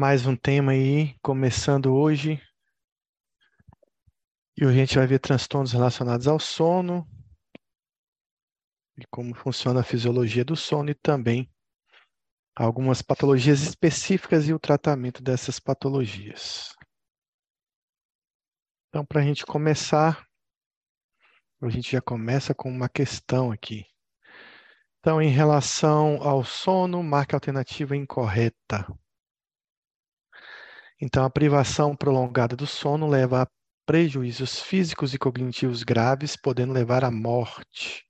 Mais um tema aí, começando hoje. E hoje a gente vai ver transtornos relacionados ao sono e como funciona a fisiologia do sono e também algumas patologias específicas e o tratamento dessas patologias. Então, para a gente começar, a gente já começa com uma questão aqui. Então, em relação ao sono, marque a alternativa incorreta. Então, a privação prolongada do sono leva a prejuízos físicos e cognitivos graves, podendo levar à morte.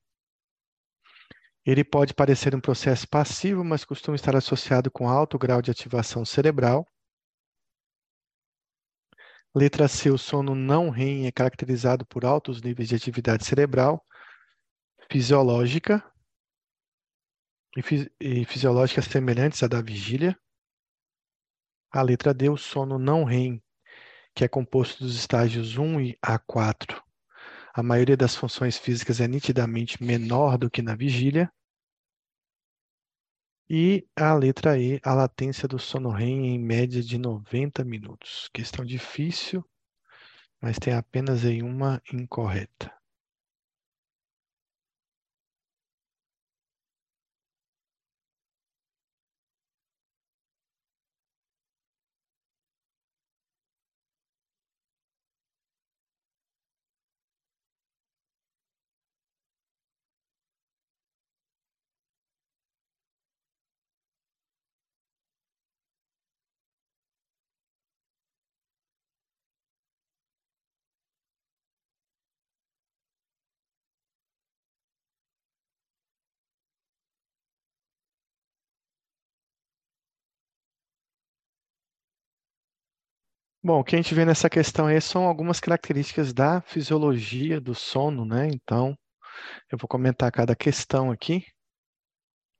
Ele pode parecer um processo passivo, mas costuma estar associado com alto grau de ativação cerebral. Letra C, o sono não REM é caracterizado por altos níveis de atividade cerebral fisiológica e, fisi fisiológicas semelhantes à da vigília. A letra D, o sono não REM, que é composto dos estágios 1 a 4. A maioria das funções físicas é nitidamente menor do que na vigília. E a letra E, a latência do sono REM em média de 90 minutos. Questão difícil, mas tem apenas aí uma incorreta. Bom, o que a gente vê nessa questão aí são algumas características da fisiologia do sono, né? Então, eu vou comentar cada questão aqui,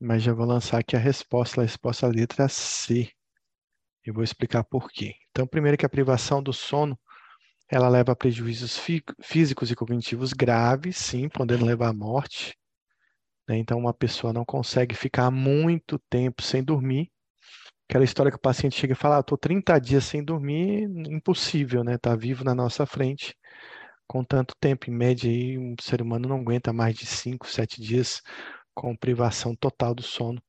mas já vou lançar aqui a resposta, a resposta letra C. E vou explicar por quê. Então, primeiro que a privação do sono, ela leva a prejuízos fí físicos e cognitivos graves, sim, podendo levar à morte. Né? Então, uma pessoa não consegue ficar muito tempo sem dormir, Aquela história que o paciente chega e fala, ah, estou 30 dias sem dormir, impossível, né? Tá vivo na nossa frente com tanto tempo. Em média, aí, um ser humano não aguenta mais de 5, 7 dias com privação total do sono.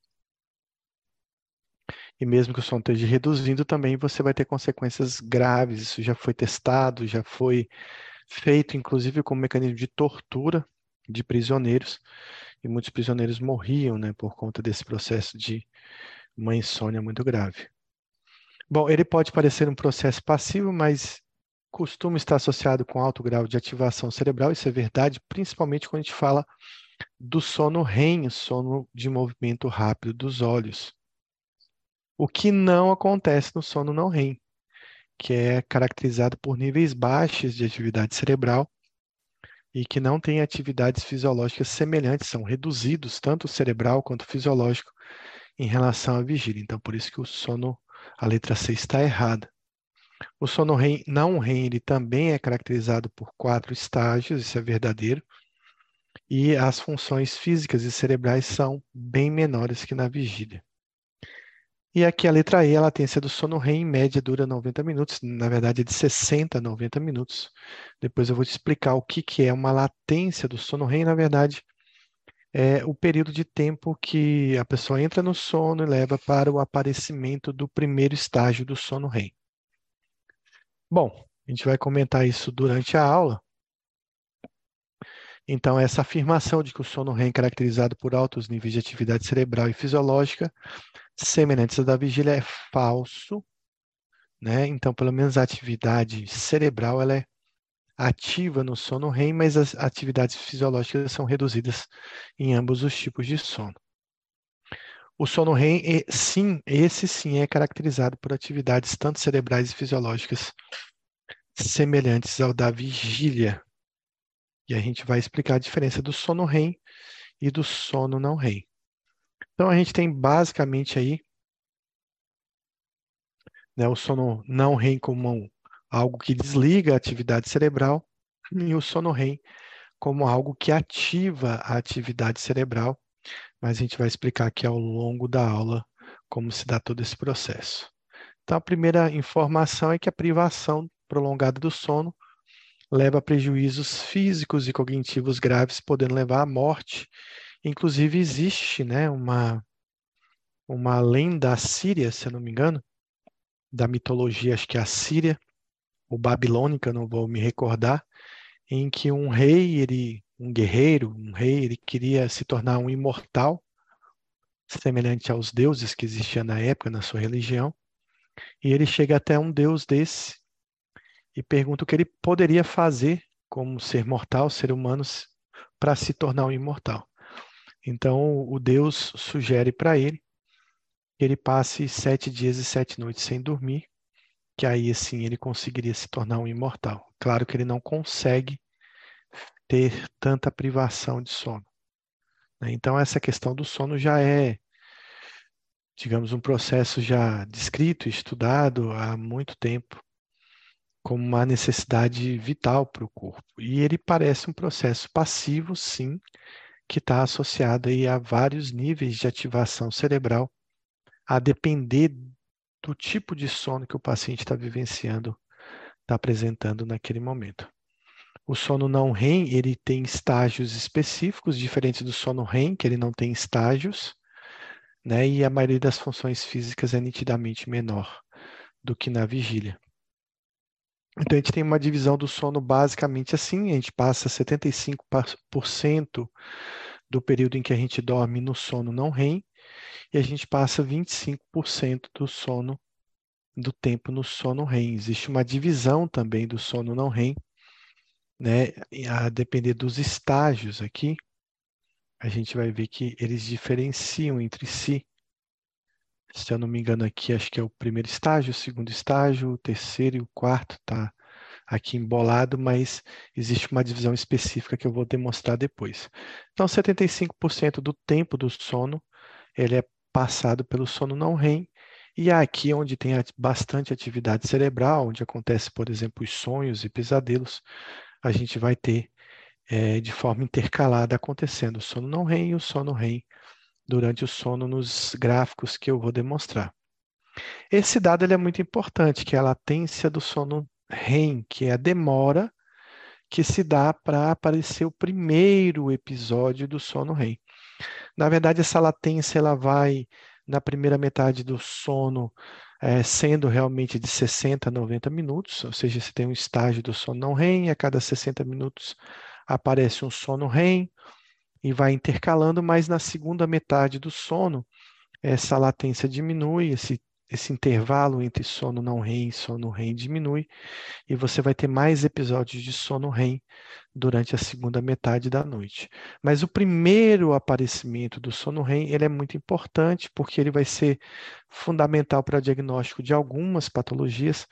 E mesmo que o sono esteja reduzindo, também você vai ter consequências graves. Isso já foi testado, já foi feito, inclusive, como mecanismo de tortura de prisioneiros. E muitos prisioneiros morriam, né, por conta desse processo de uma insônia muito grave. Bom, ele pode parecer um processo passivo, mas costuma estar associado com alto grau de ativação cerebral, isso é verdade, principalmente quando a gente fala do sono REM, sono de movimento rápido dos olhos. O que não acontece no sono não REM, que é caracterizado por níveis baixos de atividade cerebral e que não tem atividades fisiológicas semelhantes, são reduzidos, tanto cerebral quanto fisiológico, em relação à vigília. Então, por isso que o sono, a letra C está errada. O sono REM, não REM, ele também é caracterizado por quatro estágios, isso é verdadeiro, e as funções físicas e cerebrais são bem menores que na vigília. E aqui a letra E, a latência do sono REM, em média, dura 90 minutos, na verdade é de 60 a 90 minutos. Depois eu vou te explicar o que, que é uma latência do sono REM, na verdade, é o período de tempo que a pessoa entra no sono e leva para o aparecimento do primeiro estágio do sono REM. Bom, a gente vai comentar isso durante a aula. Então, essa afirmação de que o sono REM é caracterizado por altos níveis de atividade cerebral e fisiológica semelhantes à da vigília é falso, né? Então, pelo menos a atividade cerebral ela é ativa no sono REM, mas as atividades fisiológicas são reduzidas em ambos os tipos de sono. O sono REM, sim, esse sim é caracterizado por atividades tanto cerebrais e fisiológicas semelhantes ao da vigília. E a gente vai explicar a diferença do sono REM e do sono não REM. Então a gente tem basicamente aí né, o sono não REM como algo que desliga a atividade cerebral, e o sono REM como algo que ativa a atividade cerebral, mas a gente vai explicar aqui ao longo da aula como se dá todo esse processo. Então, a primeira informação é que a privação prolongada do sono leva a prejuízos físicos e cognitivos graves, podendo levar à morte. Inclusive, existe né, uma, uma lenda assíria, se eu não me engano, da mitologia, acho que é assíria, ou babilônica, não vou me recordar, em que um rei, ele, um guerreiro, um rei, ele queria se tornar um imortal, semelhante aos deuses que existiam na época na sua religião, e ele chega até um deus desse e pergunta o que ele poderia fazer como ser mortal, ser humano, para se tornar um imortal. Então o Deus sugere para ele que ele passe sete dias e sete noites sem dormir, que aí assim ele conseguiria se tornar um imortal. Claro que ele não consegue ter tanta privação de sono. Né? Então essa questão do sono já é, digamos, um processo já descrito, estudado há muito tempo como uma necessidade vital para o corpo. E ele parece um processo passivo, sim, que está associado aí a vários níveis de ativação cerebral, a depender do tipo de sono que o paciente está vivenciando, está apresentando naquele momento. O sono não REM, ele tem estágios específicos, diferentes do sono REM, que ele não tem estágios, né? E a maioria das funções físicas é nitidamente menor do que na vigília. Então, a gente tem uma divisão do sono basicamente assim: a gente passa 75% do período em que a gente dorme no sono não REM, e a gente passa 25% do sono do tempo no sono REM. Existe uma divisão também do sono não REM, né? A depender dos estágios aqui, a gente vai ver que eles diferenciam entre si se eu não me engano aqui, acho que é o primeiro estágio, o segundo estágio, o terceiro e o quarto tá aqui embolado, mas existe uma divisão específica que eu vou demonstrar depois. Então, 75% do tempo do sono, ele é passado pelo sono não REM, e é aqui onde tem bastante atividade cerebral, onde acontece, por exemplo, os sonhos e pesadelos, a gente vai ter é, de forma intercalada acontecendo o sono não REM e o sono REM durante o sono nos gráficos que eu vou demonstrar. Esse dado ele é muito importante, que é a latência do sono REM, que é a demora que se dá para aparecer o primeiro episódio do sono REM. Na verdade, essa latência ela vai na primeira metade do sono é, sendo realmente de 60 a 90 minutos, ou seja, você tem um estágio do sono não REM, a cada 60 minutos aparece um sono REM, e vai intercalando, mas na segunda metade do sono, essa latência diminui, esse, esse intervalo entre sono não REM e sono REM diminui, e você vai ter mais episódios de sono REM durante a segunda metade da noite. Mas o primeiro aparecimento do sono REM, ele é muito importante, porque ele vai ser fundamental para o diagnóstico de algumas patologias,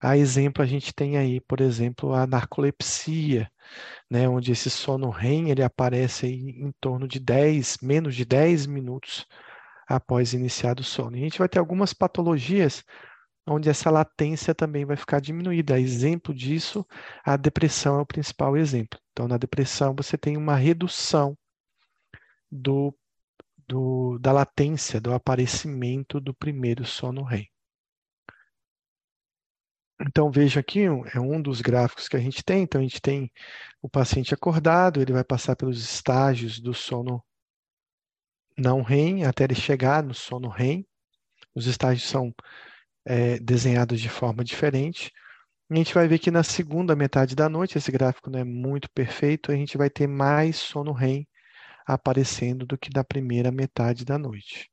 a exemplo, a gente tem aí, por exemplo, a narcolepsia, né, onde esse sono REM ele aparece em torno de 10, menos de 10 minutos após iniciado o sono. E a gente vai ter algumas patologias onde essa latência também vai ficar diminuída. Exemplo disso, a depressão é o principal exemplo. Então, na depressão, você tem uma redução do, do, da latência, do aparecimento do primeiro sono REM. Então, veja aqui, é um dos gráficos que a gente tem. Então, a gente tem o paciente acordado, ele vai passar pelos estágios do sono não REM até ele chegar no sono REM. Os estágios são é, desenhados de forma diferente. E a gente vai ver que na segunda metade da noite, esse gráfico não é muito perfeito, a gente vai ter mais sono REM aparecendo do que na primeira metade da noite.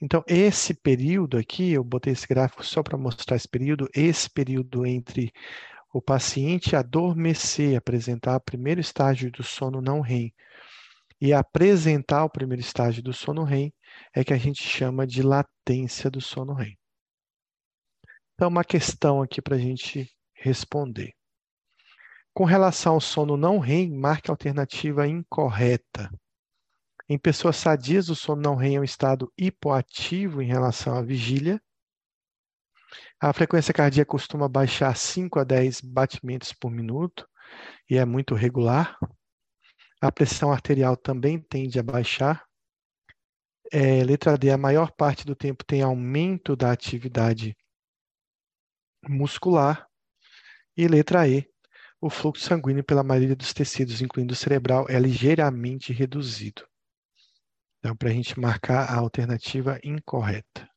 Então, esse período aqui, eu botei esse gráfico só para mostrar esse período, esse período entre o paciente adormecer, apresentar o primeiro estágio do sono não REM e apresentar o primeiro estágio do sono REM, é que a gente chama de latência do sono REM. Então, uma questão aqui para a gente responder. Com relação ao sono não REM, marque a alternativa incorreta. Em pessoas sadias, o sono não REM é um estado hipoativo em relação à vigília. A frequência cardíaca costuma baixar 5 a 10 batimentos por minuto e é muito regular. A pressão arterial também tende a baixar. É, letra D, a maior parte do tempo tem aumento da atividade muscular. E letra E, o fluxo sanguíneo pela maioria dos tecidos, incluindo o cerebral, é ligeiramente reduzido. Então, para a gente marcar a alternativa incorreta.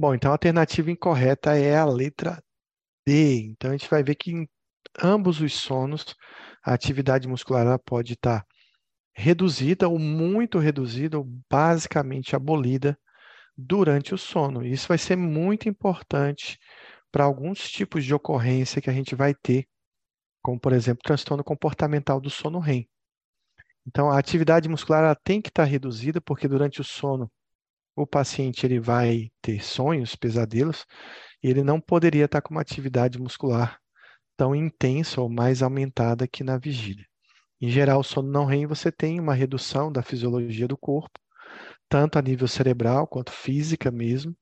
Bom, então a alternativa incorreta é a letra D. Então a gente vai ver que em ambos os sonos a atividade muscular pode estar reduzida ou muito reduzida ou basicamente abolida durante o sono. Isso vai ser muito importante para alguns tipos de ocorrência que a gente vai ter, como por exemplo, transtorno comportamental do sono REM. Então, a atividade muscular tem que estar reduzida, porque durante o sono o paciente ele vai ter sonhos, pesadelos, e ele não poderia estar com uma atividade muscular tão intensa ou mais aumentada que na vigília. Em geral, o sono não REM você tem uma redução da fisiologia do corpo, tanto a nível cerebral quanto física mesmo.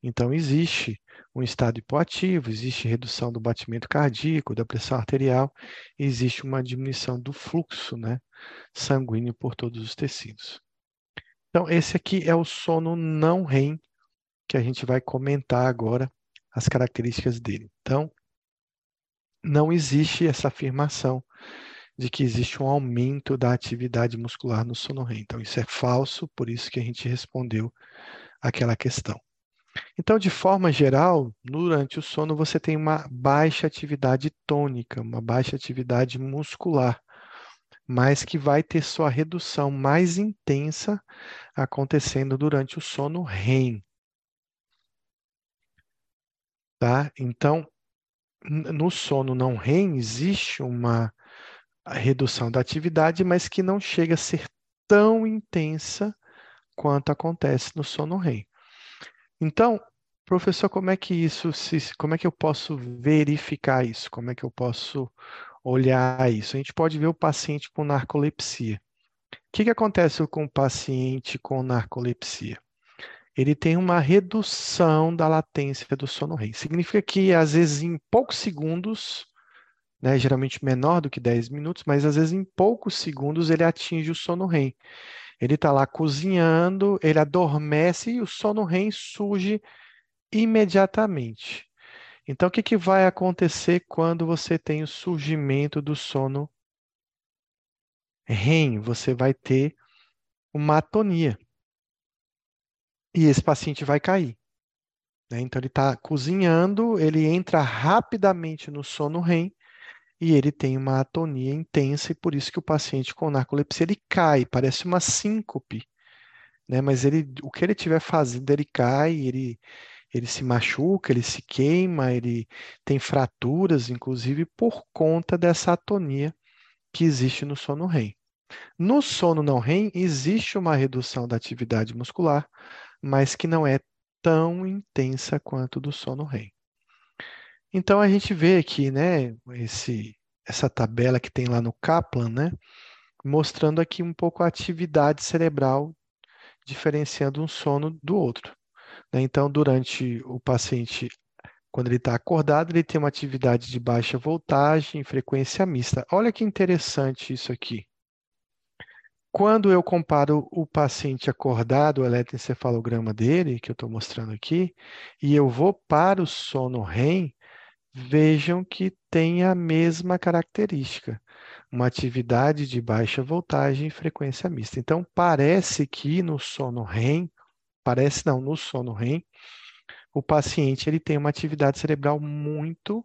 Então, existe um estado hipoativo, existe redução do batimento cardíaco, da pressão arterial, existe uma diminuição do fluxo né, sanguíneo por todos os tecidos. Então, esse aqui é o sono não REM, que a gente vai comentar agora as características dele. Então, não existe essa afirmação de que existe um aumento da atividade muscular no sono REM. Então, isso é falso, por isso que a gente respondeu aquela questão. Então, de forma geral, durante o sono você tem uma baixa atividade tônica, uma baixa atividade muscular mas que vai ter sua redução mais intensa acontecendo durante o sono REM. Tá? Então, no sono não REM existe uma redução da atividade, mas que não chega a ser tão intensa quanto acontece no sono REM. Então, professor, como é que isso se, como é que eu posso verificar isso? Como é que eu posso olhar isso. A gente pode ver o paciente com narcolepsia. O que, que acontece com o paciente com narcolepsia? Ele tem uma redução da latência do sono REM. Significa que, às vezes, em poucos segundos, né, geralmente menor do que 10 minutos, mas às vezes em poucos segundos ele atinge o sono REM. Ele está lá cozinhando, ele adormece e o sono REM surge imediatamente. Então, o que, que vai acontecer quando você tem o surgimento do sono REM? Você vai ter uma atonia. E esse paciente vai cair. Né? Então, ele está cozinhando, ele entra rapidamente no sono REM e ele tem uma atonia intensa, e por isso que o paciente com narcolepsia ele cai, parece uma síncope. Né? Mas ele, o que ele estiver fazendo, ele cai, ele ele se machuca, ele se queima, ele tem fraturas, inclusive, por conta dessa atonia que existe no sono REM. No sono não REM, existe uma redução da atividade muscular, mas que não é tão intensa quanto do sono REM. Então a gente vê aqui, né, esse, essa tabela que tem lá no Kaplan, né, mostrando aqui um pouco a atividade cerebral diferenciando um sono do outro. Né? Então, durante o paciente, quando ele está acordado, ele tem uma atividade de baixa voltagem, frequência mista. Olha que interessante isso aqui. Quando eu comparo o paciente acordado, o eletroencefalograma dele, que eu estou mostrando aqui, e eu vou para o sono REM, vejam que tem a mesma característica, uma atividade de baixa voltagem e frequência mista. Então, parece que no sono REM, parece não, no sono REM, o paciente ele tem uma atividade cerebral muito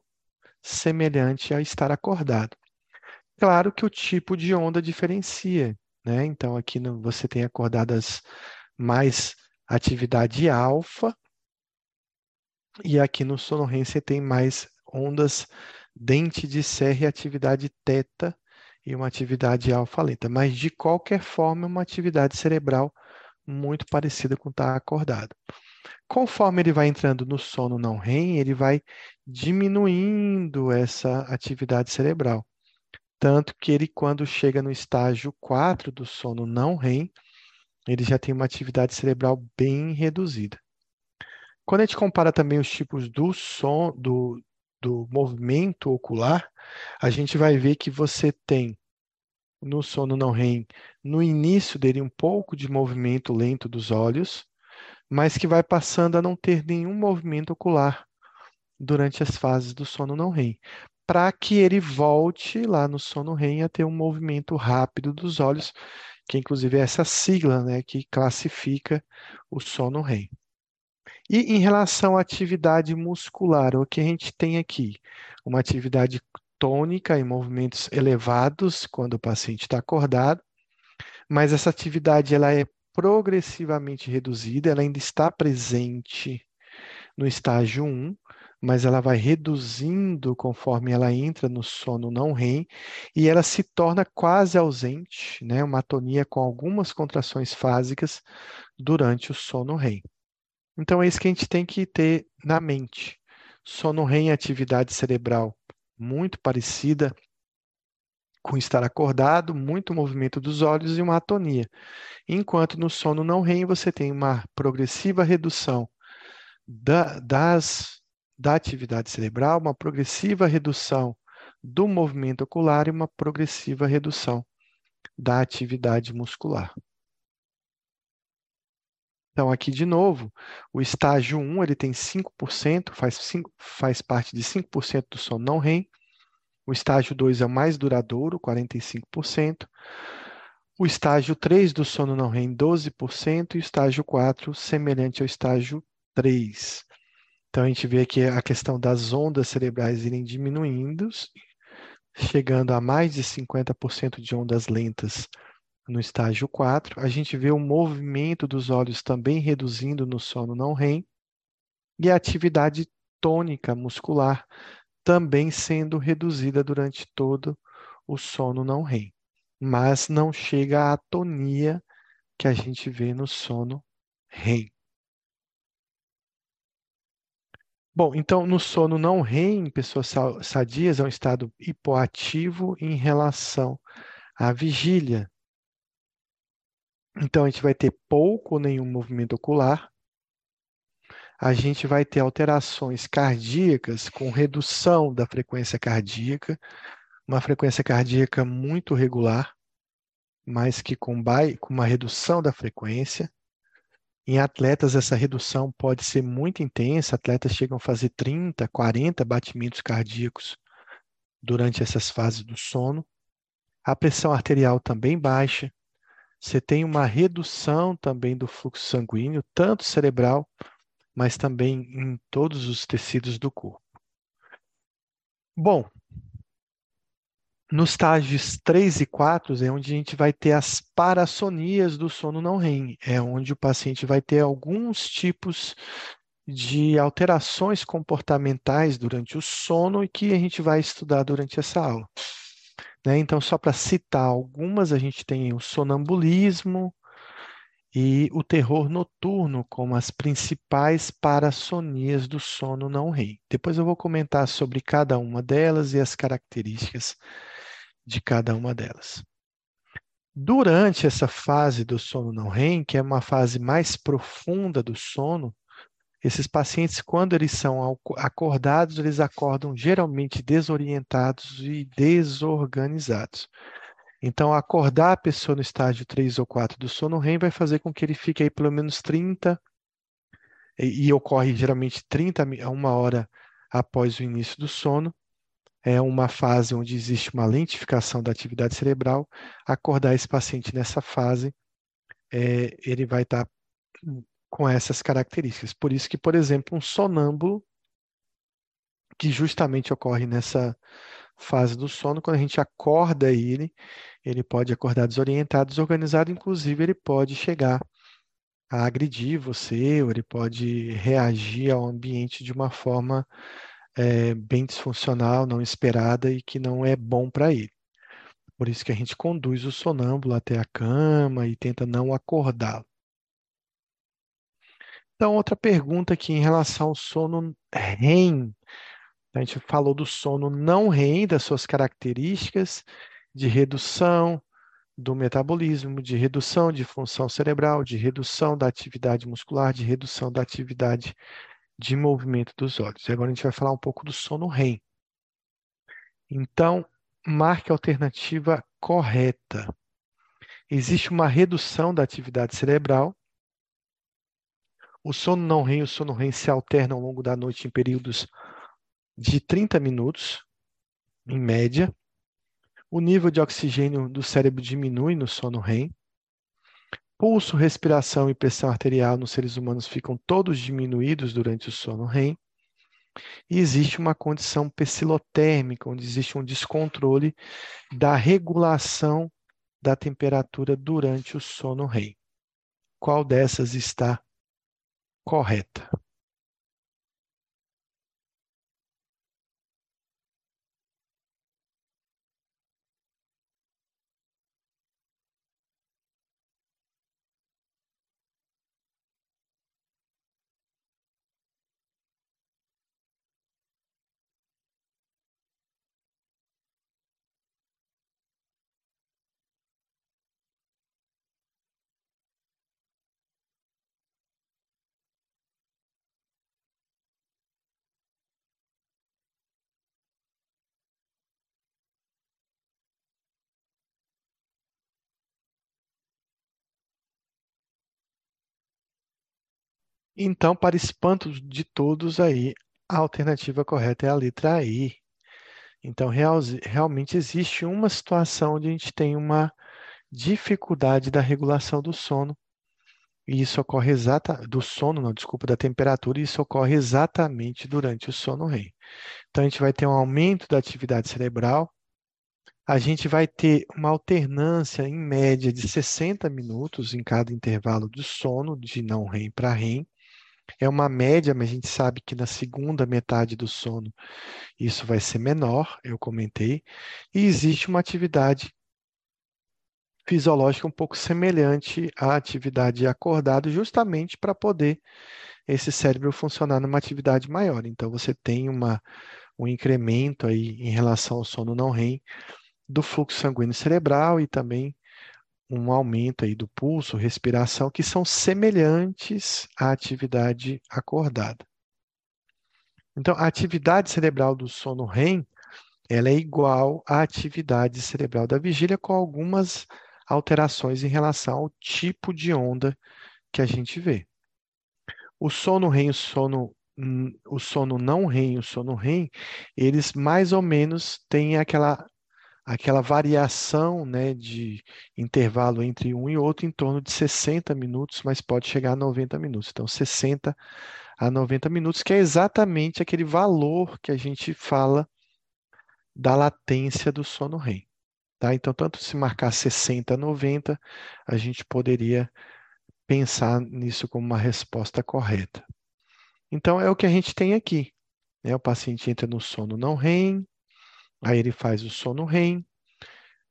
semelhante a estar acordado. Claro que o tipo de onda diferencia, né? Então aqui no, você tem acordadas mais atividade alfa e aqui no sono REM você tem mais ondas dente de serra e atividade teta e uma atividade alfa lenta, mas de qualquer forma é uma atividade cerebral muito parecida com estar acordado. Conforme ele vai entrando no sono não REM, ele vai diminuindo essa atividade cerebral. Tanto que ele, quando chega no estágio 4 do sono não REM, ele já tem uma atividade cerebral bem reduzida. Quando a gente compara também os tipos do som, do, do movimento ocular, a gente vai ver que você tem no sono não REM, no início dele um pouco de movimento lento dos olhos, mas que vai passando a não ter nenhum movimento ocular durante as fases do sono não REM, para que ele volte lá no sono REM a ter um movimento rápido dos olhos, que inclusive é essa sigla, né, que classifica o sono REM. E em relação à atividade muscular, o que a gente tem aqui? Uma atividade tônica em movimentos elevados quando o paciente está acordado, mas essa atividade ela é progressivamente reduzida, ela ainda está presente no estágio 1, mas ela vai reduzindo conforme ela entra no sono não REM e ela se torna quase ausente, né, uma atonia com algumas contrações fásicas durante o sono REM. Então, é isso que a gente tem que ter na mente. Sono REM é atividade cerebral muito parecida com estar acordado, muito movimento dos olhos e uma atonia. Enquanto no sono não REM você tem uma progressiva redução da, das, da atividade cerebral, uma progressiva redução do movimento ocular e uma progressiva redução da atividade muscular. Então, aqui de novo, o estágio 1 ele tem 5%, faz, 5, faz parte de 5% do sono não REM. O estágio 2 é o mais duradouro, 45%. O estágio 3 do sono não REM, 12%. E o estágio 4, semelhante ao estágio 3. Então, a gente vê aqui a questão das ondas cerebrais irem diminuindo, chegando a mais de 50% de ondas lentas no estágio 4, a gente vê o movimento dos olhos também reduzindo no sono não REM e a atividade tônica muscular também sendo reduzida durante todo o sono não REM, mas não chega à atonia que a gente vê no sono REM. Bom, então no sono não REM, pessoas sadias é um estado hipoativo em relação à vigília, então, a gente vai ter pouco ou nenhum movimento ocular. A gente vai ter alterações cardíacas com redução da frequência cardíaca, uma frequência cardíaca muito regular, mas que com, com uma redução da frequência. Em atletas, essa redução pode ser muito intensa, atletas chegam a fazer 30, 40 batimentos cardíacos durante essas fases do sono. A pressão arterial também baixa, você tem uma redução também do fluxo sanguíneo, tanto cerebral, mas também em todos os tecidos do corpo. Bom, nos estágios 3 e 4 é onde a gente vai ter as parassonias do sono não REM, é onde o paciente vai ter alguns tipos de alterações comportamentais durante o sono e que a gente vai estudar durante essa aula. Né? Então, só para citar algumas, a gente tem o sonambulismo e o terror noturno como as principais parassonias do sono não REM. Depois eu vou comentar sobre cada uma delas e as características de cada uma delas. Durante essa fase do sono não REM, que é uma fase mais profunda do sono, esses pacientes, quando eles são acordados, eles acordam geralmente desorientados e desorganizados. Então, acordar a pessoa no estágio 3 ou 4 do sono REM vai fazer com que ele fique aí pelo menos 30, e, e ocorre geralmente 30 a uma hora após o início do sono. É uma fase onde existe uma lentificação da atividade cerebral. Acordar esse paciente nessa fase, é, ele vai estar com essas características. Por isso que, por exemplo, um sonâmbulo, que justamente ocorre nessa fase do sono, quando a gente acorda ele, ele pode acordar desorientado, desorganizado, inclusive ele pode chegar a agredir você, ou ele pode reagir ao ambiente de uma forma é, bem disfuncional, não esperada e que não é bom para ele. Por isso que a gente conduz o sonâmbulo até a cama e tenta não acordá-lo. Então, outra pergunta aqui em relação ao sono REM. A gente falou do sono não REM, das suas características de redução do metabolismo, de redução de função cerebral, de redução da atividade muscular, de redução da atividade de movimento dos olhos. E agora a gente vai falar um pouco do sono REM. Então, marque a alternativa correta. Existe uma redução da atividade cerebral. O sono não REM e o sono REM se alternam ao longo da noite em períodos de 30 minutos, em média. O nível de oxigênio do cérebro diminui no sono REM. Pulso, respiração e pressão arterial nos seres humanos ficam todos diminuídos durante o sono REM. E existe uma condição psilotérmica, onde existe um descontrole da regulação da temperatura durante o sono REM. Qual dessas está correta? Então, para espanto de todos aí, a alternativa correta é a letra I. Então, real, realmente existe uma situação onde a gente tem uma dificuldade da regulação do sono, e isso ocorre exata do sono, não, desculpa, da temperatura, e isso ocorre exatamente durante o sono REM. Então, a gente vai ter um aumento da atividade cerebral, a gente vai ter uma alternância em média de 60 minutos em cada intervalo do sono, de não REM para REM, é uma média, mas a gente sabe que na segunda metade do sono isso vai ser menor, eu comentei, e existe uma atividade fisiológica um pouco semelhante à atividade acordada, justamente para poder esse cérebro funcionar numa atividade maior. Então, você tem uma, um incremento aí em relação ao sono não REM do fluxo sanguíneo cerebral e também um aumento aí do pulso, respiração, que são semelhantes à atividade acordada. Então, a atividade cerebral do sono REM, ela é igual à atividade cerebral da vigília, com algumas alterações em relação ao tipo de onda que a gente vê. O sono REM, o sono, o sono não REM, o sono REM, eles mais ou menos têm aquela aquela variação né, de intervalo entre um e outro em torno de 60 minutos, mas pode chegar a 90 minutos. Então, 60 a 90 minutos, que é exatamente aquele valor que a gente fala da latência do sono REM. Tá? Então, tanto se marcar 60 a 90, a gente poderia pensar nisso como uma resposta correta. Então, é o que a gente tem aqui. Né? O paciente entra no sono não REM, Aí ele faz o sono REM,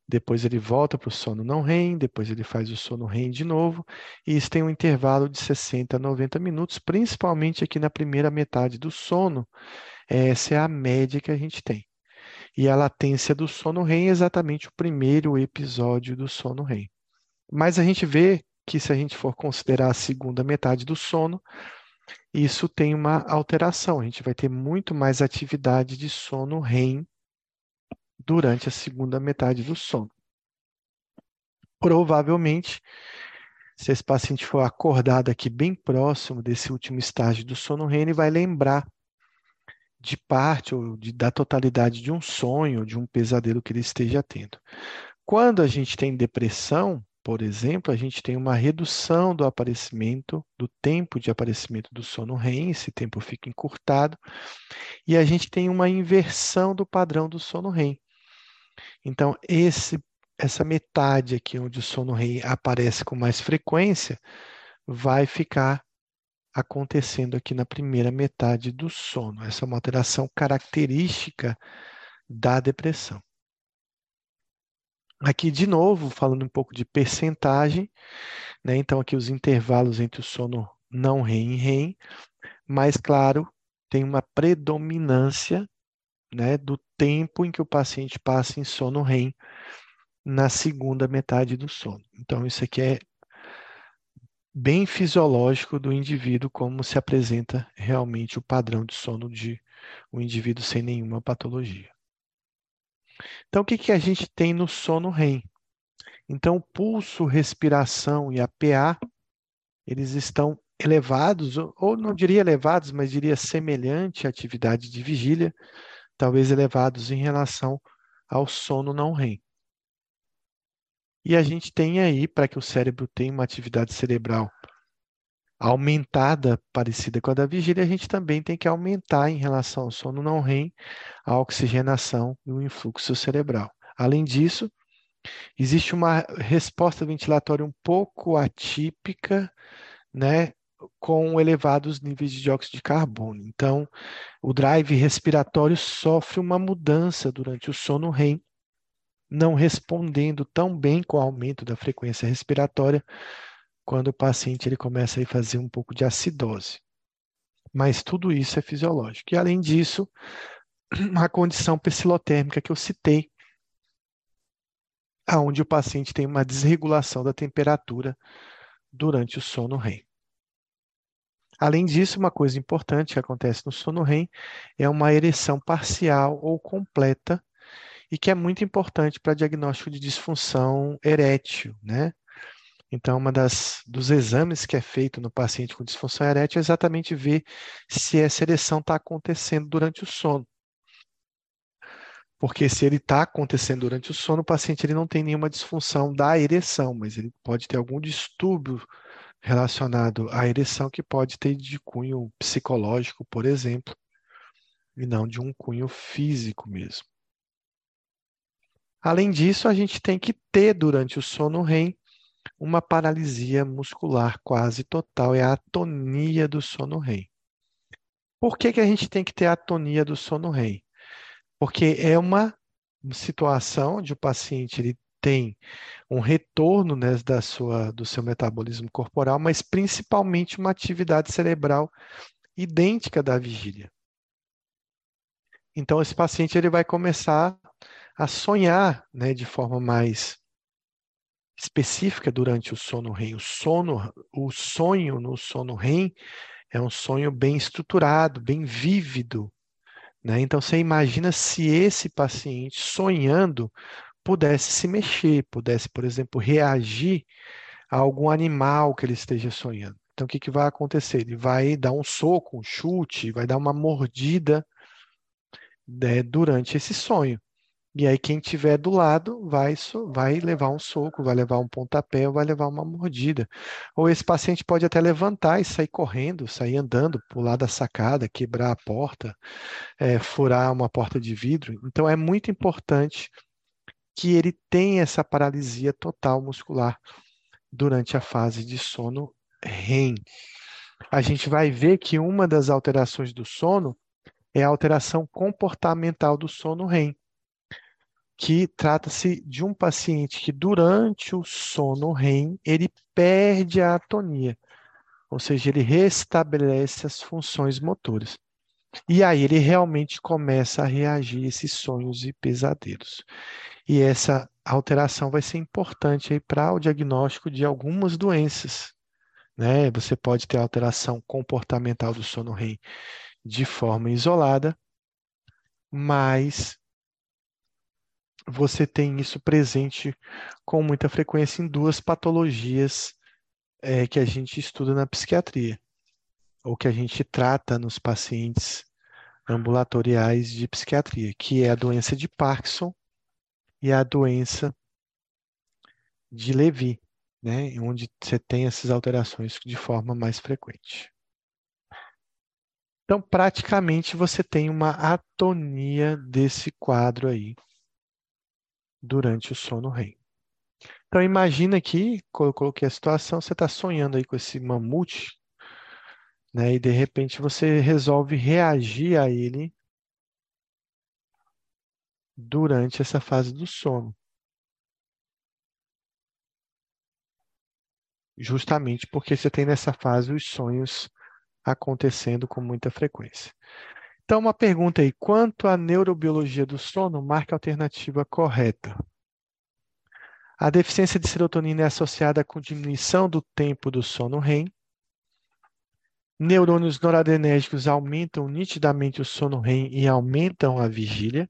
depois ele volta para o sono não REM, depois ele faz o sono REM de novo, e isso tem um intervalo de 60 a 90 minutos, principalmente aqui na primeira metade do sono. Essa é a média que a gente tem. E a latência do sono REM é exatamente o primeiro episódio do sono REM. Mas a gente vê que se a gente for considerar a segunda metade do sono, isso tem uma alteração. A gente vai ter muito mais atividade de sono REM durante a segunda metade do sono. Provavelmente, se esse paciente for acordado aqui bem próximo desse último estágio do sono REM, ele vai lembrar de parte ou de, da totalidade de um sonho, de um pesadelo que ele esteja tendo. Quando a gente tem depressão, por exemplo, a gente tem uma redução do aparecimento, do tempo de aparecimento do sono REM, esse tempo fica encurtado, e a gente tem uma inversão do padrão do sono REM. Então, esse, essa metade aqui onde o sono REM aparece com mais frequência, vai ficar acontecendo aqui na primeira metade do sono. Essa é uma alteração característica da depressão. Aqui, de novo, falando um pouco de percentagem, né? então aqui os intervalos entre o sono não REM e REM, mas, claro, tem uma predominância né, do tempo em que o paciente passa em sono REM na segunda metade do sono. Então, isso aqui é bem fisiológico do indivíduo, como se apresenta realmente o padrão de sono de um indivíduo sem nenhuma patologia. Então, o que, que a gente tem no sono REM? Então, pulso, respiração e a PA, eles estão elevados, ou não diria elevados, mas diria semelhante à atividade de vigília, talvez elevados em relação ao sono não REM. E a gente tem aí, para que o cérebro tenha uma atividade cerebral aumentada, parecida com a da vigília, a gente também tem que aumentar em relação ao sono não REM a oxigenação e o influxo cerebral. Além disso, existe uma resposta ventilatória um pouco atípica, né, com elevados níveis de dióxido de carbono. Então, o drive respiratório sofre uma mudança durante o sono REM, não respondendo tão bem com o aumento da frequência respiratória quando o paciente ele começa a fazer um pouco de acidose. Mas tudo isso é fisiológico. E além disso, a condição psilotérmica que eu citei, aonde o paciente tem uma desregulação da temperatura durante o sono REM. Além disso, uma coisa importante que acontece no sono REM é uma ereção parcial ou completa e que é muito importante para diagnóstico de disfunção erétil, né? Então, uma das dos exames que é feito no paciente com disfunção erétil é exatamente ver se essa ereção está acontecendo durante o sono. Porque se ele está acontecendo durante o sono, o paciente ele não tem nenhuma disfunção da ereção, mas ele pode ter algum distúrbio relacionado à ereção que pode ter de cunho psicológico, por exemplo, e não de um cunho físico mesmo. Além disso, a gente tem que ter durante o sono REM uma paralisia muscular quase total, é a atonia do sono REM. Por que, que a gente tem que ter a atonia do sono REM? Porque é uma situação onde o paciente ele tem um retorno né, da sua, do seu metabolismo corporal, mas principalmente uma atividade cerebral idêntica da vigília. Então, esse paciente ele vai começar a sonhar né, de forma mais específica durante o sono REM. O sono, o sonho no sono REM é um sonho bem estruturado, bem vívido. Né? Então, você imagina se esse paciente sonhando pudesse se mexer, pudesse, por exemplo, reagir a algum animal que ele esteja sonhando. Então, o que, que vai acontecer? Ele vai dar um soco, um chute, vai dar uma mordida né, durante esse sonho. E aí, quem tiver do lado vai, vai levar um soco, vai levar um pontapé ou vai levar uma mordida. Ou esse paciente pode até levantar e sair correndo, sair andando, pular da sacada, quebrar a porta, é, furar uma porta de vidro. Então, é muito importante que ele tem essa paralisia total muscular durante a fase de sono REM. A gente vai ver que uma das alterações do sono é a alteração comportamental do sono REM, que trata-se de um paciente que durante o sono REM ele perde a atonia, ou seja, ele restabelece as funções motoras. E aí ele realmente começa a reagir a esses sonhos e pesadelos. E essa alteração vai ser importante para o diagnóstico de algumas doenças. Né? Você pode ter alteração comportamental do sono REM de forma isolada, mas você tem isso presente com muita frequência em duas patologias é, que a gente estuda na psiquiatria, ou que a gente trata nos pacientes ambulatoriais de psiquiatria, que é a doença de Parkinson e a doença de Levy, né, onde você tem essas alterações de forma mais frequente. Então, praticamente, você tem uma atonia desse quadro aí durante o sono REM. Então, imagina aqui, coloquei a situação, você está sonhando aí com esse mamute, né, e de repente você resolve reagir a ele durante essa fase do sono. justamente porque você tem nessa fase os sonhos acontecendo com muita frequência. Então, uma pergunta aí: quanto à neurobiologia do sono, marque a alternativa correta. A deficiência de serotonina é associada com diminuição do tempo do sono REM. Neurônios noradrenérgicos aumentam nitidamente o sono REM e aumentam a vigília.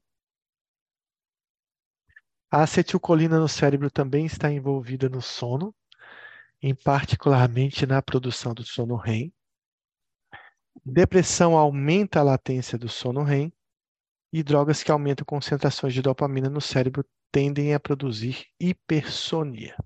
A acetilcolina no cérebro também está envolvida no sono, em particularmente na produção do sono REM. Depressão aumenta a latência do sono REM e drogas que aumentam concentrações de dopamina no cérebro tendem a produzir hipersonia.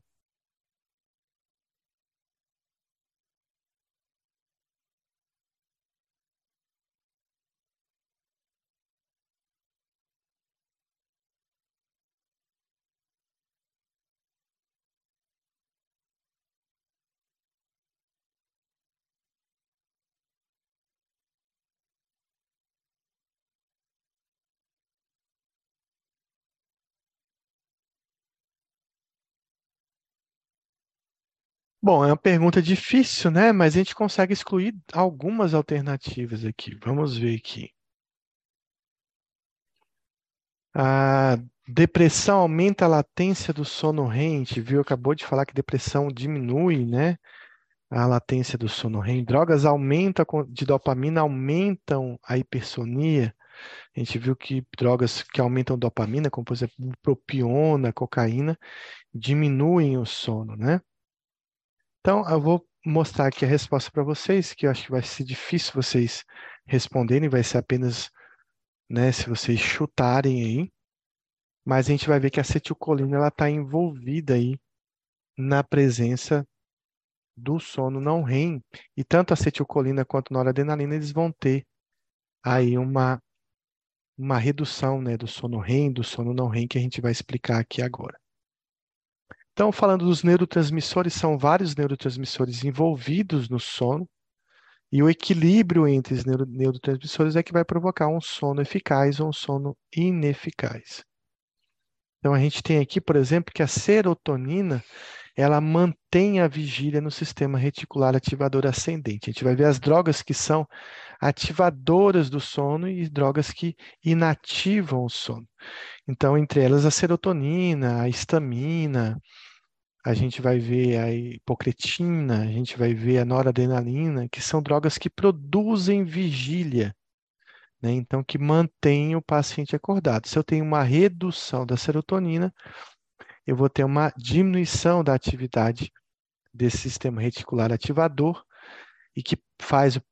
Bom, é uma pergunta difícil, né? Mas a gente consegue excluir algumas alternativas aqui. Vamos ver aqui. A depressão aumenta a latência do sono gente viu, acabou de falar que depressão diminui, né? A latência do sono REM. Drogas aumentam de dopamina aumentam a hipersonia. A gente viu que drogas que aumentam dopamina, como por exemplo propiona, cocaína, diminuem o sono, né? Então, eu vou mostrar aqui a resposta para vocês, que eu acho que vai ser difícil vocês responderem, vai ser apenas né, se vocês chutarem aí. Mas a gente vai ver que a acetilcolina está envolvida aí na presença do sono não REM. E tanto a acetilcolina quanto a noradrenalina, eles vão ter aí uma, uma redução né, do sono REM, do sono não REM, que a gente vai explicar aqui agora. Então, falando dos neurotransmissores, são vários neurotransmissores envolvidos no sono, e o equilíbrio entre os neuro neurotransmissores é que vai provocar um sono eficaz ou um sono ineficaz. Então, a gente tem aqui, por exemplo, que a serotonina ela mantém a vigília no sistema reticular ativador ascendente. A gente vai ver as drogas que são ativadoras do sono e drogas que inativam o sono. Então, entre elas, a serotonina, a histamina, a gente vai ver a hipocretina, a gente vai ver a noradrenalina, que são drogas que produzem vigília, né? Então, que mantém o paciente acordado. Se eu tenho uma redução da serotonina, eu vou ter uma diminuição da atividade desse sistema reticular ativador e que faz o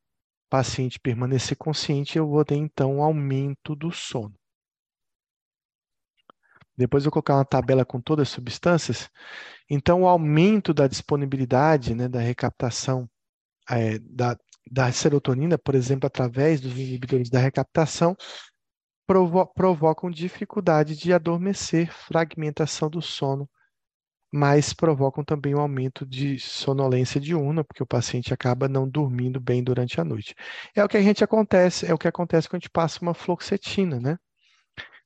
paciente permanecer consciente, eu vou ter então um aumento do sono. Depois eu vou colocar uma tabela com todas as substâncias. Então, o aumento da disponibilidade, né, da recaptação é, da, da serotonina, por exemplo, através dos inibidores da recaptação, provo provocam dificuldade de adormecer, fragmentação do sono, mas provocam também um aumento de sonolência diurna, porque o paciente acaba não dormindo bem durante a noite. É o que a gente acontece, é o que acontece quando a gente passa uma fluoxetina, né?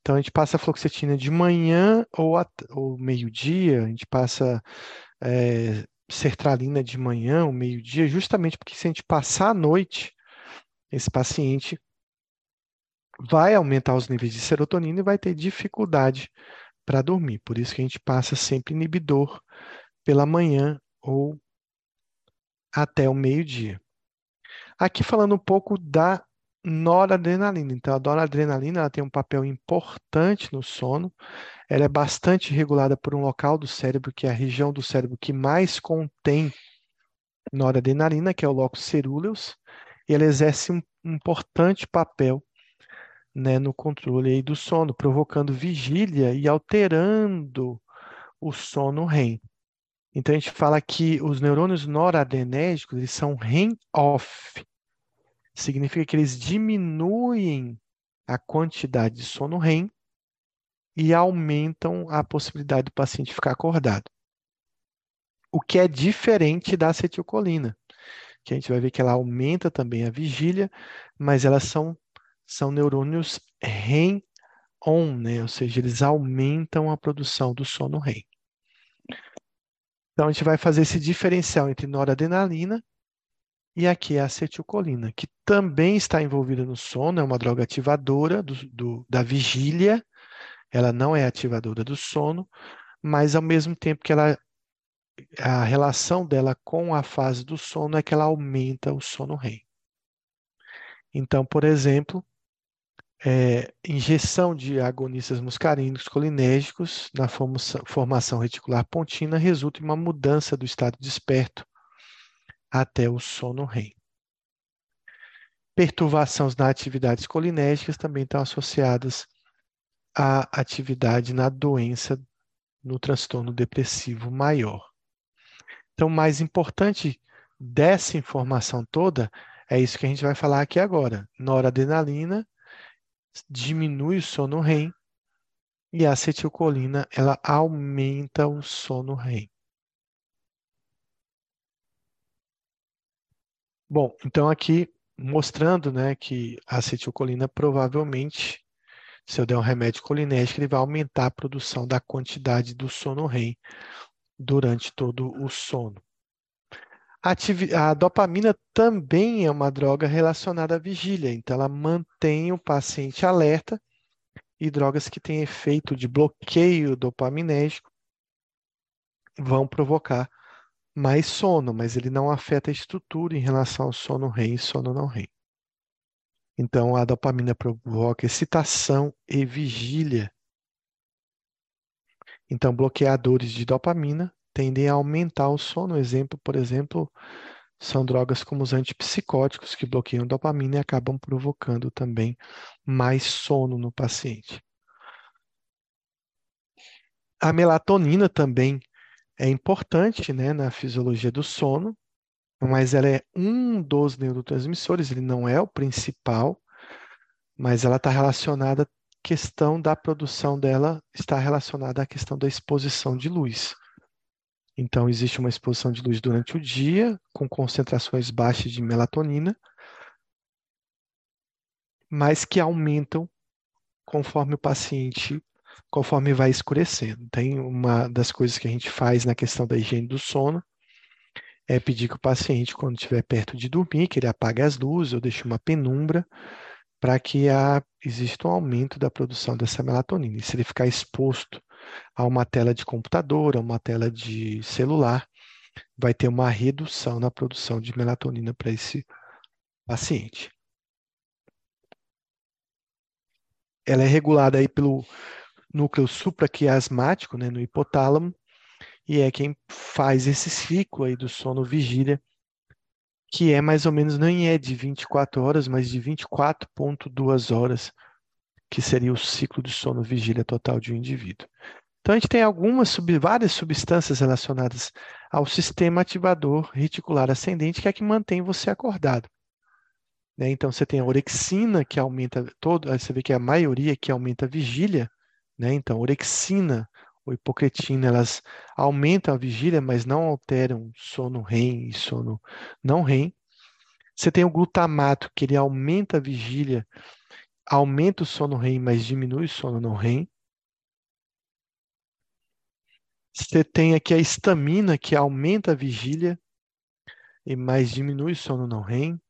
Então, a gente passa a fluoxetina de manhã ou, ou meio-dia, a gente passa é, sertralina de manhã ou meio-dia, justamente porque se a gente passar a noite, esse paciente vai aumentar os níveis de serotonina e vai ter dificuldade para dormir. Por isso que a gente passa sempre inibidor pela manhã ou até o meio-dia. Aqui falando um pouco da noradrenalina. Então, a noradrenalina ela tem um papel importante no sono. Ela é bastante regulada por um local do cérebro, que é a região do cérebro que mais contém noradrenalina, que é o locus cerúleus. E ela exerce um importante papel né, no controle aí do sono, provocando vigília e alterando o sono REM. Então, a gente fala que os neurônios noradrenérgicos eles são REM-off significa que eles diminuem a quantidade de sono REM e aumentam a possibilidade do paciente ficar acordado. O que é diferente da acetilcolina, que a gente vai ver que ela aumenta também a vigília, mas elas são, são neurônios REM-on, né? ou seja, eles aumentam a produção do sono REM. Então, a gente vai fazer esse diferencial entre noradrenalina e aqui a acetilcolina, que também está envolvida no sono, é uma droga ativadora do, do, da vigília, ela não é ativadora do sono, mas ao mesmo tempo que ela a relação dela com a fase do sono é que ela aumenta o sono REM. Então, por exemplo, é, injeção de agonistas muscarínicos colinérgicos na formação reticular pontina resulta em uma mudança do estado desperto até o sono REM. Perturbações nas atividades colinérgicas também estão associadas à atividade na doença no transtorno depressivo maior. Então, o mais importante dessa informação toda é isso que a gente vai falar aqui agora. Noradrenalina diminui o sono REM e a acetilcolina ela aumenta o sono REM. Bom, então aqui mostrando, né, que a acetilcolina provavelmente, se eu der um remédio colinérgico, ele vai aumentar a produção da quantidade do sono REM durante todo o sono. A, dopamina também é uma droga relacionada à vigília, então ela mantém o paciente alerta e drogas que têm efeito de bloqueio dopaminérgico vão provocar mais sono, mas ele não afeta a estrutura em relação ao sono REM e sono não REM. Então a dopamina provoca excitação e vigília. Então bloqueadores de dopamina tendem a aumentar o sono. Exemplo, por exemplo, são drogas como os antipsicóticos que bloqueiam dopamina e acabam provocando também mais sono no paciente. A melatonina também é importante né, na fisiologia do sono, mas ela é um dos neurotransmissores, ele não é o principal, mas ela está relacionada, a questão da produção dela está relacionada à questão da exposição de luz. Então, existe uma exposição de luz durante o dia, com concentrações baixas de melatonina, mas que aumentam conforme o paciente, conforme vai escurecendo. Tem uma das coisas que a gente faz na questão da higiene do sono, é pedir que o paciente, quando estiver perto de dormir, que ele apague as luzes ou deixe uma penumbra, para que a, exista um aumento da produção dessa melatonina. E se ele ficar exposto a uma tela de computador, a uma tela de celular, vai ter uma redução na produção de melatonina para esse paciente. Ela é regulada aí pelo núcleo supraquiasmático, né, no hipotálamo, e é quem faz esse ciclo aí do sono vigília, que é mais ou menos, nem é de 24 horas, mas de 24,2 horas, que seria o ciclo de sono vigília total de um indivíduo. Então, a gente tem algumas, várias substâncias relacionadas ao sistema ativador reticular ascendente, que é que mantém você acordado. Né? Então, você tem a orexina, que aumenta todo, você vê que é a maioria que aumenta a vigília, né? Então, orexina ou hipocretina, elas aumentam a vigília, mas não alteram sono REM e sono não REM. Você tem o glutamato, que ele aumenta a vigília, aumenta o sono REM, mas diminui o sono não REM. Você tem aqui a estamina, que aumenta a vigília, mais diminui o sono não REM.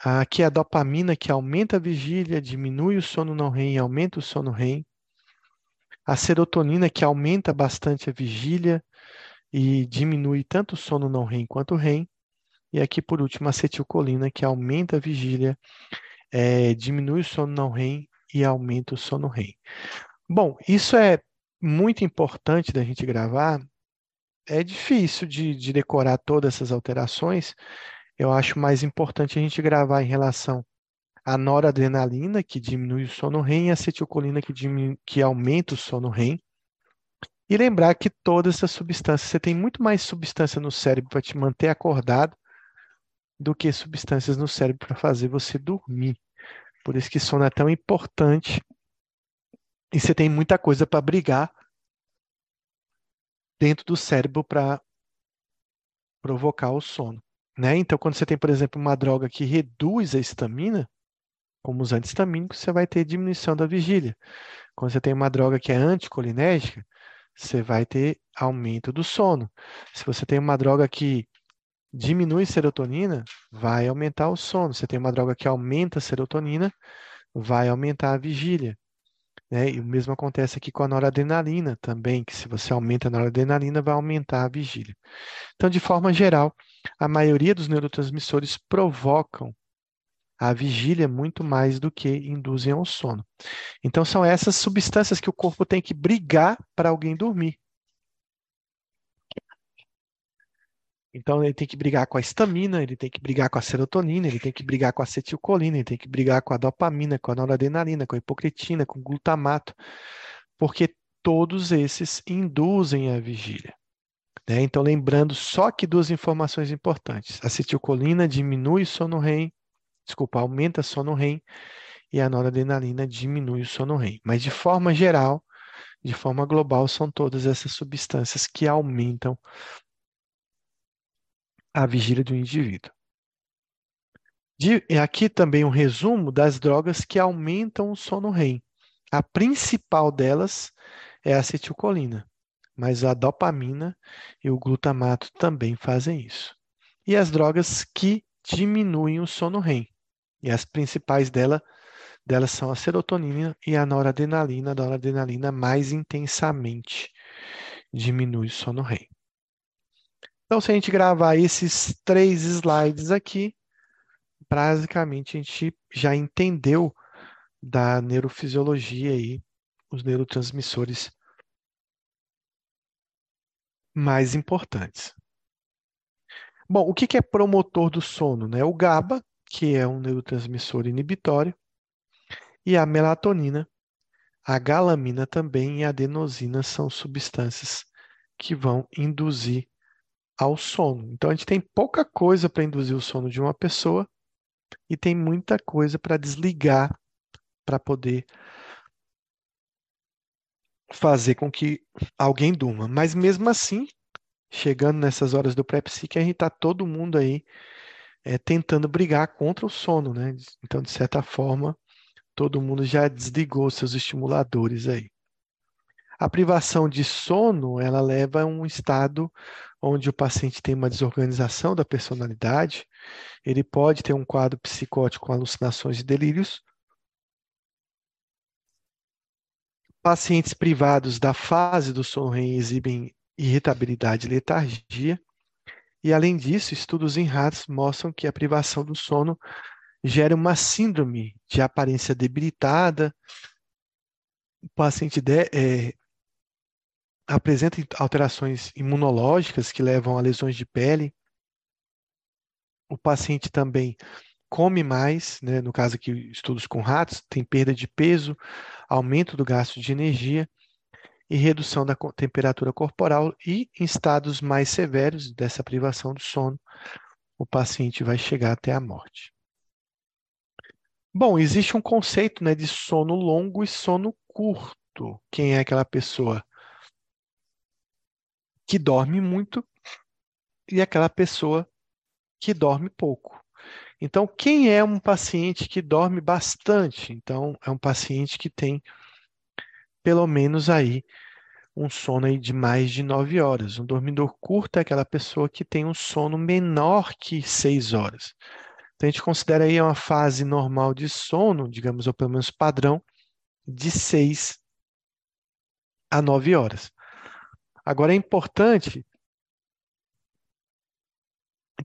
Aqui a dopamina, que aumenta a vigília, diminui o sono não REM aumenta o sono REM. A serotonina, que aumenta bastante a vigília e diminui tanto o sono não REM quanto o REM. E aqui, por último, a acetilcolina, que aumenta a vigília, é, diminui o sono não REM e aumenta o sono REM. Bom, isso é muito importante da gente gravar. É difícil de, de decorar todas essas alterações. Eu acho mais importante a gente gravar em relação à noradrenalina, que diminui o sono REM, e a acetilcolina, que, diminui, que aumenta o sono REM. E lembrar que todas essas substâncias, você tem muito mais substância no cérebro para te manter acordado do que substâncias no cérebro para fazer você dormir. Por isso que sono é tão importante e você tem muita coisa para brigar dentro do cérebro para provocar o sono. Né? Então, quando você tem, por exemplo, uma droga que reduz a estamina, como os antihistamínicos, você vai ter diminuição da vigília. Quando você tem uma droga que é anticolinérgica, você vai ter aumento do sono. Se você tem uma droga que diminui serotonina, vai aumentar o sono. Se tem uma droga que aumenta a serotonina, vai aumentar a vigília. Né? E o mesmo acontece aqui com a noradrenalina também, que se você aumenta a noradrenalina, vai aumentar a vigília. Então, de forma geral, a maioria dos neurotransmissores provocam a vigília muito mais do que induzem ao sono. Então, são essas substâncias que o corpo tem que brigar para alguém dormir. Então ele tem que brigar com a histamina, ele tem que brigar com a serotonina, ele tem que brigar com a acetilcolina, ele tem que brigar com a dopamina, com a noradrenalina, com a hipocretina, com o glutamato, porque todos esses induzem a vigília. Né? Então, lembrando só que duas informações importantes: a acetilcolina diminui o sono REM, desculpa, aumenta o sono REM, e a noradrenalina diminui o sono REM. Mas de forma geral, de forma global, são todas essas substâncias que aumentam a vigília do indivíduo. De, aqui também um resumo das drogas que aumentam o sono REM. A principal delas é a acetilcolina, mas a dopamina e o glutamato também fazem isso. E as drogas que diminuem o sono REM. E as principais dela, delas são a serotonina e a noradrenalina. A noradrenalina mais intensamente diminui o sono REM. Então, se a gente gravar esses três slides aqui, basicamente a gente já entendeu da neurofisiologia aí, os neurotransmissores mais importantes. Bom, o que é promotor do sono? Né? O GABA, que é um neurotransmissor inibitório, e a melatonina, a galamina também e a adenosina são substâncias que vão induzir ao sono. Então, a gente tem pouca coisa para induzir o sono de uma pessoa e tem muita coisa para desligar para poder fazer com que alguém durma. Mas mesmo assim, chegando nessas horas do pré-psique, a gente está todo mundo aí é, tentando brigar contra o sono, né? Então, de certa forma, todo mundo já desligou seus estimuladores aí. A privação de sono, ela leva a um estado onde o paciente tem uma desorganização da personalidade, ele pode ter um quadro psicótico com alucinações e delírios. Pacientes privados da fase do sono REM exibem irritabilidade e letargia. E, além disso, estudos em ratos mostram que a privação do sono gera uma síndrome de aparência debilitada. O paciente de, é, apresenta alterações imunológicas que levam a lesões de pele. O paciente também come mais, né? no caso aqui, estudos com ratos, tem perda de peso, aumento do gasto de energia e redução da temperatura corporal. E em estados mais severos dessa privação do sono, o paciente vai chegar até a morte. Bom, existe um conceito né, de sono longo e sono curto. Quem é aquela pessoa que dorme muito e aquela pessoa que dorme pouco. Então, quem é um paciente que dorme bastante? Então, é um paciente que tem pelo menos aí um sono aí de mais de nove horas. Um dormidor curto é aquela pessoa que tem um sono menor que seis horas. Então, a gente considera aí uma fase normal de sono, digamos, ou pelo menos padrão, de seis a nove horas. Agora é importante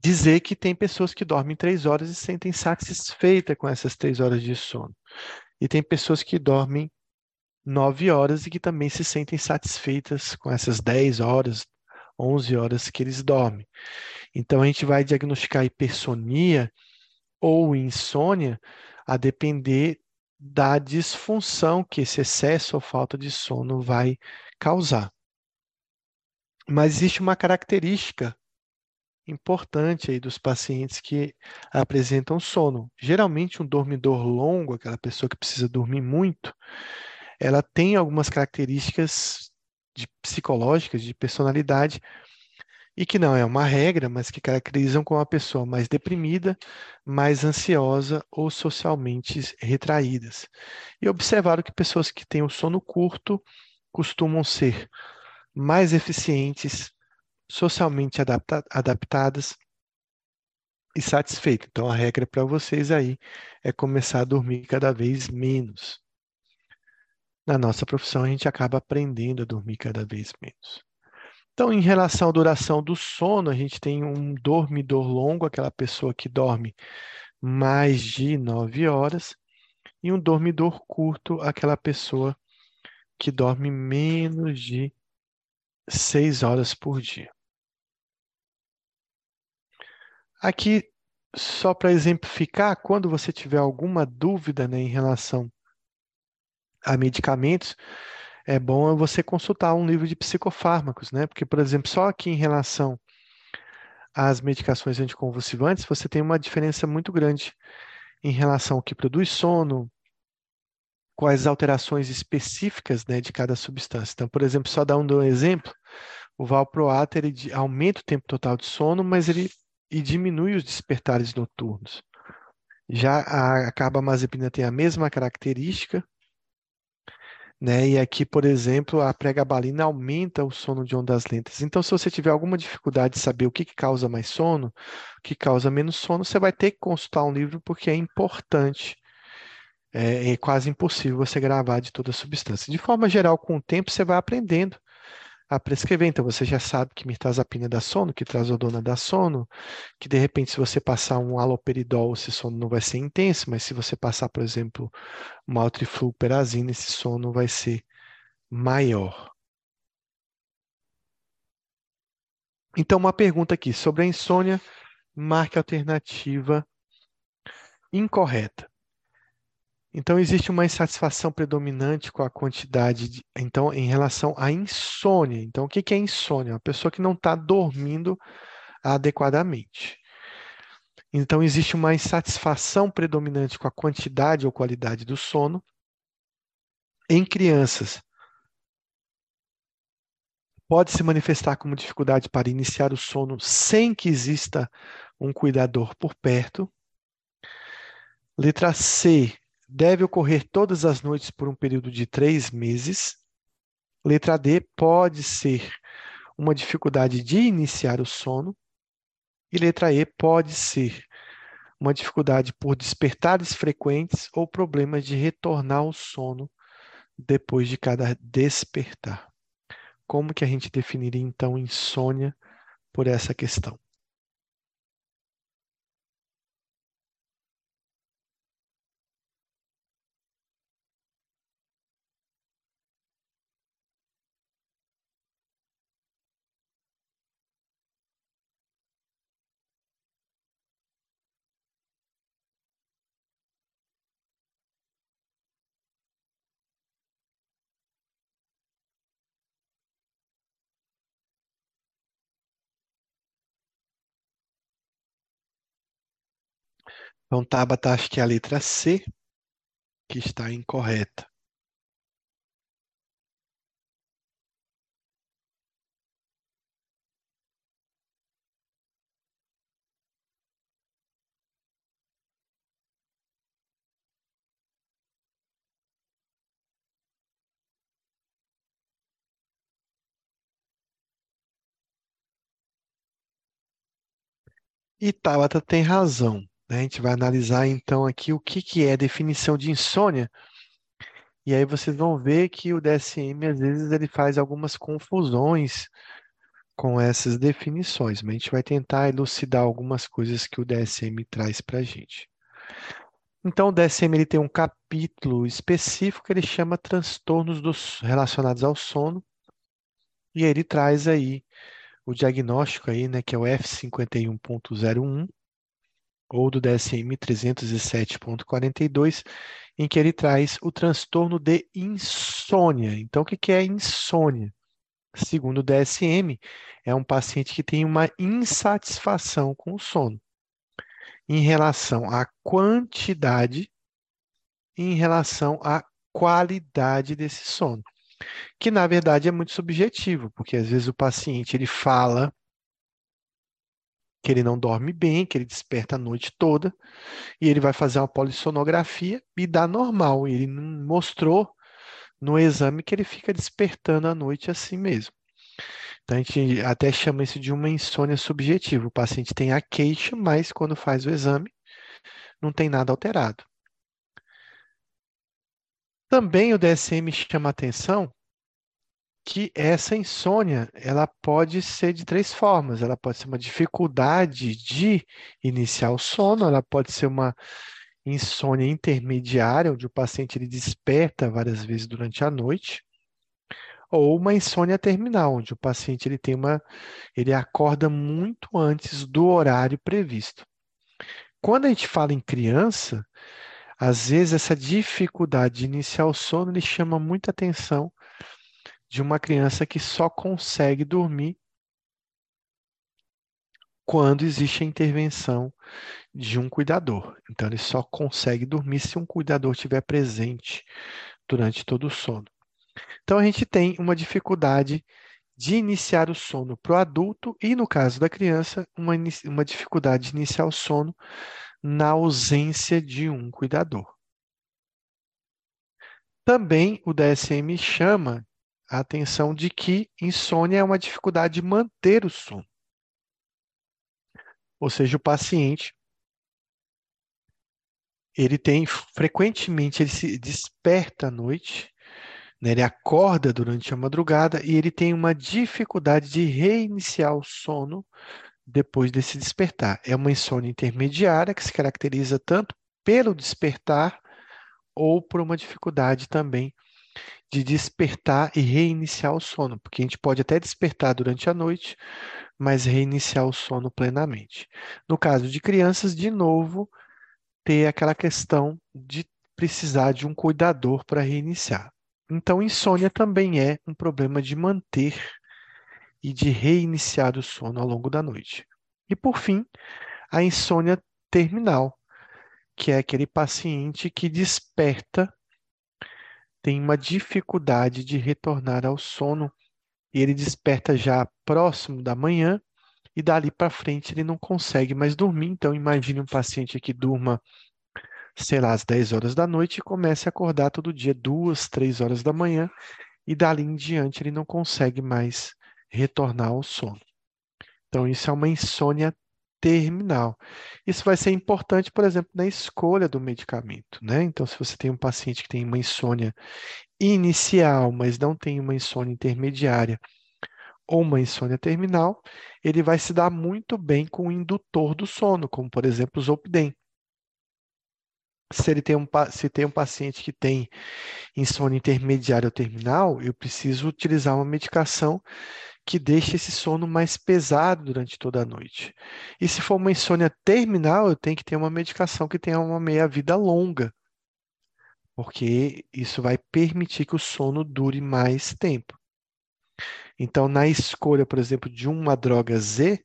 dizer que tem pessoas que dormem três horas e se sentem satisfeitas com essas três horas de sono. E tem pessoas que dormem nove horas e que também se sentem satisfeitas com essas dez horas, onze horas que eles dormem. Então a gente vai diagnosticar hipersonia ou insônia a depender da disfunção que esse excesso ou falta de sono vai causar. Mas existe uma característica importante aí dos pacientes que apresentam sono. Geralmente, um dormidor longo, aquela pessoa que precisa dormir muito, ela tem algumas características de, psicológicas, de personalidade, e que não é uma regra, mas que caracterizam como uma pessoa mais deprimida, mais ansiosa ou socialmente retraídas. E observaram que pessoas que têm o sono curto costumam ser mais eficientes, socialmente adapta adaptadas e satisfeitas. Então, a regra para vocês aí é começar a dormir cada vez menos. Na nossa profissão, a gente acaba aprendendo a dormir cada vez menos. Então, em relação à duração do sono, a gente tem um dormidor longo, aquela pessoa que dorme mais de nove horas, e um dormidor curto, aquela pessoa que dorme menos de seis horas por dia. Aqui, só para exemplificar, quando você tiver alguma dúvida né, em relação a medicamentos, é bom você consultar um livro de psicofármacos, né? Porque, por exemplo, só aqui em relação às medicações anticonvulsivantes, você tem uma diferença muito grande em relação ao que produz sono, quais alterações específicas né, de cada substância. Então, por exemplo, só dar um exemplo, o valproato ele aumenta o tempo total de sono, mas ele e diminui os despertares noturnos. Já a carbamazepina tem a mesma característica, né? E aqui, por exemplo, a pregabalina aumenta o sono de ondas lentas. Então, se você tiver alguma dificuldade de saber o que, que causa mais sono, o que causa menos sono, você vai ter que consultar um livro porque é importante. É, é quase impossível você gravar de toda a substância. De forma geral, com o tempo, você vai aprendendo a prescrever. Então, você já sabe que mirtazapina dá sono, que trazodona dá sono, que de repente, se você passar um haloperidol, esse sono não vai ser intenso, mas se você passar, por exemplo, uma altrifluperazina, esse sono vai ser maior. Então, uma pergunta aqui sobre a insônia, marque a alternativa incorreta. Então, existe uma insatisfação predominante com a quantidade, de, então, em relação à insônia. Então, o que é insônia? Uma pessoa que não está dormindo adequadamente. Então, existe uma insatisfação predominante com a quantidade ou qualidade do sono. Em crianças, pode se manifestar como dificuldade para iniciar o sono sem que exista um cuidador por perto. Letra C, deve ocorrer todas as noites por um período de três meses. Letra D pode ser uma dificuldade de iniciar o sono. E letra E pode ser uma dificuldade por despertares frequentes ou problemas de retornar ao sono depois de cada despertar. Como que a gente definiria então insônia por essa questão? Então, Tabata, acho que é a letra C que está incorreta. E Tabata tem razão. A gente vai analisar então aqui o que, que é definição de insônia. E aí vocês vão ver que o DSM às vezes ele faz algumas confusões com essas definições, mas a gente vai tentar elucidar algumas coisas que o DSM traz para a gente. Então, o DSM ele tem um capítulo específico que ele chama transtornos dos, relacionados ao sono, e ele traz aí o diagnóstico aí, né, que é o F51.01, ou do DSM 307.42, em que ele traz o transtorno de insônia. Então, o que é insônia? Segundo o DSM, é um paciente que tem uma insatisfação com o sono em relação à quantidade em relação à qualidade desse sono, que na verdade é muito subjetivo, porque às vezes o paciente ele fala que ele não dorme bem, que ele desperta a noite toda, e ele vai fazer uma polissonografia e dá normal. Ele mostrou no exame que ele fica despertando à noite assim mesmo. Então, a gente até chama isso de uma insônia subjetiva. O paciente tem a queixa, mas quando faz o exame, não tem nada alterado. Também o DSM chama atenção que essa insônia, ela pode ser de três formas. Ela pode ser uma dificuldade de iniciar o sono, ela pode ser uma insônia intermediária, onde o paciente ele desperta várias vezes durante a noite, ou uma insônia terminal, onde o paciente ele tem uma, ele acorda muito antes do horário previsto. Quando a gente fala em criança, às vezes essa dificuldade de iniciar o sono ele chama muita atenção de uma criança que só consegue dormir quando existe a intervenção de um cuidador. Então, ele só consegue dormir se um cuidador estiver presente durante todo o sono. Então, a gente tem uma dificuldade de iniciar o sono para o adulto e, no caso da criança, uma, uma dificuldade de iniciar o sono na ausência de um cuidador. Também o DSM chama a atenção de que insônia é uma dificuldade de manter o sono. Ou seja, o paciente ele tem frequentemente ele se desperta à noite, né, ele acorda durante a madrugada e ele tem uma dificuldade de reiniciar o sono depois desse despertar. É uma insônia intermediária que se caracteriza tanto pelo despertar ou por uma dificuldade também de despertar e reiniciar o sono, porque a gente pode até despertar durante a noite, mas reiniciar o sono plenamente. No caso de crianças, de novo, ter aquela questão de precisar de um cuidador para reiniciar. Então, insônia também é um problema de manter e de reiniciar o sono ao longo da noite. E, por fim, a insônia terminal, que é aquele paciente que desperta tem uma dificuldade de retornar ao sono e ele desperta já próximo da manhã e dali para frente ele não consegue mais dormir. Então, imagine um paciente que durma, sei lá, às 10 horas da noite e comece a acordar todo dia, duas, três horas da manhã, e dali em diante ele não consegue mais retornar ao sono. Então, isso é uma insônia terminal. Isso vai ser importante, por exemplo, na escolha do medicamento, né? Então, se você tem um paciente que tem uma insônia inicial, mas não tem uma insônia intermediária ou uma insônia terminal, ele vai se dar muito bem com o indutor do sono, como por exemplo o Zolpidem. Se ele tem um, se tem um paciente que tem insônia intermediária ou terminal, eu preciso utilizar uma medicação que deixe esse sono mais pesado durante toda a noite. E se for uma insônia terminal, eu tenho que ter uma medicação que tenha uma meia-vida longa, porque isso vai permitir que o sono dure mais tempo. Então, na escolha, por exemplo, de uma droga Z,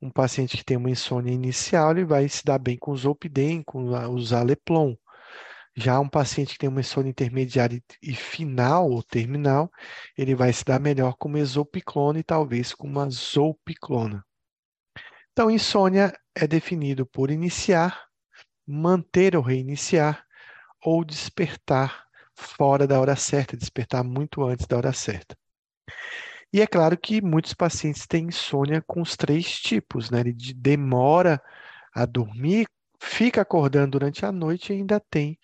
um paciente que tem uma insônia inicial, ele vai se dar bem com o Zolpidem, com o Zaleplon. Já um paciente que tem uma insônia intermediária e final ou terminal, ele vai se dar melhor com uma exopiclona e talvez com uma zolpiclona. Então, insônia é definido por iniciar, manter ou reiniciar ou despertar fora da hora certa, despertar muito antes da hora certa. E é claro que muitos pacientes têm insônia com os três tipos, né? Ele demora a dormir, fica acordando durante a noite e ainda tem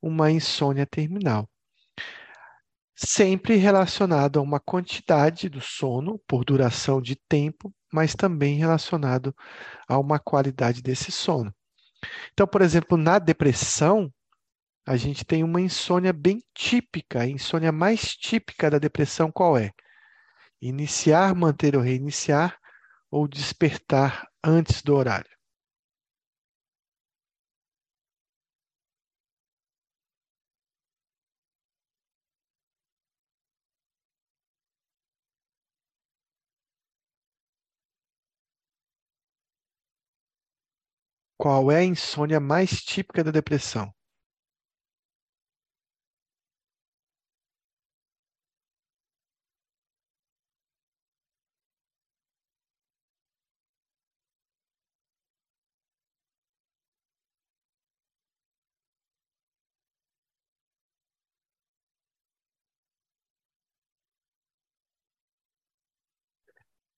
uma insônia terminal. Sempre relacionado a uma quantidade do sono por duração de tempo, mas também relacionado a uma qualidade desse sono. Então, por exemplo, na depressão, a gente tem uma insônia bem típica. A insônia mais típica da depressão qual é? Iniciar, manter ou reiniciar, ou despertar antes do horário. Qual é a insônia mais típica da depressão?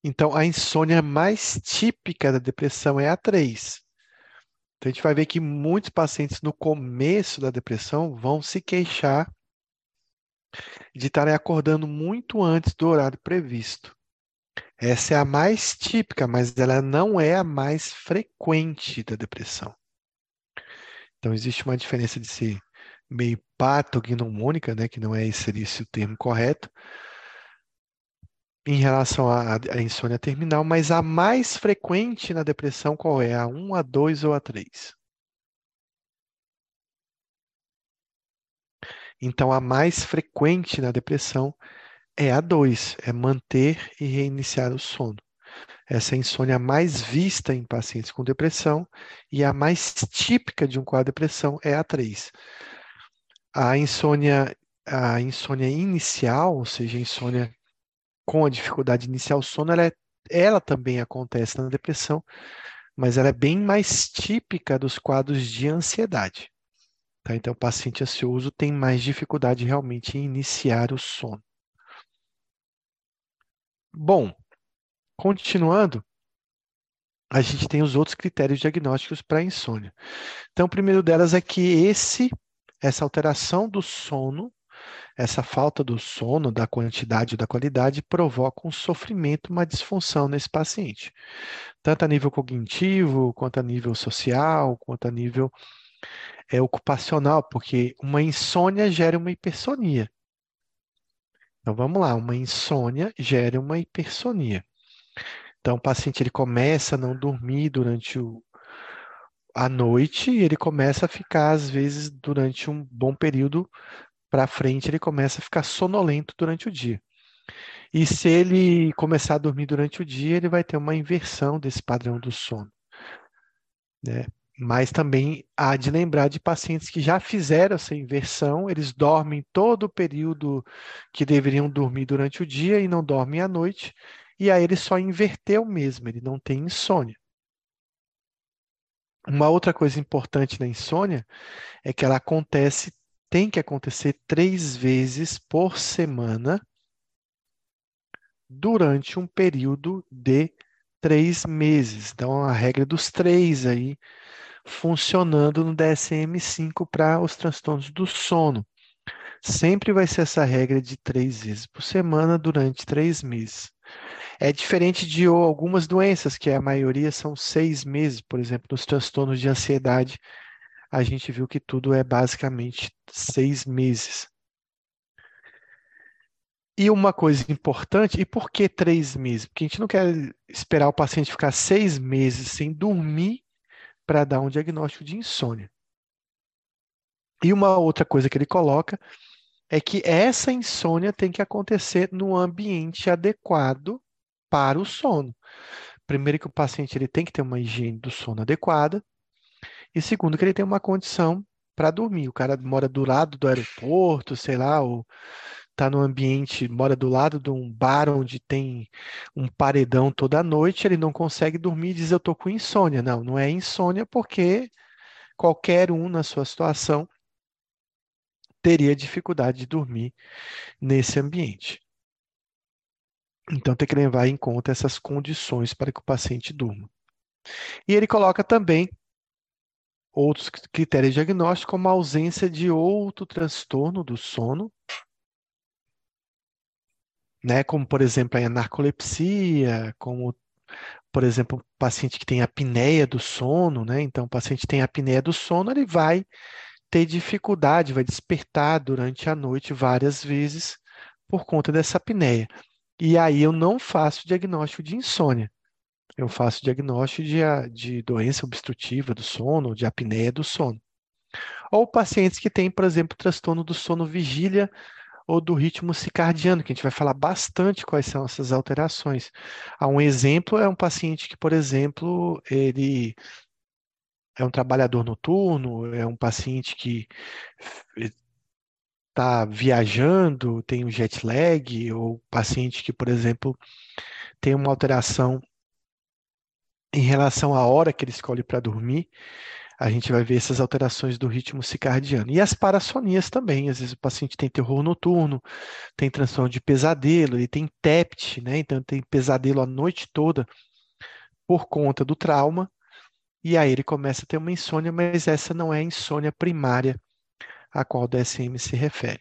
Então, a insônia mais típica da depressão é a 3. Então, a gente vai ver que muitos pacientes no começo da depressão vão se queixar de estarem acordando muito antes do horário previsto. Essa é a mais típica, mas ela não é a mais frequente da depressão. Então, existe uma diferença de ser meio patognomônica, né, que não é esse, esse o termo correto, em relação à, à insônia terminal, mas a mais frequente na depressão qual é? A 1, a 2 ou a 3? Então, a mais frequente na depressão é a 2, é manter e reiniciar o sono. Essa é a insônia mais vista em pacientes com depressão e a mais típica de um quadro de depressão é a 3. A insônia, a insônia inicial, ou seja, a insônia com a dificuldade de iniciar o sono, ela, é, ela também acontece na depressão, mas ela é bem mais típica dos quadros de ansiedade. Tá? Então, o paciente ansioso tem mais dificuldade realmente em iniciar o sono. Bom, continuando, a gente tem os outros critérios diagnósticos para insônia. Então, o primeiro delas é que esse, essa alteração do sono essa falta do sono, da quantidade e da qualidade, provoca um sofrimento, uma disfunção nesse paciente, tanto a nível cognitivo, quanto a nível social, quanto a nível é, ocupacional, porque uma insônia gera uma hipersonia. Então vamos lá, uma insônia gera uma hipersonia. Então o paciente ele começa a não dormir durante o, a noite ele começa a ficar, às vezes, durante um bom período, para frente, ele começa a ficar sonolento durante o dia. E se ele começar a dormir durante o dia, ele vai ter uma inversão desse padrão do sono. Né? Mas também há de lembrar de pacientes que já fizeram essa inversão, eles dormem todo o período que deveriam dormir durante o dia e não dormem à noite, e aí ele só inverteu mesmo, ele não tem insônia. Uma outra coisa importante na insônia é que ela acontece tem que acontecer três vezes por semana durante um período de três meses. Então, a regra dos três aí funcionando no DSM-5 para os transtornos do sono. Sempre vai ser essa regra de três vezes por semana durante três meses. É diferente de algumas doenças, que a maioria são seis meses, por exemplo, nos transtornos de ansiedade, a gente viu que tudo é basicamente seis meses. E uma coisa importante, e por que três meses? Porque a gente não quer esperar o paciente ficar seis meses sem dormir para dar um diagnóstico de insônia. E uma outra coisa que ele coloca é que essa insônia tem que acontecer no ambiente adequado para o sono. Primeiro que o paciente ele tem que ter uma higiene do sono adequada, e segundo, que ele tem uma condição para dormir. O cara mora do lado do aeroporto, sei lá, ou está no ambiente, mora do lado de um bar onde tem um paredão toda noite, ele não consegue dormir e diz eu tô com insônia. Não, não é insônia porque qualquer um na sua situação teria dificuldade de dormir nesse ambiente. Então tem que levar em conta essas condições para que o paciente durma. E ele coloca também outros critérios diagnósticos, como a ausência de outro transtorno do sono, né, como, por exemplo, a narcolepsia, como, por exemplo, paciente que tem apneia do sono, né? Então, o paciente tem apneia do sono, ele vai ter dificuldade, vai despertar durante a noite várias vezes por conta dessa apneia. E aí eu não faço diagnóstico de insônia eu faço diagnóstico de, de doença obstrutiva do sono, de apneia do sono. Ou pacientes que têm, por exemplo, transtorno do sono vigília ou do ritmo circadiano, que a gente vai falar bastante quais são essas alterações. Um exemplo é um paciente que, por exemplo, ele é um trabalhador noturno, é um paciente que está viajando, tem um jet lag, ou paciente que, por exemplo, tem uma alteração em relação à hora que ele escolhe para dormir, a gente vai ver essas alterações do ritmo circadiano. E as parassonias também, às vezes o paciente tem terror noturno, tem transtorno de pesadelo, ele tem TEPT, né? Então tem pesadelo a noite toda por conta do trauma, e aí ele começa a ter uma insônia, mas essa não é a insônia primária a qual o DSM se refere.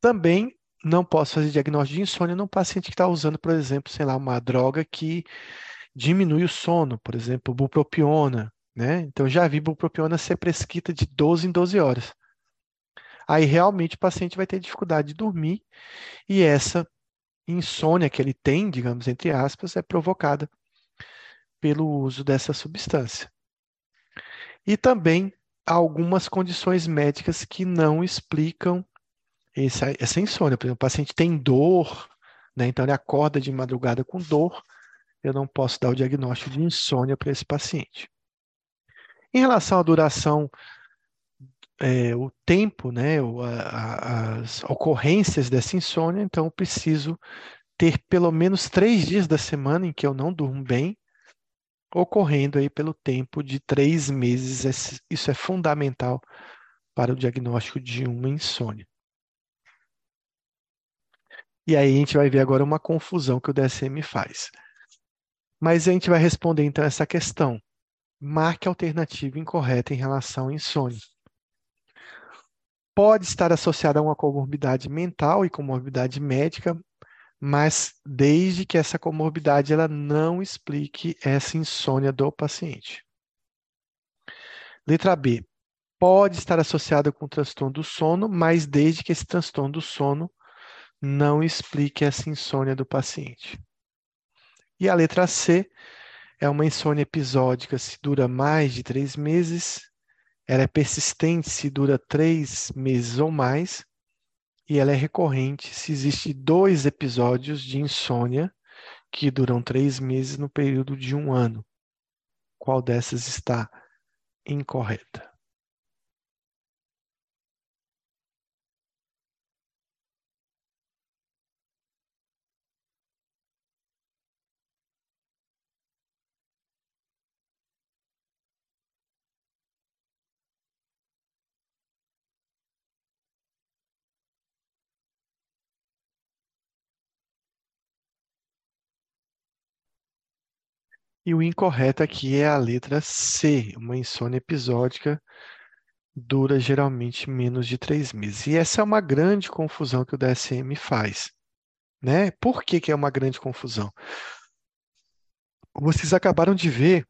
Também não posso fazer diagnóstico de insônia num paciente que está usando, por exemplo, sei lá, uma droga que diminui o sono, por exemplo, bupropiona, né? Então já vi bupropiona ser prescrita de 12 em 12 horas. Aí realmente o paciente vai ter dificuldade de dormir e essa insônia que ele tem, digamos entre aspas, é provocada pelo uso dessa substância. E também algumas condições médicas que não explicam essa, essa insônia. Por exemplo, o paciente tem dor, né? então ele acorda de madrugada com dor, eu não posso dar o diagnóstico de insônia para esse paciente. Em relação à duração, é, o tempo, né, as ocorrências dessa insônia, então eu preciso ter pelo menos três dias da semana em que eu não durmo bem, ocorrendo aí pelo tempo de três meses. Isso é fundamental para o diagnóstico de uma insônia. E aí a gente vai ver agora uma confusão que o DSM faz. Mas a gente vai responder então essa questão. Marque a alternativa incorreta em relação à insônia. Pode estar associada a uma comorbidade mental e comorbidade médica, mas desde que essa comorbidade ela não explique essa insônia do paciente. Letra B. Pode estar associada com transtorno do sono, mas desde que esse transtorno do sono não explique essa insônia do paciente. E a letra C é uma insônia episódica se dura mais de três meses, ela é persistente se dura três meses ou mais, e ela é recorrente se existe dois episódios de insônia que duram três meses no período de um ano. Qual dessas está incorreta? E o incorreto aqui é a letra C. Uma insônia episódica dura geralmente menos de três meses. E essa é uma grande confusão que o DSM faz. Né? Por que, que é uma grande confusão? Vocês acabaram de ver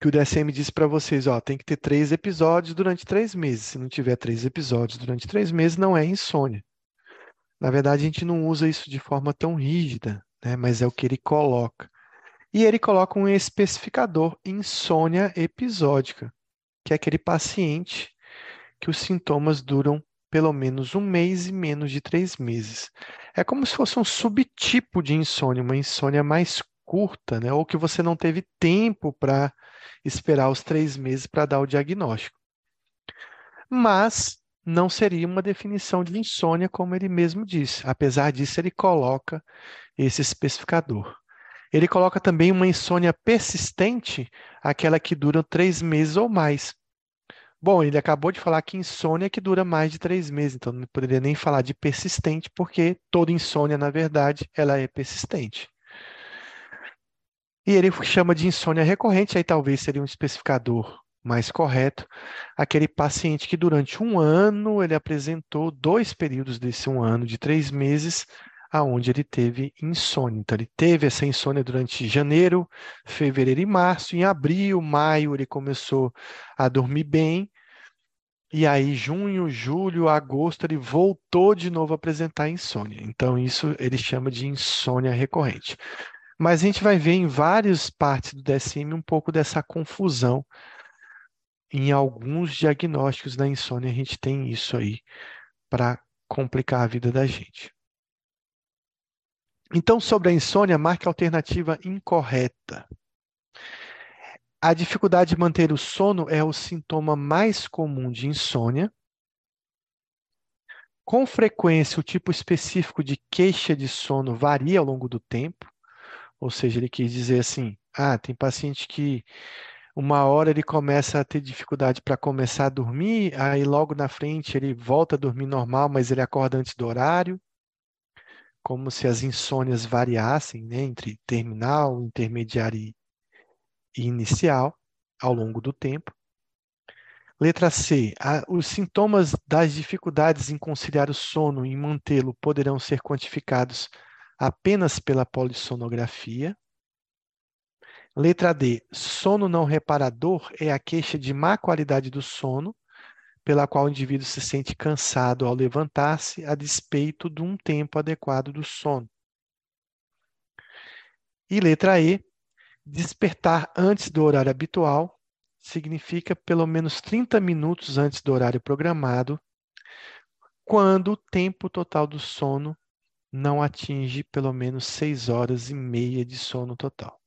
que o DSM disse para vocês, ó, tem que ter três episódios durante três meses. Se não tiver três episódios durante três meses, não é insônia. Na verdade, a gente não usa isso de forma tão rígida, né? mas é o que ele coloca. E ele coloca um especificador insônia episódica, que é aquele paciente que os sintomas duram pelo menos um mês e menos de três meses. É como se fosse um subtipo de insônia, uma insônia mais curta, né? ou que você não teve tempo para esperar os três meses para dar o diagnóstico. Mas não seria uma definição de insônia, como ele mesmo disse. Apesar disso, ele coloca esse especificador. Ele coloca também uma insônia persistente, aquela que dura três meses ou mais. Bom, ele acabou de falar que insônia que dura mais de três meses, então não poderia nem falar de persistente, porque toda insônia, na verdade, ela é persistente. E ele chama de insônia recorrente, aí talvez seria um especificador mais correto, aquele paciente que durante um ano ele apresentou dois períodos desse um ano, de três meses, aonde ele teve insônia. Então, ele teve essa insônia durante janeiro, fevereiro e março. Em abril, maio, ele começou a dormir bem. E aí, junho, julho, agosto, ele voltou de novo a apresentar insônia. Então, isso ele chama de insônia recorrente. Mas a gente vai ver em várias partes do DSM um pouco dessa confusão. Em alguns diagnósticos da insônia, a gente tem isso aí para complicar a vida da gente. Então, sobre a insônia, marque a alternativa incorreta. A dificuldade de manter o sono é o sintoma mais comum de insônia. Com frequência, o tipo específico de queixa de sono varia ao longo do tempo. Ou seja, ele quis dizer assim: ah, tem paciente que uma hora ele começa a ter dificuldade para começar a dormir, aí logo na frente ele volta a dormir normal, mas ele acorda antes do horário, como se as insônias variassem, né, entre terminal, intermediário e inicial ao longo do tempo. Letra C. A, os sintomas das dificuldades em conciliar o sono e mantê-lo poderão ser quantificados apenas pela polissonografia. Letra D. Sono não reparador é a queixa de má qualidade do sono, pela qual o indivíduo se sente cansado ao levantar-se, a despeito de um tempo adequado do sono. E letra E. Despertar antes do horário habitual significa pelo menos 30 minutos antes do horário programado, quando o tempo total do sono não atinge pelo menos 6 horas e meia de sono total.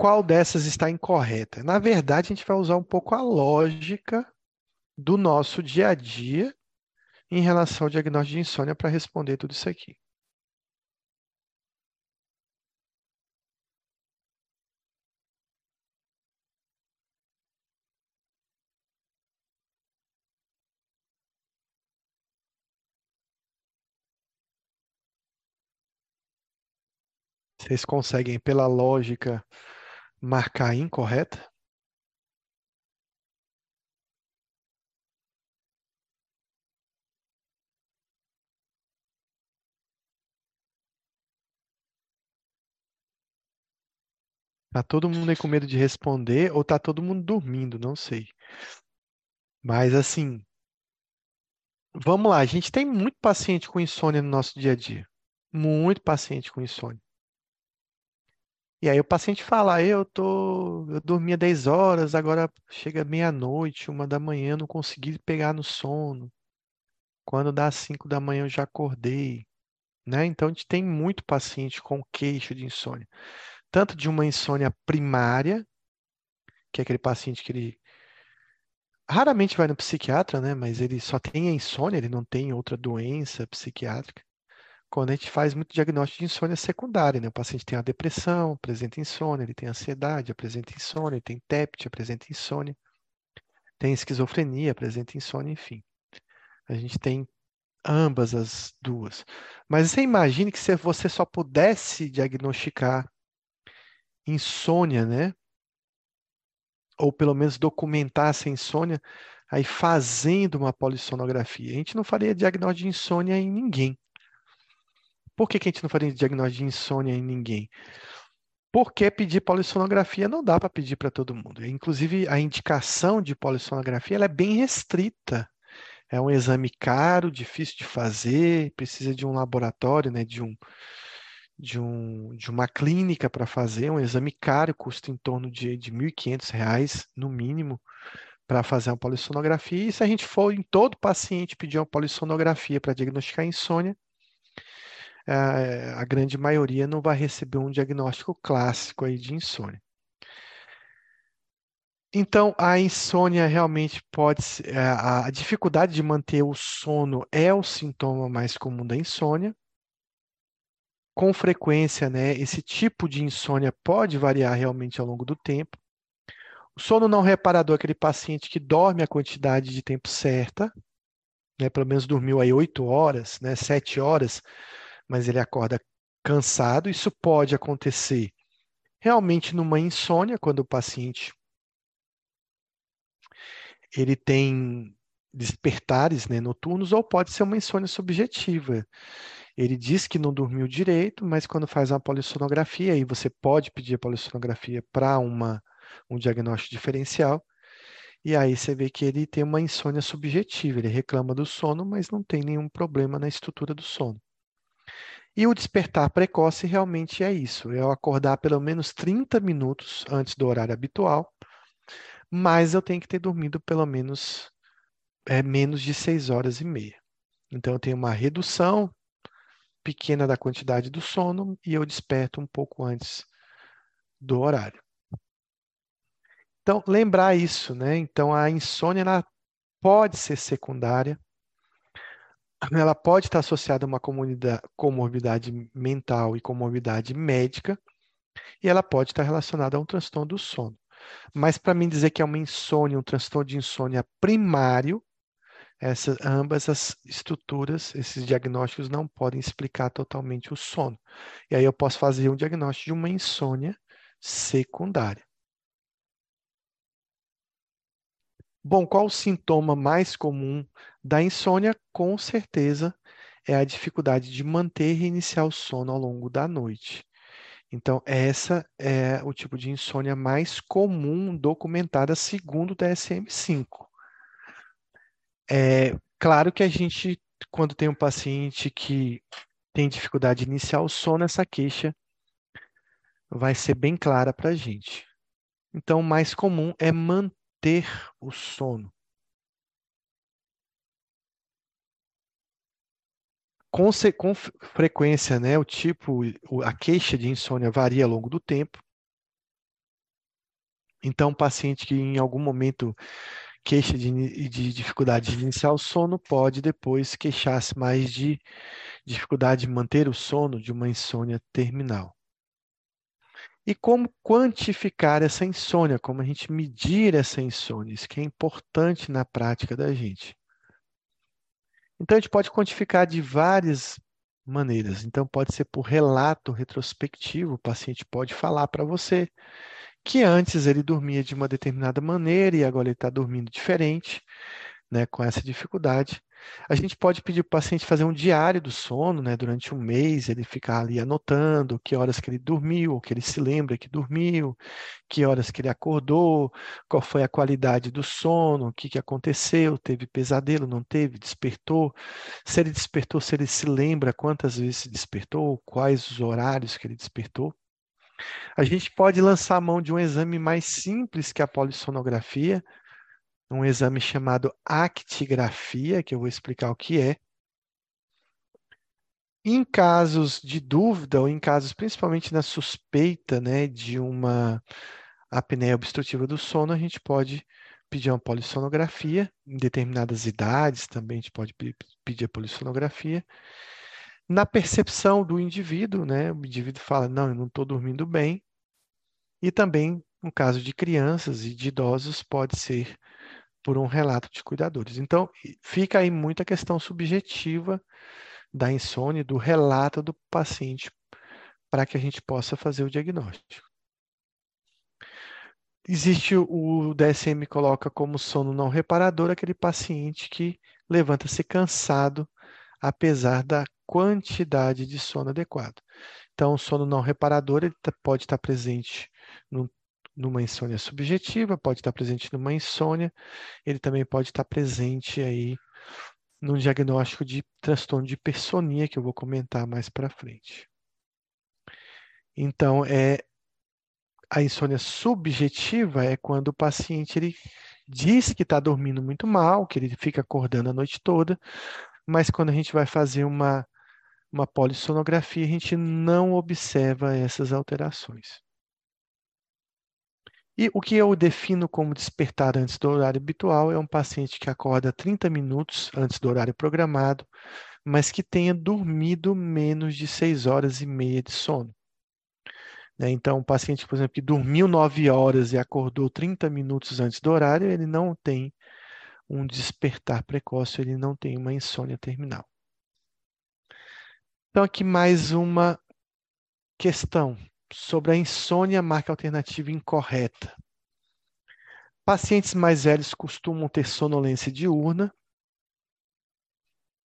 Qual dessas está incorreta? Na verdade, a gente vai usar um pouco a lógica do nosso dia a dia em relação ao diagnóstico de insônia para responder tudo isso aqui. Vocês conseguem, pela lógica, marcar incorreta? Tá todo mundo aí com medo de responder ou tá todo mundo dormindo? Não sei. Mas assim, vamos lá. A gente tem muito paciente com insônia no nosso dia a dia. Muito paciente com insônia. E aí o paciente fala, eu tô, eu dormia 10 horas, agora chega meia-noite, uma da manhã, não consegui pegar no sono. Quando dá 5 da manhã eu já acordei, né? Então a gente tem muito paciente com queixo de insônia, tanto de uma insônia primária, que é aquele paciente que ele raramente vai no psiquiatra, né? Mas ele só tem a insônia, ele não tem outra doença psiquiátrica quando a gente faz muito diagnóstico de insônia secundária, né? O paciente tem a depressão, apresenta insônia, ele tem ansiedade, apresenta insônia, ele tem TEPT, apresenta insônia, tem esquizofrenia, apresenta insônia, enfim. A gente tem ambas as duas. Mas você imagine que se você só pudesse diagnosticar insônia, né? Ou pelo menos documentar essa insônia, aí fazendo uma polissonografia. A gente não faria diagnóstico de insônia em ninguém. Por que, que a gente não faria diagnóstico de insônia em ninguém? Porque pedir polissonografia não dá para pedir para todo mundo. Inclusive, a indicação de polissonografia ela é bem restrita. É um exame caro, difícil de fazer, precisa de um laboratório, né, de, um, de, um, de uma clínica para fazer. Um exame caro, custa em torno de, de R$ 1.500, no mínimo, para fazer uma polissonografia. E se a gente for em todo paciente pedir uma polissonografia para diagnosticar insônia, a, grande maioria não vai receber um diagnóstico clássico aí de insônia. Então, a insônia realmente pode ser, a dificuldade de manter o sono é o sintoma mais comum da insônia. Com frequência, né, esse tipo de insônia pode variar realmente ao longo do tempo. O sono não reparador é aquele paciente que dorme a quantidade de tempo certa, né, pelo menos dormiu aí 8 horas, né, 7 horas, mas ele acorda cansado. Isso pode acontecer realmente numa insônia, quando o paciente ele tem despertares né, noturnos, ou pode ser uma insônia subjetiva. Ele diz que não dormiu direito, mas quando faz uma polissonografia, aí você pode pedir a polissonografia para um diagnóstico diferencial, e aí você vê que ele tem uma insônia subjetiva, ele reclama do sono, mas não tem nenhum problema na estrutura do sono. E o despertar precoce realmente é isso: é eu acordar pelo menos 30 minutos antes do horário habitual, mas eu tenho que ter dormido pelo menos é, menos de 6 horas e meia. Então, eu tenho uma redução pequena da quantidade do sono e eu desperto um pouco antes do horário. Então, lembrar isso, né? Então, a insônia pode ser secundária, ela pode estar associada a uma comorbidade mental e comorbidade médica, e ela pode estar relacionada a um transtorno do sono. Mas para mim dizer que é uma insônia, um transtorno de insônia primário, essas, ambas as estruturas, esses diagnósticos não podem explicar totalmente o sono. E aí eu posso fazer um diagnóstico de uma insônia secundária. Bom, qual o sintoma mais comum da insônia? Com certeza é a dificuldade de manter e reiniciar o sono ao longo da noite. Então, essa é o tipo de insônia mais comum documentada segundo o DSM-5. É claro que a gente, quando tem um paciente que tem dificuldade de iniciar o sono, essa queixa vai ser bem clara para a gente. Então, o mais comum é manter o sono. Com, com frequência, né, o tipo, a queixa de insônia varia ao longo do tempo. Então, paciente que em algum momento queixa de, de dificuldade de iniciar o sono pode depois queixar-se mais de dificuldade de manter o sono de uma insônia terminal. E como quantificar essa insônia? Como a gente medir essa insônia? Isso que é importante na prática da gente. Então, a gente pode quantificar de várias maneiras. Então, pode ser por relato retrospectivo, o paciente pode falar para você que antes ele dormia de uma determinada maneira e agora ele está dormindo diferente, né, com essa dificuldade. A gente pode pedir para o paciente fazer um diário do sono, né, durante um mês, ele ficar ali anotando que horas que ele dormiu, que ele se lembra que dormiu, que horas que ele acordou, qual foi a qualidade do sono, o que, que aconteceu, teve pesadelo, não teve, despertou, se ele despertou, se ele se lembra quantas vezes despertou, quais os horários que ele despertou. A gente pode lançar a mão de um exame mais simples que a polissonografia, um exame chamado actigrafia, que eu vou explicar o que é. Em casos de dúvida, ou em casos principalmente na suspeita né, de uma apneia obstrutiva do sono, a gente pode pedir uma polissonografia. Em determinadas idades também a gente pode pedir a polissonografia. Na percepção do indivíduo, né, o indivíduo fala, não, eu não estou dormindo bem. E também, no caso de crianças e de idosos, pode ser por um relato de cuidadores. Então, fica aí muita questão subjetiva da insônia, do relato do paciente, para que a gente possa fazer o diagnóstico. Existe o DSM coloca como sono não reparador aquele paciente que levanta-se cansado, apesar da quantidade de sono adequado. Então, o sono não reparador ele tá, pode estar presente no numa insônia subjetiva, pode estar presente numa insônia, ele também pode estar presente aí no diagnóstico de transtorno de hipersonia, que eu vou comentar mais para frente. Então, é a insônia subjetiva é quando o paciente ele diz que está dormindo muito mal, que ele fica acordando a noite toda, mas quando a gente vai fazer uma, uma polissonografia, a gente não observa essas alterações. E o que eu defino como despertar antes do horário habitual é um paciente que acorda 30 minutos antes do horário programado, mas que tenha dormido menos de 6 horas e meia de sono. Né? Então, um paciente, por exemplo, que dormiu 9 horas e acordou 30 minutos antes do horário, ele não tem um despertar precoce, ele não tem uma insônia terminal. Então, aqui mais uma questão sobre a insônia marca alternativa incorreta. Pacientes mais velhos costumam ter sonolência diurna.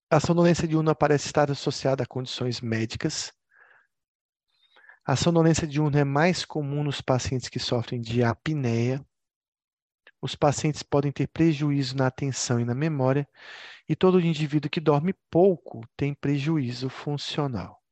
A sonolência diurna parece estar associada a condições médicas. A sonolência diurna é mais comum nos pacientes que sofrem de apneia. Os pacientes podem ter prejuízo na atenção e na memória, e todo indivíduo que dorme pouco tem prejuízo funcional.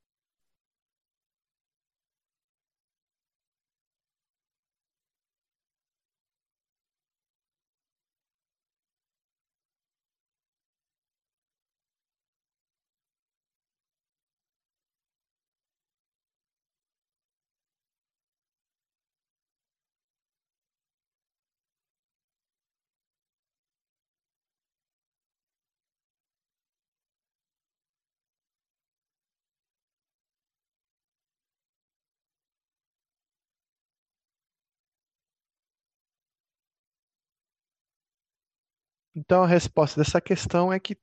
Então, a resposta dessa questão é que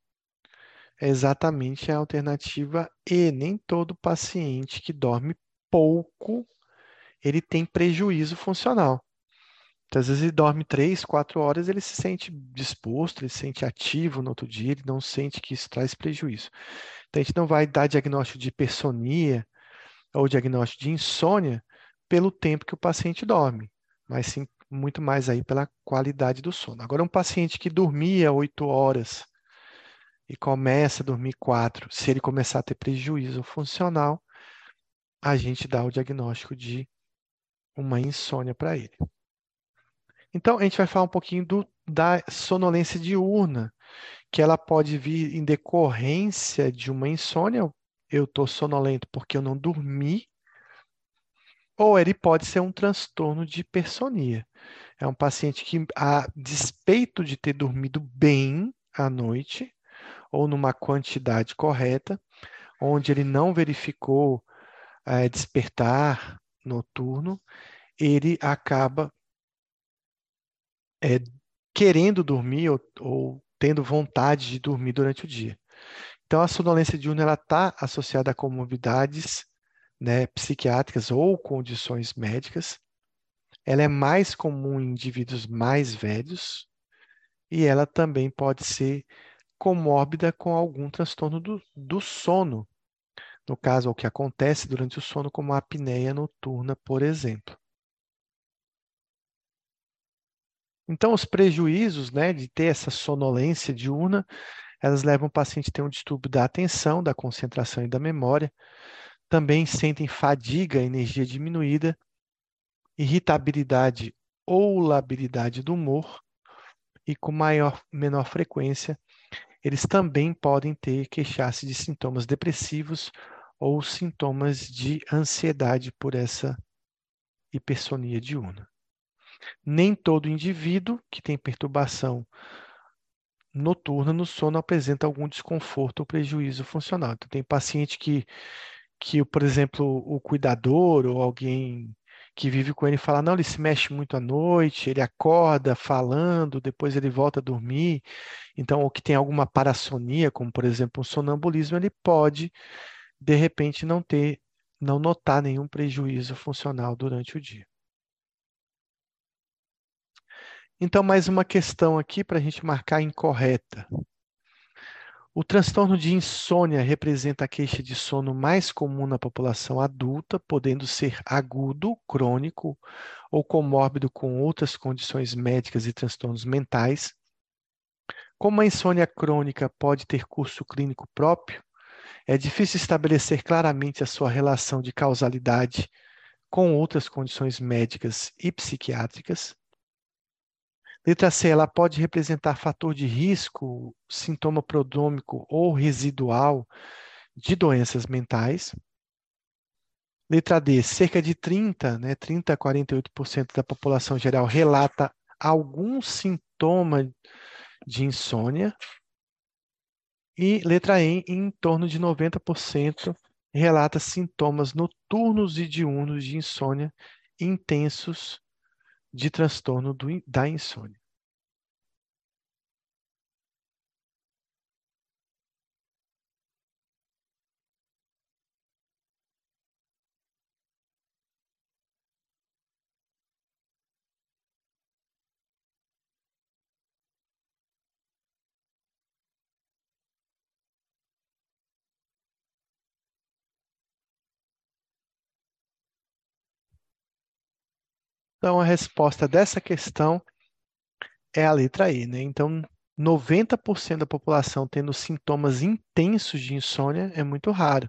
é exatamente a alternativa E. Nem todo paciente que dorme pouco, ele tem prejuízo funcional. Então, às vezes ele dorme três, quatro horas, ele se sente disposto, ele se sente ativo no outro dia, ele não sente que isso traz prejuízo. Então, a gente não vai dar diagnóstico de hipersonia ou diagnóstico de insônia pelo tempo que o paciente dorme, mas sim muito mais aí pela qualidade do sono. Agora, um paciente que dormia oito horas e começa a dormir quatro, se ele começar a ter prejuízo funcional, a gente dá o diagnóstico de uma insônia para ele. Então, a gente vai falar um pouquinho do, da sonolência diurna, que ela pode vir em decorrência de uma insônia. Eu estou sonolento porque eu não dormi, ou ele pode ser um transtorno de hipersonia. É um paciente que, a despeito de ter dormido bem à noite, ou numa quantidade correta, onde ele não verificou é, despertar noturno, ele acaba é, querendo dormir ou, ou, tendo vontade de dormir durante o dia. Então, a sonolência diurna está associada a comorbidades né, psiquiátricas ou condições médicas. Ela é mais comum em indivíduos mais velhos e ela também pode ser comórbida com algum transtorno do, do sono. No caso, o que acontece durante o sono, como a apneia noturna, por exemplo. Então, os prejuízos né, de ter essa sonolência diurna, elas levam o paciente a ter um distúrbio da atenção, da concentração e da memória, também sentem fadiga, energia diminuída, irritabilidade ou labilidade do humor e com maior menor frequência, eles também podem ter queixar-se de sintomas depressivos ou sintomas de ansiedade por essa hipersonia diurna. Nem todo indivíduo que tem perturbação noturna no sono apresenta algum desconforto ou prejuízo funcional. Então, tem paciente que que, por exemplo, o cuidador ou alguém que vive com ele fala, não, ele se mexe muito à noite, ele acorda falando, depois ele volta a dormir. Então, ou que tem alguma parassonia, como por exemplo um sonambulismo, ele pode, de repente, não ter, não notar nenhum prejuízo funcional durante o dia. Então, mais uma questão aqui para a gente marcar incorreta. O transtorno de insônia representa a queixa de sono mais comum na população adulta, podendo ser agudo, crônico ou comórbido com outras condições médicas e transtornos mentais. Como a insônia crônica pode ter curso clínico próprio, é difícil estabelecer claramente a sua relação de causalidade com outras condições médicas e psiquiátricas. Letra C, ela pode representar fator de risco, sintoma prodômico ou residual de doenças mentais. Letra D, cerca de 30, né, 30 a 48% da população geral relata algum sintoma de insônia. E letra E, em torno de 90% relata sintomas noturnos e diurnos de insônia intensos de transtorno do, da insônia. Então, a resposta dessa questão é a letra E, né? Então, 90% da população tendo sintomas intensos de insônia é muito raro.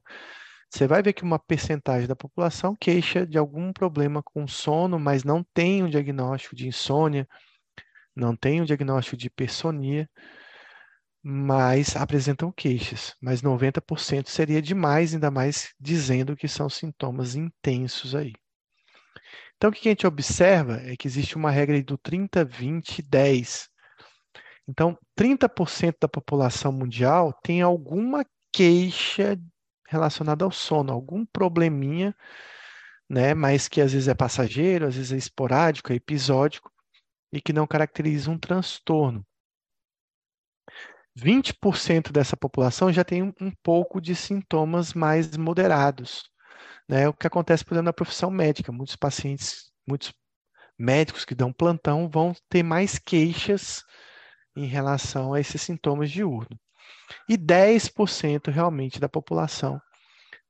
Você vai ver que uma percentagem da população queixa de algum problema com sono, mas não tem um diagnóstico de insônia, não tem um diagnóstico de hipersonia, mas apresentam queixas. Mas 90% seria demais, ainda mais dizendo que são sintomas intensos aí. Então, o que a gente observa é que existe uma regra do 30, 20, 10. Então, 30% da população mundial tem alguma queixa relacionada ao sono, algum probleminha, né, mas que às vezes é passageiro, às vezes é esporádico, é episódico e que não caracteriza um transtorno. 20% dessa população já tem um, um pouco de sintomas mais moderados. Né? O que acontece, por exemplo, na profissão médica. Muitos pacientes, muitos médicos que dão plantão vão ter mais queixas em relação a esses sintomas diurnos. E 10% realmente da população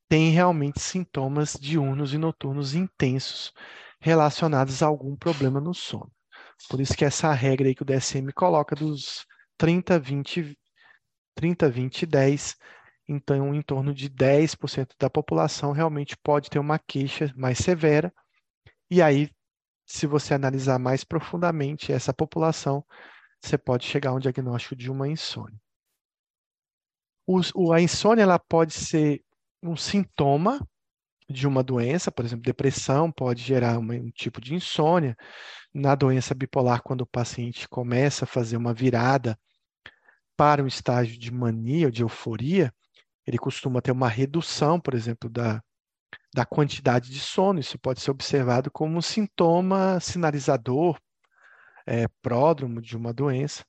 tem realmente sintomas diurnos e noturnos intensos relacionados a algum problema no sono. Por isso que essa regra aí que o DSM coloca dos 30, 20, 30, 20 e 10, então em torno de 10% da população realmente pode ter uma queixa mais severa. E aí, se você analisar mais profundamente essa população, você pode chegar a um diagnóstico de uma insônia. O, a insônia ela pode ser um sintoma de uma doença, por exemplo, depressão pode gerar uma, um tipo de insônia. Na doença bipolar, quando o paciente começa a fazer uma virada para um estágio de mania ou de euforia, ele costuma ter uma redução, por exemplo, da, da quantidade de sono. Isso pode ser observado como um sintoma sinalizador, é, pródromo de uma doença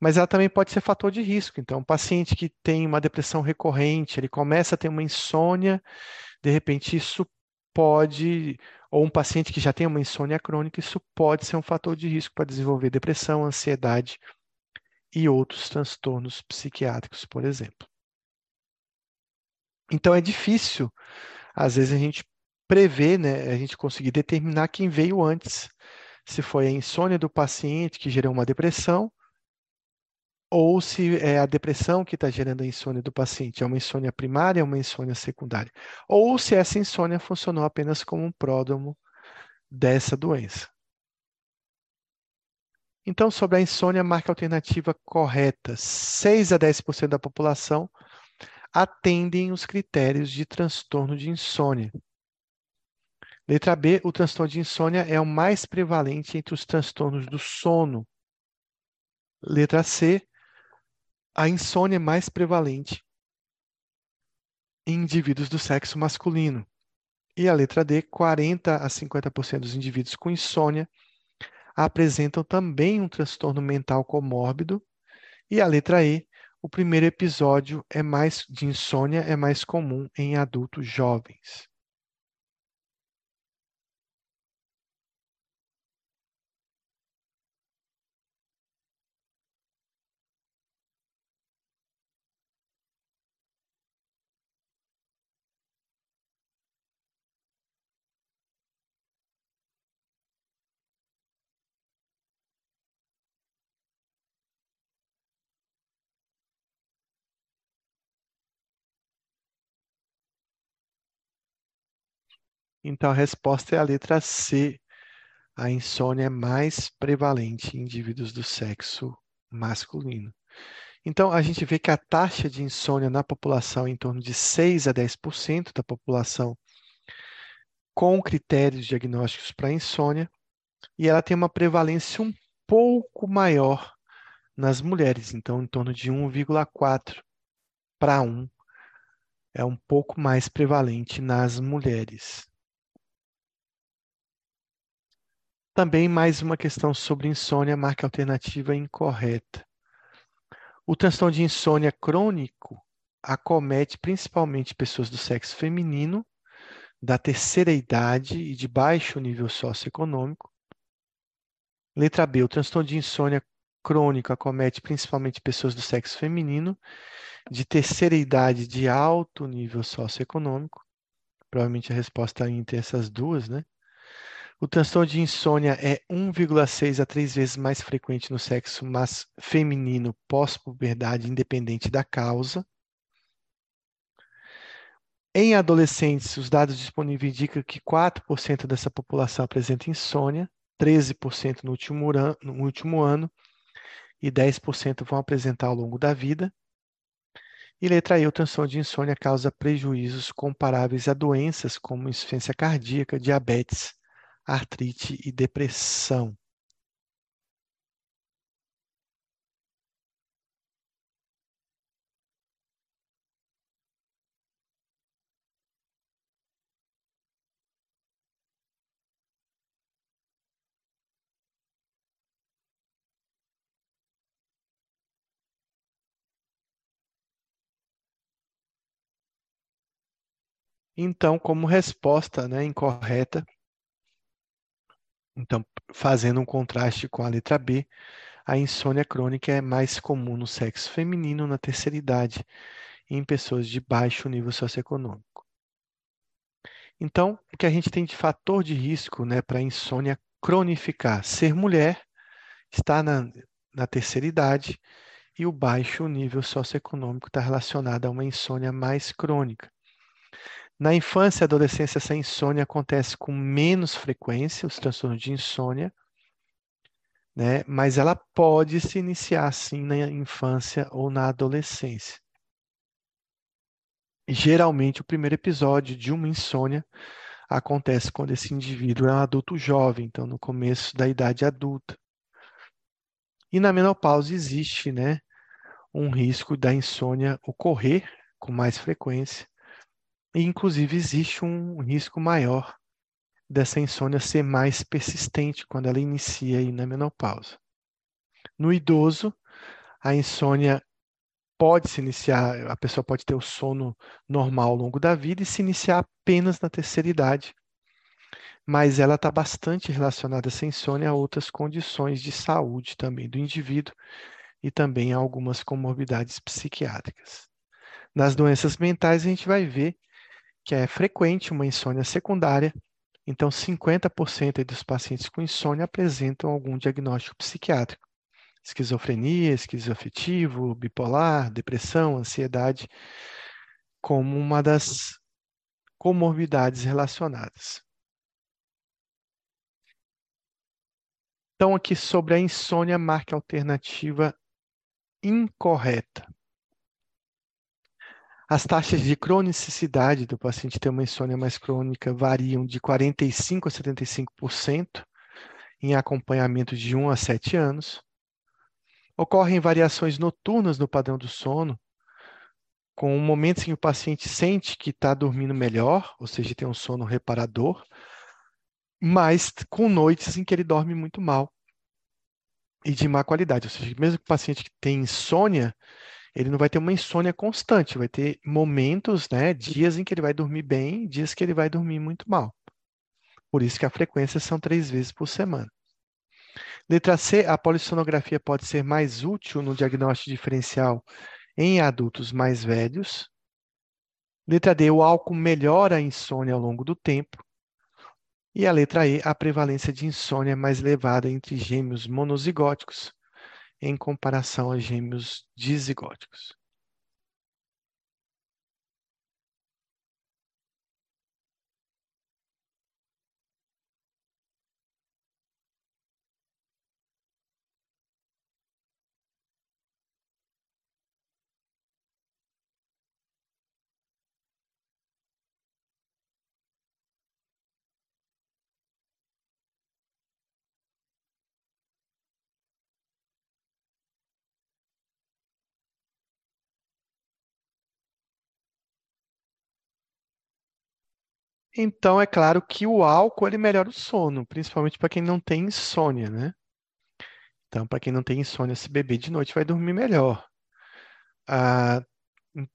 mas ela também pode ser fator de risco. Então, um paciente que tem uma depressão recorrente, ele começa a ter uma insônia, de repente isso pode, ou um paciente que já tem uma insônia crônica, isso pode ser um fator de risco para desenvolver depressão, ansiedade e outros transtornos psiquiátricos, por exemplo. Então, é difícil, às vezes, a gente prever, né, a gente conseguir determinar quem veio antes. Se foi a insônia do paciente que gerou uma depressão, ou se é a depressão que está gerando a insônia do paciente, é uma insônia primária ou uma insônia secundária, ou se essa insônia funcionou apenas como um pródromo dessa doença. Então, sobre a insônia, marca alternativa correta. 6 a 10% da população atendem os critérios de transtorno de insônia. Letra B, o transtorno de insônia é o mais prevalente entre os transtornos do sono. Letra C, a insônia é mais prevalente em indivíduos do sexo masculino. E a letra D, 40 a 50% dos indivíduos com insônia apresentam também um transtorno mental comórbido. E a letra E, o primeiro episódio é mais de insônia é mais comum em adultos jovens. Então, a resposta é a letra C. A insônia é mais prevalente em indivíduos do sexo masculino. Então, a gente vê que a taxa de insônia na população é em torno de 6 a 10% da população com critérios diagnósticos para insônia, e ela tem uma prevalência um pouco maior nas mulheres, então em torno de 1,4 para 1 é um pouco mais prevalente nas mulheres. Também mais uma questão sobre insônia, marca alternativa incorreta. O transtorno de insônia crônico acomete principalmente pessoas do sexo feminino, da terceira idade e de baixo nível socioeconômico. Letra B, o transtorno de insônia crônico acomete principalmente pessoas do sexo feminino, de terceira idade de alto nível socioeconômico. Provavelmente a resposta entre essas duas, né? O transtorno de insônia é 1,6 a 3 vezes mais frequente no sexo mas feminino pós-puberdade, independente da causa. Em adolescentes, os dados disponíveis indicam que 4% dessa população apresenta insônia, 13% no último, no último ano e 10% vão apresentar ao longo da vida. E letra E, o transtorno de insônia causa prejuízos comparáveis a doenças como insuficiência cardíaca, diabetes, artrite e depressão. Então, como resposta né, incorreta, então, fazendo um contraste com a letra B, a insônia crônica é mais comum no sexo feminino na terceira idade em pessoas de baixo nível socioeconômico. Então, o que a gente tem de fator de risco né, para a insônia cronificar? Ser mulher, estar na, na terceira idade e o baixo nível socioeconômico está relacionado a uma insônia mais crônica. Na infância e adolescência, essa insônia acontece com menos frequência, os transtornos de insônia, né? mas ela pode se iniciar sim na infância ou na adolescência. geralmente, o primeiro episódio de uma insônia acontece quando esse indivíduo é um adulto jovem, então no começo da idade adulta. E na menopausa existe né, um risco da insônia ocorrer com mais frequência, e, inclusive, existe um risco maior dessa insônia ser mais persistente quando ela inicia aí na menopausa. No idoso, a insônia pode se iniciar, a pessoa pode ter o sono normal ao longo da vida e se iniciar apenas na terceira idade. Mas ela está bastante relacionada, essa insônia, a outras condições de saúde também do indivíduo e também a algumas comorbidades psiquiátricas. Nas doenças mentais, a gente vai ver que é frequente uma insônia secundária. Então, 50% dos pacientes com insônia apresentam algum diagnóstico psiquiátrico. Esquizofrenia, esquizoafetivo, bipolar, depressão, ansiedade, como uma das comorbidades relacionadas. Então, aqui sobre a insônia, marque a alternativa incorreta. As taxas de cronicidade do paciente ter uma insônia mais crônica variam de 45% a 75% em acompanhamento de 1 a 7 anos. Ocorrem variações noturnas no padrão do sono, com momentos em que o paciente sente que está dormindo melhor, ou seja, tem um sono reparador, mas com noites em que ele dorme muito mal e de má qualidade. Ou seja, mesmo que o paciente que tem insônia, ele não vai ter uma insônia constante, vai ter momentos, né, dias em que ele vai dormir bem, dias que ele vai dormir muito mal. Por isso que a frequência são três vezes por semana. Letra C, a polissonografia pode ser mais útil no diagnóstico diferencial em adultos mais velhos. Letra D, o álcool melhora a insônia ao longo do tempo. E a letra E, a prevalência de insônia é mais elevada entre gêmeos monozigóticos em comparação a gêmeos dizigóticos. Então, é claro que o álcool ele melhora o sono, principalmente para quem não tem insônia, né? Então, para quem não tem insônia, se beber de noite vai dormir melhor. Ah,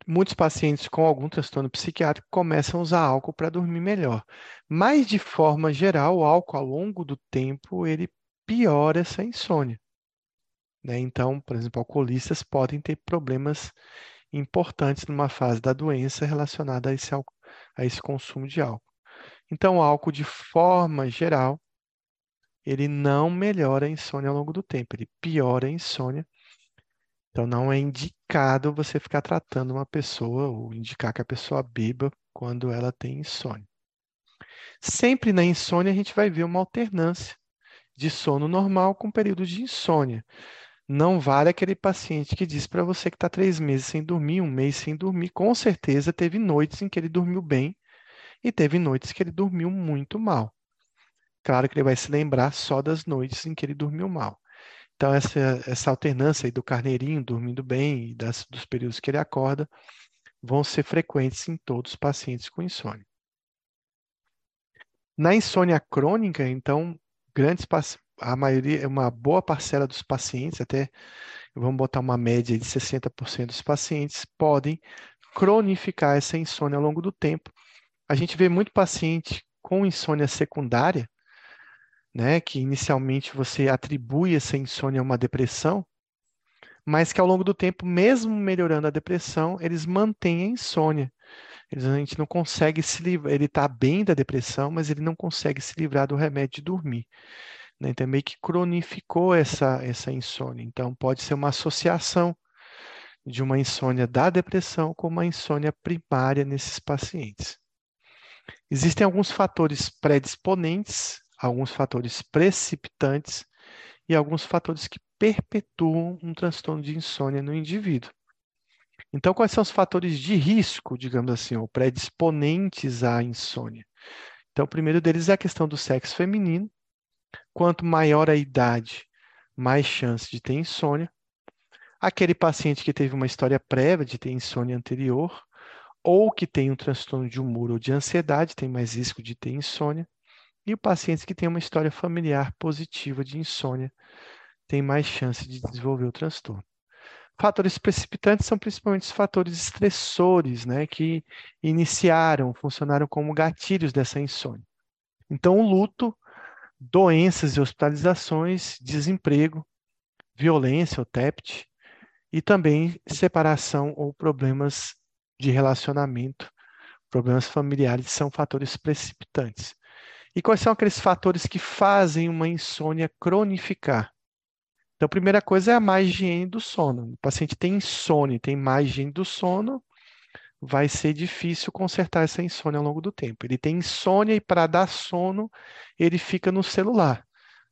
muitos pacientes com algum transtorno psiquiátrico começam a usar álcool para dormir melhor. Mas, de forma geral, o álcool, ao longo do tempo, ele piora essa insônia. Né? Então, por exemplo, alcoolistas podem ter problemas importantes numa fase da doença relacionada a esse, a esse consumo de álcool. Então, o álcool, de forma geral, ele não melhora a insônia ao longo do tempo, ele piora a insônia. Então, não é indicado você ficar tratando uma pessoa ou indicar que a pessoa beba quando ela tem insônia. Sempre na insônia, a gente vai ver uma alternância de sono normal com períodos de insônia. Não vale aquele paciente que diz para você que está três meses sem dormir, um mês sem dormir. Com certeza teve noites em que ele dormiu bem e teve noites que ele dormiu muito mal. Claro que ele vai se lembrar só das noites em que ele dormiu mal. Então, essa, essa alternância aí do carneirinho dormindo bem e das, dos períodos que ele acorda vão ser frequentes em todos os pacientes com insônia. Na insônia crônica, então, grandes a maioria, uma boa parcela dos pacientes, até vamos botar uma média de 60% dos pacientes, podem cronificar essa insônia ao longo do tempo, A gente vê muito paciente com insônia secundária, né, que inicialmente você atribui essa insônia a uma depressão, mas que ao longo do tempo, mesmo melhorando a depressão, eles mantêm a insônia. Eles, a gente não consegue se livrar, ele está bem da depressão, mas ele não consegue se livrar do remédio de dormir. Né? Então, meio que cronificou essa, essa insônia. Então, pode ser uma associação de uma insônia da depressão com uma insônia primária nesses pacientes. Existem alguns fatores predisponentes, alguns fatores precipitantes e alguns fatores que perpetuam um transtorno de insônia no indivíduo. Então, quais são os fatores de risco, digamos assim, ou predisponentes à insônia? Então, o primeiro deles é a questão do sexo feminino. Quanto maior a idade, mais chance de ter insônia. Aquele paciente que teve uma história prévia de ter insônia anterior, ou que tem um transtorno de humor ou de ansiedade, tem mais risco de ter insônia. E o paciente que tem uma história familiar positiva de insônia, tem mais chance de desenvolver o transtorno. Fatores precipitantes são principalmente os fatores estressores, né, que iniciaram, funcionaram como gatilhos dessa insônia. Então, o luto, doenças e hospitalizações, desemprego, violência, ou TEPT, e também separação ou problemas de relacionamento, problemas familiares são fatores precipitantes. E quais são aqueles fatores que fazem uma insônia cronificar? Então, a primeira coisa é a má higiene do sono. O paciente tem insônia, tem má higiene do sono, vai ser difícil consertar essa insônia ao longo do tempo. Ele tem insônia e para dar sono, ele fica no celular,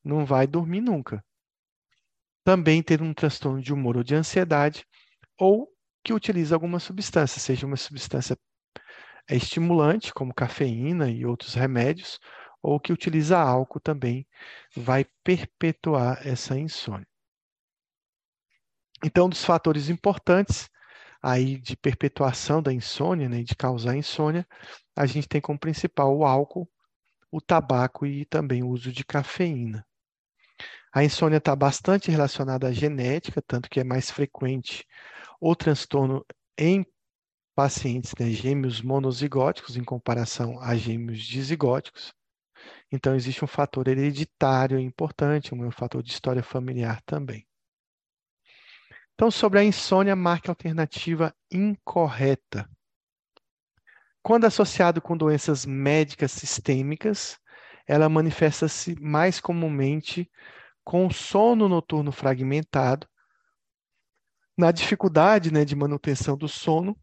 não vai dormir nunca. Também ter um transtorno de humor ou de ansiedade, ou que utiliza alguma substância, seja uma substância estimulante, como cafeína e outros remédios, ou que utiliza álcool também, vai perpetuar essa insônia. Então, um dos fatores importantes aí de perpetuação da insônia, né, de causar insônia, a gente tem como principal o álcool, o tabaco e também o uso de cafeína. A insônia está bastante relacionada à genética, tanto que é mais frequente o transtorno em pacientes né, gêmeos monozigóticos em comparação a gêmeos dizigóticos. Então, existe um fator hereditário importante, um fator de história familiar também. Então, sobre a insônia, marque alternativa incorreta. Quando associado com doenças médicas sistêmicas, ela manifesta-se mais comumente com sono noturno fragmentado, na dificuldade né, de manutenção do sono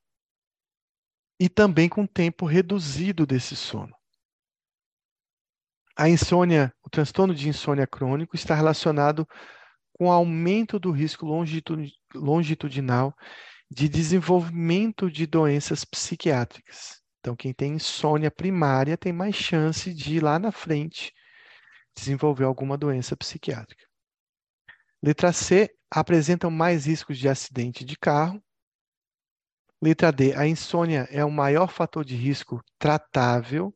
e também com tempo reduzido desse sono. A insônia, o transtorno de insônia crônico está relacionado com aumento do risco longitudinal de desenvolvimento de doenças psiquiátricas. Então, quem tem insônia primária tem mais chance de ir lá na frente desenvolver alguma doença psiquiátrica. Letra C, apresentam mais riscos de acidente de carro. Letra D, a insônia é o maior fator de risco tratável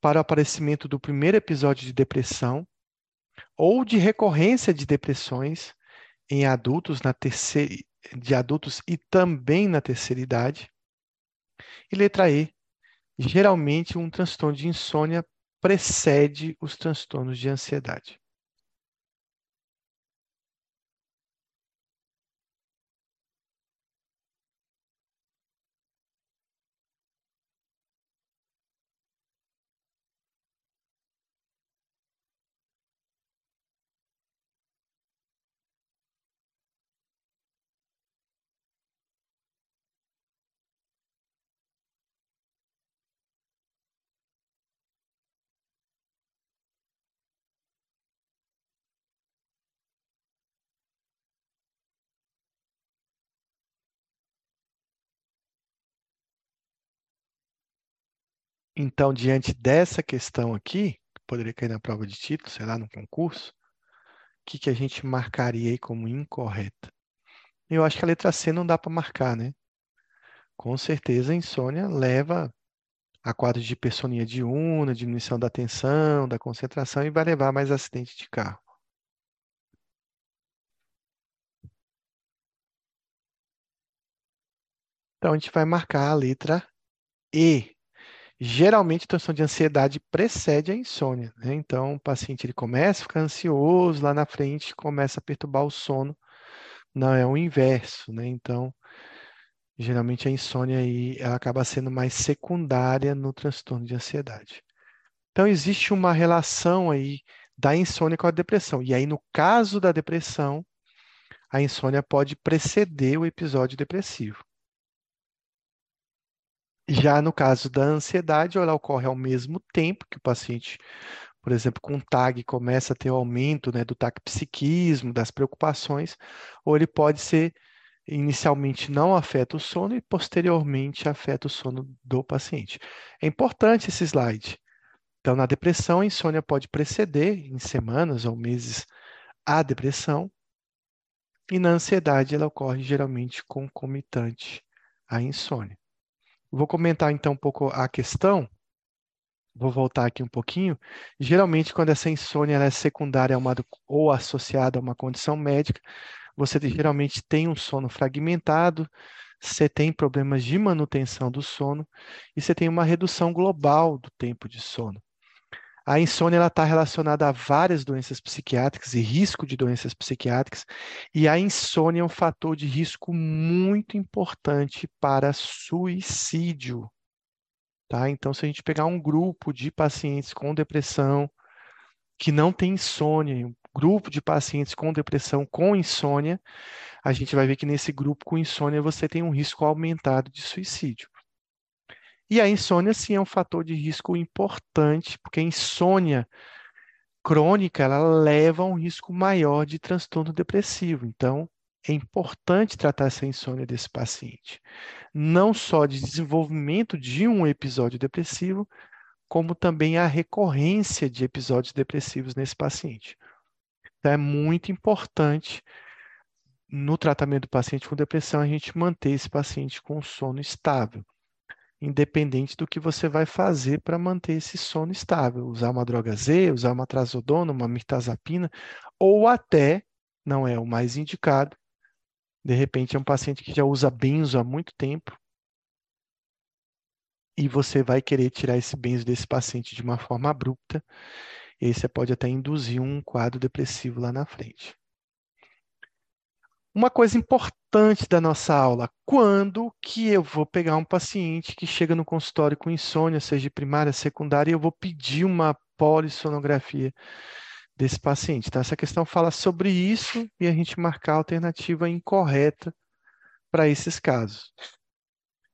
para o aparecimento do primeiro episódio de depressão ou de recorrência de depressões em adultos na terceira, de adultos e também na terceira idade. E letra E, geralmente um transtorno de insônia precede os transtornos de ansiedade. Então, diante dessa questão aqui, poderia cair na prova de título, sei lá, no concurso, o que, que a gente marcaria aí como incorreta? Eu acho que a letra C não dá para marcar, né? Com certeza a insônia leva a quadros de hipersonia diurna, diminuição da atenção, da concentração e vai levar mais acidente de carro. Então, a gente vai marcar a letra E, Geralmente, a transtorno de ansiedade precede a insônia, né? Então, o paciente ele começa a ficar ansioso, lá na frente começa a perturbar o sono. Não, é o inverso, né? Então, geralmente a insônia aí ela acaba sendo mais secundária no transtorno de ansiedade. Então, existe uma relação aí da insônia com a depressão. E aí, no caso da depressão, a insônia pode preceder o episódio depressivo. Já no caso da ansiedade, ela ocorre ao mesmo tempo que o paciente, por exemplo, com TAG começa a ter o aumento né, do taquipsiquismo, das preocupações, ou ele pode ser, inicialmente não afeta o sono e posteriormente afeta o sono do paciente. É importante esse slide. Então, na depressão, a insônia pode preceder, em semanas ou meses, a depressão, e na ansiedade ela ocorre geralmente concomitante à insônia. Vou comentar então um pouco a questão. Vou voltar aqui um pouquinho. Geralmente, quando essa insônia é secundária uma, ou associada a uma condição médica, você geralmente tem um sono fragmentado, você tem problemas de manutenção do sono e você tem uma redução global do tempo de sono. A insônia está relacionada a várias doenças psiquiátricas e risco de doenças psiquiátricas, e a insônia é um fator de risco muito importante para suicídio. Tá? Então, se a gente pegar um grupo de pacientes com depressão que não tem insônia, um grupo de pacientes com depressão com insônia, a gente vai ver que nesse grupo com insônia você tem um risco aumentado de suicídio. E a insônia, sim, é um fator de risco importante, porque a insônia crônica, ela leva a um risco maior de transtorno depressivo. Então, é importante tratar essa insônia desse paciente. Não só de desenvolvimento de um episódio depressivo, como também a recorrência de episódios depressivos nesse paciente. Então, é muito importante no tratamento do paciente com depressão a gente manter esse paciente com sono estável independente do que você vai fazer para manter esse sono estável. Usar uma droga Z, usar uma trazodona, uma mirtazapina, ou até, não é o mais indicado, de repente é um paciente que já usa benzo há muito tempo, e você vai querer tirar esse benzo desse paciente de uma forma abrupta, e aí você pode até induzir um quadro depressivo lá na frente. Uma coisa importante da nossa aula, quando que eu vou pegar um paciente que chega no consultório com insônia, seja primária, secundária, e eu vou pedir uma polissonografia desse paciente. Então, essa questão fala sobre isso e a gente marcar a alternativa incorreta para esses casos.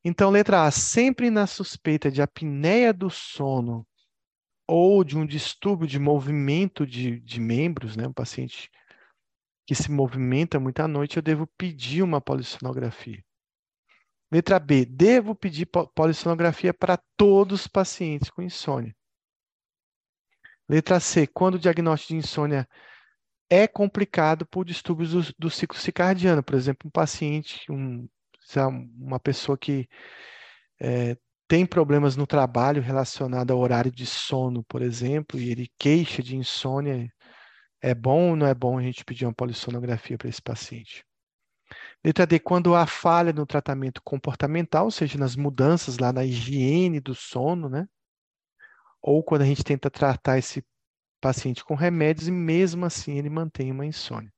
Então, letra A, sempre na suspeita de apneia do sono ou de um distúrbio de movimento de, de membros, né, um paciente que se movimenta muito à noite, eu devo pedir uma polissonografia. Letra B, devo pedir polissonografia para todos os pacientes com insônia. Letra C, quando o diagnóstico de insônia é complicado por distúrbios do, do ciclo circadiano, por exemplo, um paciente, um, uma pessoa que é, tem problemas no trabalho relacionado ao horário de sono, por exemplo, e ele queixa de insônia, é bom ou não é bom a gente pedir uma polissonografia para esse paciente? Letra D, quando há falha no tratamento comportamental, ou seja, nas mudanças lá na higiene do sono, né? Ou quando a gente tenta tratar esse paciente com remédios e mesmo assim ele mantém uma insônia.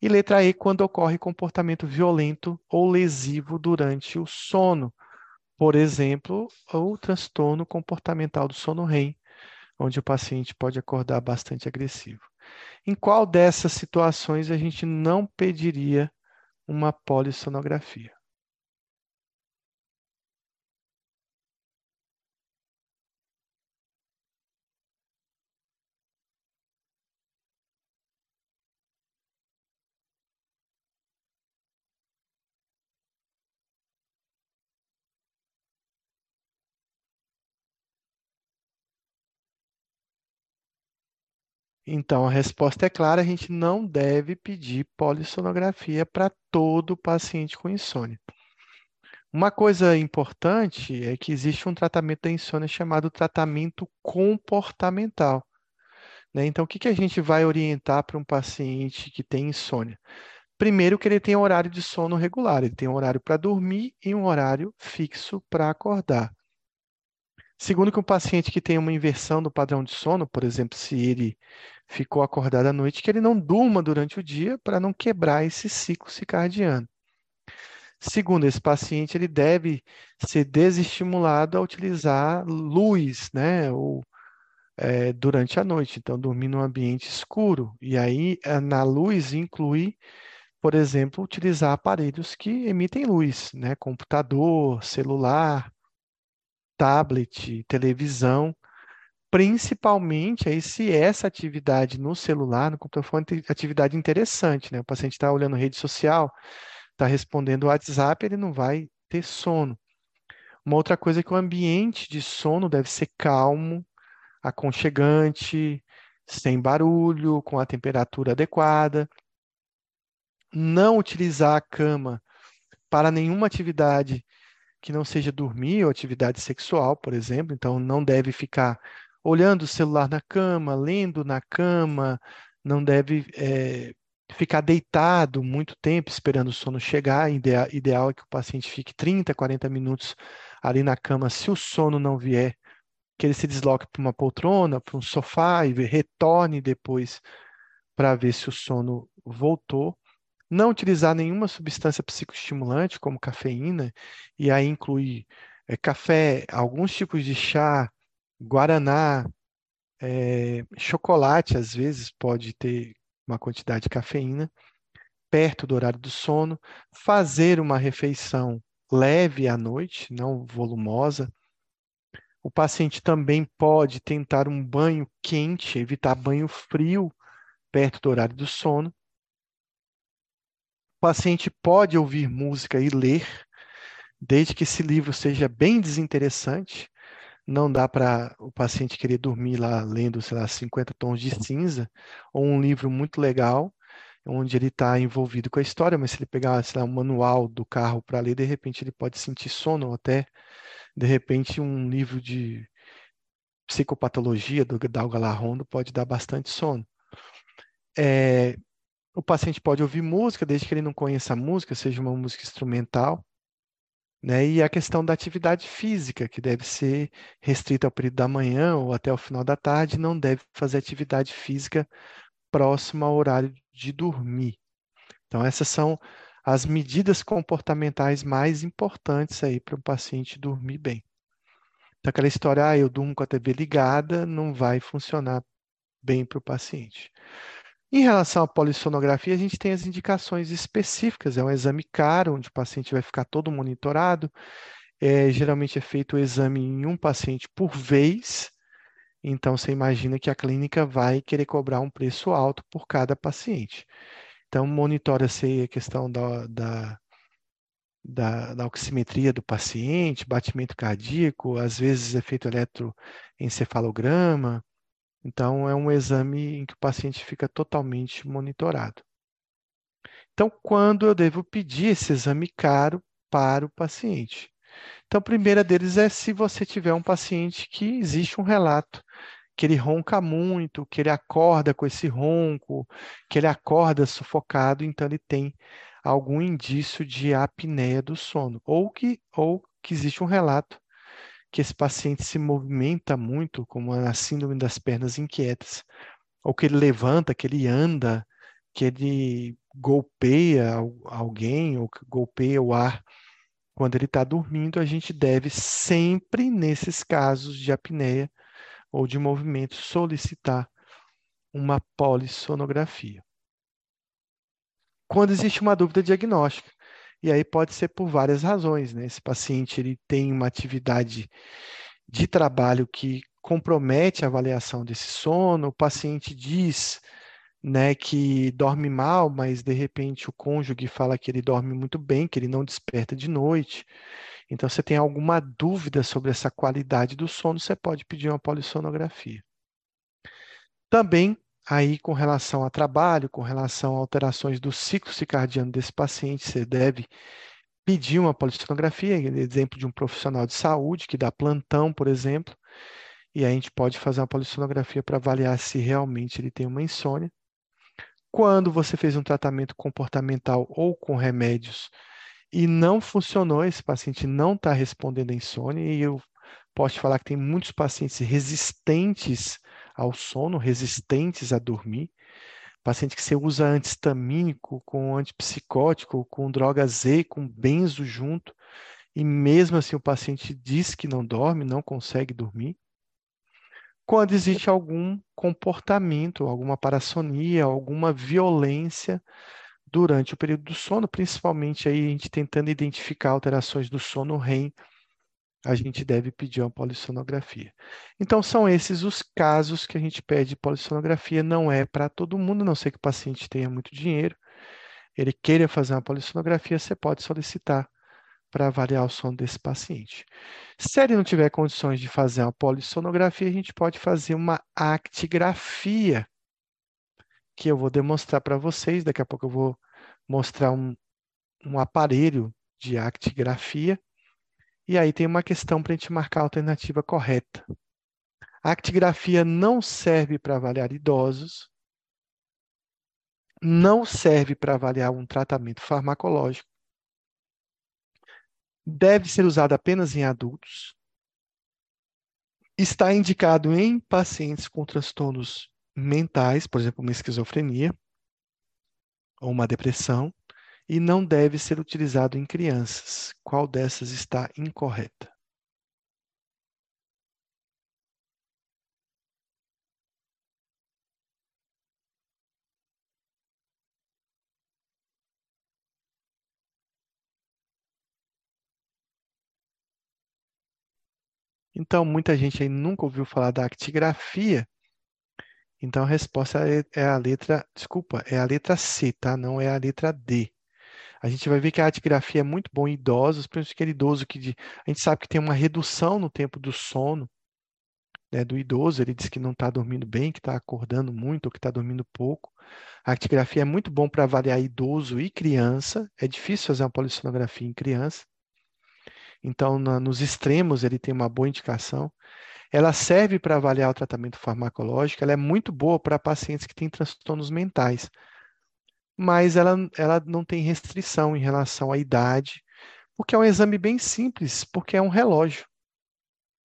E letra E, quando ocorre comportamento violento ou lesivo durante o sono. Por exemplo, o transtorno comportamental do sono REM, onde o paciente pode acordar bastante agressivo. Em qual dessas situações a gente não pediria uma polissonografia? Então, a resposta é clara: a gente não deve pedir polissonografia para todo paciente com insônia. Uma coisa importante é que existe um tratamento da insônia chamado tratamento comportamental. Né? Então, o que, que a gente vai orientar para um paciente que tem insônia? Primeiro, que ele tem um horário de sono regular, ele tem um horário para dormir e um horário fixo para acordar. Segundo, que um paciente que tem uma inversão do padrão de sono, por exemplo, se ele ficou acordado à noite, que ele não durma durante o dia para não quebrar esse ciclo circadiano. Segundo, esse paciente ele deve ser desestimulado a utilizar luz, né, ou é, durante a noite, então dormir num ambiente escuro. E aí, eh, na luz, inclui, por exemplo, utilizar aparelhos que emitem luz, né? Computador, celular, tablet, televisão, principalmente aí se essa atividade no celular, no computador, for uma atividade interessante, né? O paciente está olhando rede social, está respondendo o WhatsApp, ele não vai ter sono. Uma outra coisa é que o ambiente de sono deve ser calmo, aconchegante, sem barulho, com a temperatura adequada. Não utilizar a cama para nenhuma atividade que não seja dormir ou atividade sexual, por exemplo. Então, não deve ficar olhando o celular na cama, lendo na cama, não deve é, ficar deitado muito tempo esperando o sono chegar. Ideal, ideal é que o paciente fique 30, 40 minutos ali na cama. Se o sono não vier, que ele se desloque para uma poltrona, para um sofá e retorne depois para ver se o sono voltou. Não utilizar nenhuma substância psicoestimulante, como cafeína, e aí inclui é, café, alguns tipos de chá, guaraná, é, chocolate, às vezes pode ter uma quantidade de cafeína, perto do horário do sono, fazer uma refeição leve à noite, não volumosa, o paciente também pode tentar um banho quente, evitar banho frio perto do horário do sono. O paciente pode ouvir música e ler, desde que esse livro seja bem desinteressante. Não dá para o paciente querer dormir lá lendo, sei lá, 50 tons de cinza, ou um livro muito legal, onde ele está envolvido com a história, mas se ele pegar, sei lá, um manual do carro para ler, de repente ele pode sentir sono ou até de repente, um livro de psicopatologia do Dalga Larrondo pode dar bastante sono. É, o paciente pode ouvir música, desde que ele não conheça a música, seja uma música instrumental. Né? E a questão da atividade física, que deve ser restrita ao período da manhã ou até o final da tarde, não deve fazer atividade física próxima ao horário de dormir. Então, essas são as medidas comportamentais mais importantes aí para o paciente dormir bem. Então, aquela história, ah, eu durmo com a TV ligada, não vai funcionar bem para o paciente. Em relação à polissonografia, a gente tem as indicações específicas. É um exame caro, onde o paciente vai ficar todo monitorado. É, geralmente é feito o exame em um paciente por vez. Então, você imagina que a clínica vai querer cobrar um preço alto por cada paciente. Então, monitora-se a questão da, da, da, da, oximetria do paciente, batimento cardíaco, às vezes é feito eletroencefalograma. Então, é um exame em que o paciente fica totalmente monitorado. Então, quando eu devo pedir esse exame caro para o paciente? Então, a primeira deles é se você tiver um paciente que existe um relato que ele ronca muito, que ele acorda com esse ronco, que ele acorda sufocado, então ele tem algum indício de apneia do sono, ou que, ou que existe um relato que esse paciente se movimenta muito, como a síndrome das pernas inquietas, ou que ele levanta, que ele anda, que ele golpeia alguém, ou que golpeia o ar quando ele está dormindo, a gente deve sempre, nesses casos de apneia, ou de movimento solicitar uma polissonografia. Quando existe uma dúvida diagnóstica, e aí pode ser por várias razões, né? Esse paciente ele tem uma atividade de trabalho que compromete a avaliação desse sono, o paciente diz né, que dorme mal, mas de repente o cônjuge fala que ele dorme muito bem, que ele não desperta de noite. Então, você tem alguma dúvida sobre essa qualidade do sono, você pode pedir uma polissonografia. Também, aí, com relação a trabalho, com relação a alterações do ciclo circadiano desse paciente, você deve pedir uma polissonografia, exemplo de um profissional de saúde que dá plantão, por exemplo, e aí a gente pode fazer uma polissonografia para avaliar se realmente ele tem uma insônia. Quando você fez um tratamento comportamental ou com remédios, e não funcionou, esse paciente não está respondendo à insônia, e o Posso te falar que tem muitos pacientes resistentes ao sono, resistentes a dormir. Paciente que você usa antistamínico, com antipsicótico, com droga Z, com benzo junto, e mesmo assim o paciente diz que não dorme, não consegue dormir. Quando existe algum comportamento, alguma parassonia, alguma violência durante o período do sono, principalmente aí a gente tentando identificar alterações do sono REM, a gente deve pedir uma polissonografia. Então, são esses os casos que a gente pede polissonografia. Não é para todo mundo, não sei que o paciente tenha muito dinheiro, ele queira fazer uma polissonografia, você pode solicitar para avaliar o sono desse paciente. Se ele não tiver condições de fazer uma polissonografia, a gente pode fazer uma actigrafia, que eu vou demonstrar para vocês. Daqui a pouco eu vou mostrar um, um aparelho de actigrafia. E aí tem uma questão para a gente marcar a alternativa correta. A actigrafia não serve para avaliar idosos, não serve para avaliar um tratamento farmacológico, deve ser usada apenas em adultos, está indicado em pacientes com transtornos mentais, por exemplo, uma esquizofrenia ou uma depressão, e não deve ser utilizado em crianças. Qual dessas está incorreta? Então, muita gente aí nunca ouviu falar da actigrafia. Então, a resposta é, é a letra, desculpa, é a letra C, tá? Não é a letra D. A gente vai ver que a actigrafia é muito bom em idosos, principalmente aquele idoso que de, a gente sabe que tem uma redução no tempo do sono né, do idoso. Ele diz que não está dormindo bem, que está acordando muito ou que está dormindo pouco. A actigrafia é muito bom para avaliar idoso e criança. É difícil fazer uma polissonografia em criança. Então, na, nos extremos, ele tem uma boa indicação. Ela serve para avaliar o tratamento farmacológico, ela é muito boa para pacientes que têm transtornos mentais, mas ela, ela não tem restrição em relação à idade, porque é um exame bem simples, porque é um relógio.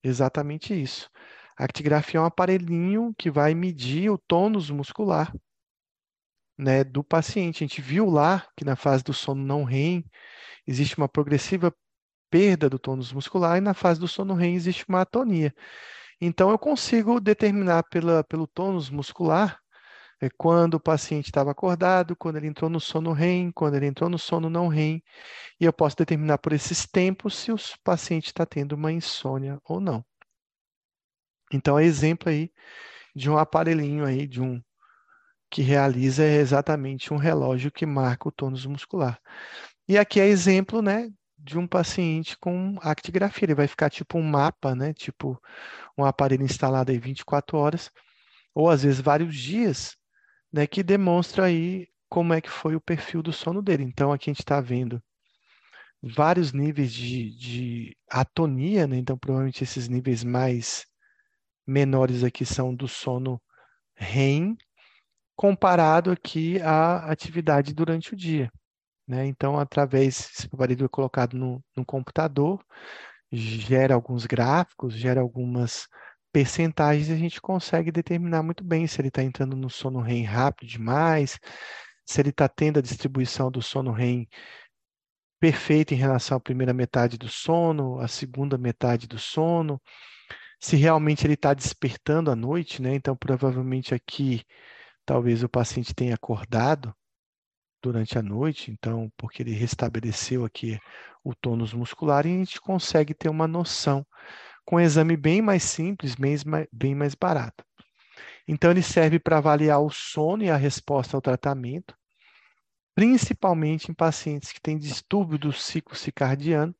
Exatamente isso. A actigrafia é um aparelhinho que vai medir o tônus muscular né, do paciente. A gente viu lá que na fase do sono não REM existe uma progressiva perda do tônus muscular e na fase do sono REM existe uma atonia. Então, eu consigo determinar pela, pelo tônus muscular é, quando o paciente estava acordado, quando ele entrou no sono REM, quando ele entrou no sono não REM, e eu posso determinar por esses tempos se o paciente está tendo uma insônia ou não. Então, é exemplo aí de um aparelhinho aí, de um que realiza exatamente um relógio que marca o tônus muscular. E aqui é exemplo, né, de um paciente com actigrafia. Ele vai ficar tipo um mapa, né? Tipo um aparelho instalado aí 24 horas, ou às vezes vários dias, né? Que demonstra aí como é que foi o perfil do sono dele. Então aqui a gente está vendo vários níveis de, de atonia, né? Então provavelmente esses níveis mais menores aqui são do sono REM, comparado aqui à atividade durante o dia. Né? Então, através, esse aparelho é colocado no, no computador, gera alguns gráficos, gera algumas percentagens a gente consegue determinar muito bem se ele está entrando no sono REM rápido demais, se ele está tendo a distribuição do sono REM perfeita em relação à primeira metade do sono, à segunda metade do sono, se realmente ele está despertando à noite, né? Então, provavelmente aqui, talvez o paciente tenha acordado, durante a noite, então, porque ele restabeleceu aqui o tônus muscular e a gente consegue ter uma noção com um exame bem mais simples, bem, bem mais barato. Então, ele serve para avaliar o sono e a resposta ao tratamento, principalmente em pacientes que têm distúrbio do ciclo circadiano.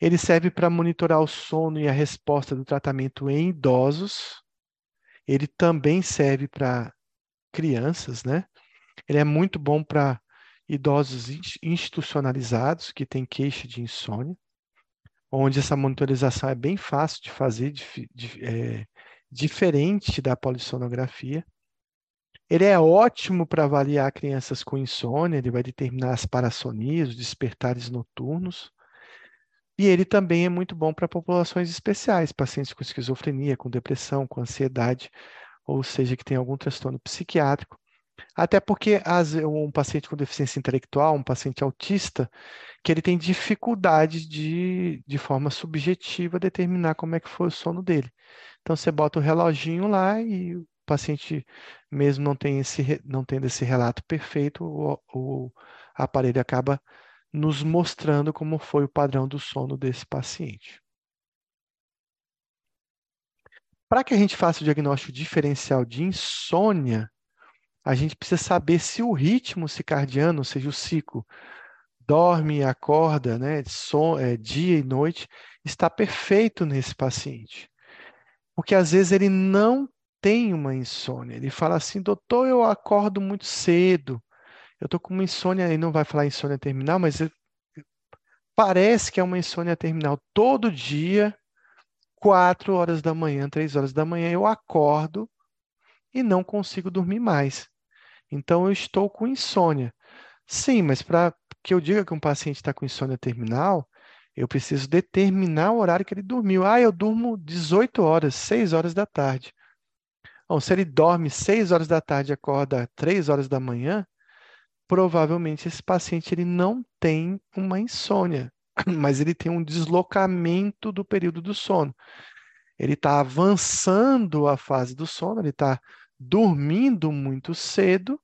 Ele serve para monitorar o sono e a resposta do tratamento em idosos. Ele também serve para crianças, né? Ele é muito bom para idosos institucionalizados que têm queixa de insônia, onde essa monitorização é bem fácil de fazer, de, de, é, diferente da polissonografia. Ele é ótimo para avaliar crianças com insônia, ele vai determinar as parassonias, os despertares noturnos. E ele também é muito bom para populações especiais, pacientes com esquizofrenia, com depressão, com ansiedade, ou seja, que tem algum transtorno psiquiátrico. Até porque as, um paciente com deficiência intelectual, um paciente autista, que ele tem dificuldade de, de forma subjetiva, determinar como é que foi o sono dele. Então, você bota o reloginho lá e o paciente, mesmo não, tem esse, não tendo esse relato perfeito, o, o aparelho acaba nos mostrando como foi o padrão do sono desse paciente. Para que a gente faça o diagnóstico diferencial de insônia, a gente precisa saber se o ritmo circadiano, ou seja, o ciclo, dorme e acorda, né, som, é, dia e noite, está perfeito nesse paciente. Porque às vezes ele não tem uma insônia. Ele fala assim, doutor, eu acordo muito cedo, eu estou com uma insônia, ele não vai falar insônia terminal, mas parece que é uma insônia terminal. Todo dia, quatro horas da manhã, três horas da manhã, eu acordo e não consigo dormir mais. Então, eu estou com insônia. Sim, mas para que eu diga que um paciente está com insônia terminal, eu preciso determinar o horário que ele dormiu. Ah, eu durmo 18 horas, 6 horas da tarde. Bom, se ele dorme 6 horas da tarde e acorda 3 horas da manhã, provavelmente esse paciente ele não tem uma insônia, mas ele tem um deslocamento do período do sono. Ele está avançando a fase do sono, ele está dormindo muito cedo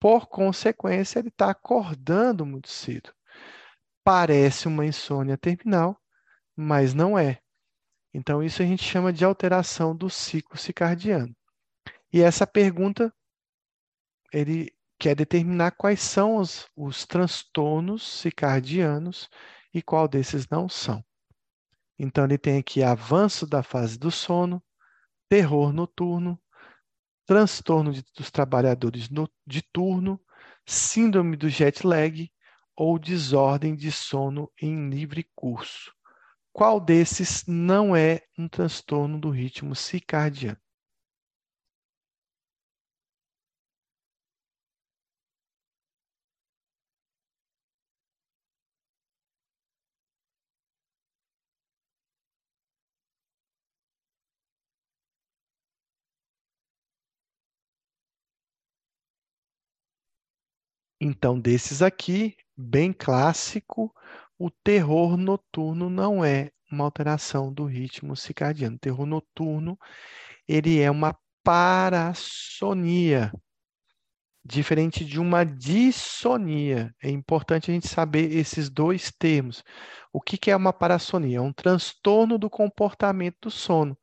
por consequência, ele está acordando muito cedo. Parece uma insônia terminal, mas não é. Então, isso a gente chama de alteração do ciclo circadiano. E essa pergunta, ele quer determinar quais são os, os transtornos circadianos e qual desses não são. Então, ele tem aqui avanço da fase do sono, terror noturno, transtorno de, dos trabalhadores no, de turno, síndrome do jet lag ou desordem de sono em livre curso. Qual desses não é um transtorno do ritmo circadiano? Então, desses aqui, bem clássico, o terror noturno não é uma alteração do ritmo circadiano. O terror noturno, ele é uma parassonia, diferente de uma dissonia. É importante a gente saber esses dois termos. O que que é uma parassonia? É um transtorno do comportamento do sono.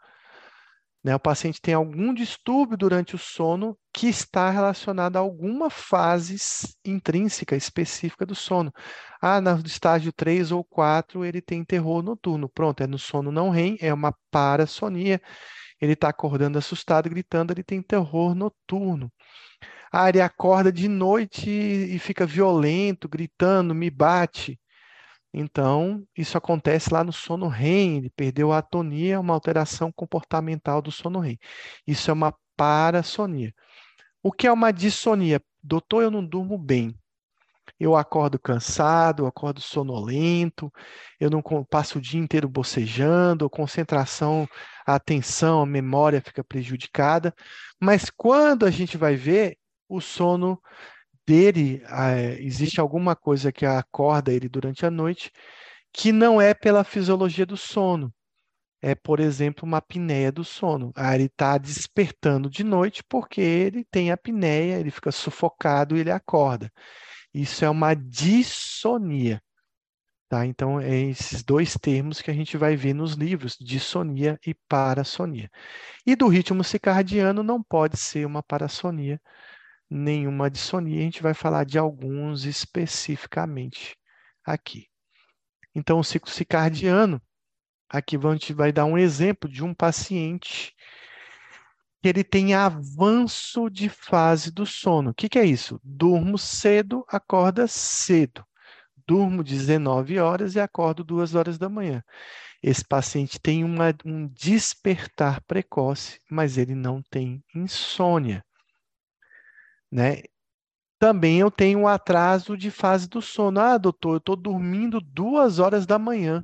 Né? O paciente tem algum distúrbio durante o sono que está relacionado a alguma fase intrínseca, específica do sono. Ah, no estágio 3 ou 4 ele tem terror noturno. Pronto, é no sono não REM, é uma parassonia. Ele está acordando assustado, gritando, ele tem terror noturno. Ah, ele acorda de noite e fica violento, gritando, me bate. Então, isso acontece lá no sono REM, ele perdeu a atonia, uma alteração comportamental do sono REM. Isso é uma parassonia. O que é uma dissonia? Doutor, eu não durmo bem. Eu acordo cansado, eu acordo sonolento, eu não passo o dia inteiro bocejando, a concentração, a atenção, a memória fica prejudicada. Mas quando a gente vai ver, o sono dele, é, existe alguma coisa que acorda ele durante a noite que não é pela fisiologia do sono. É, por exemplo, uma apneia do sono. Ah, ele está despertando de noite porque ele tem apneia, ele fica sufocado e ele acorda. Isso é uma dissonia. Tá? Então, é esses dois termos que a gente vai ver nos livros, dissonia e parassonia. E do ritmo circadiano não pode ser uma parassonia, nenhuma dissonia, a gente vai falar de alguns especificamente aqui. Então, o ciclo circadiano, aqui a gente vai dar um exemplo de um paciente que ele tem avanço de fase do sono. O que, que é isso? Durmo cedo, acorda cedo. Durmo 19 horas e acordo 2 horas da manhã. Esse paciente tem uma, um despertar precoce, mas ele não tem insônia. Né? Também eu tenho um atraso de fase do sono. Ah, doutor, eu estou dormindo duas horas da manhã.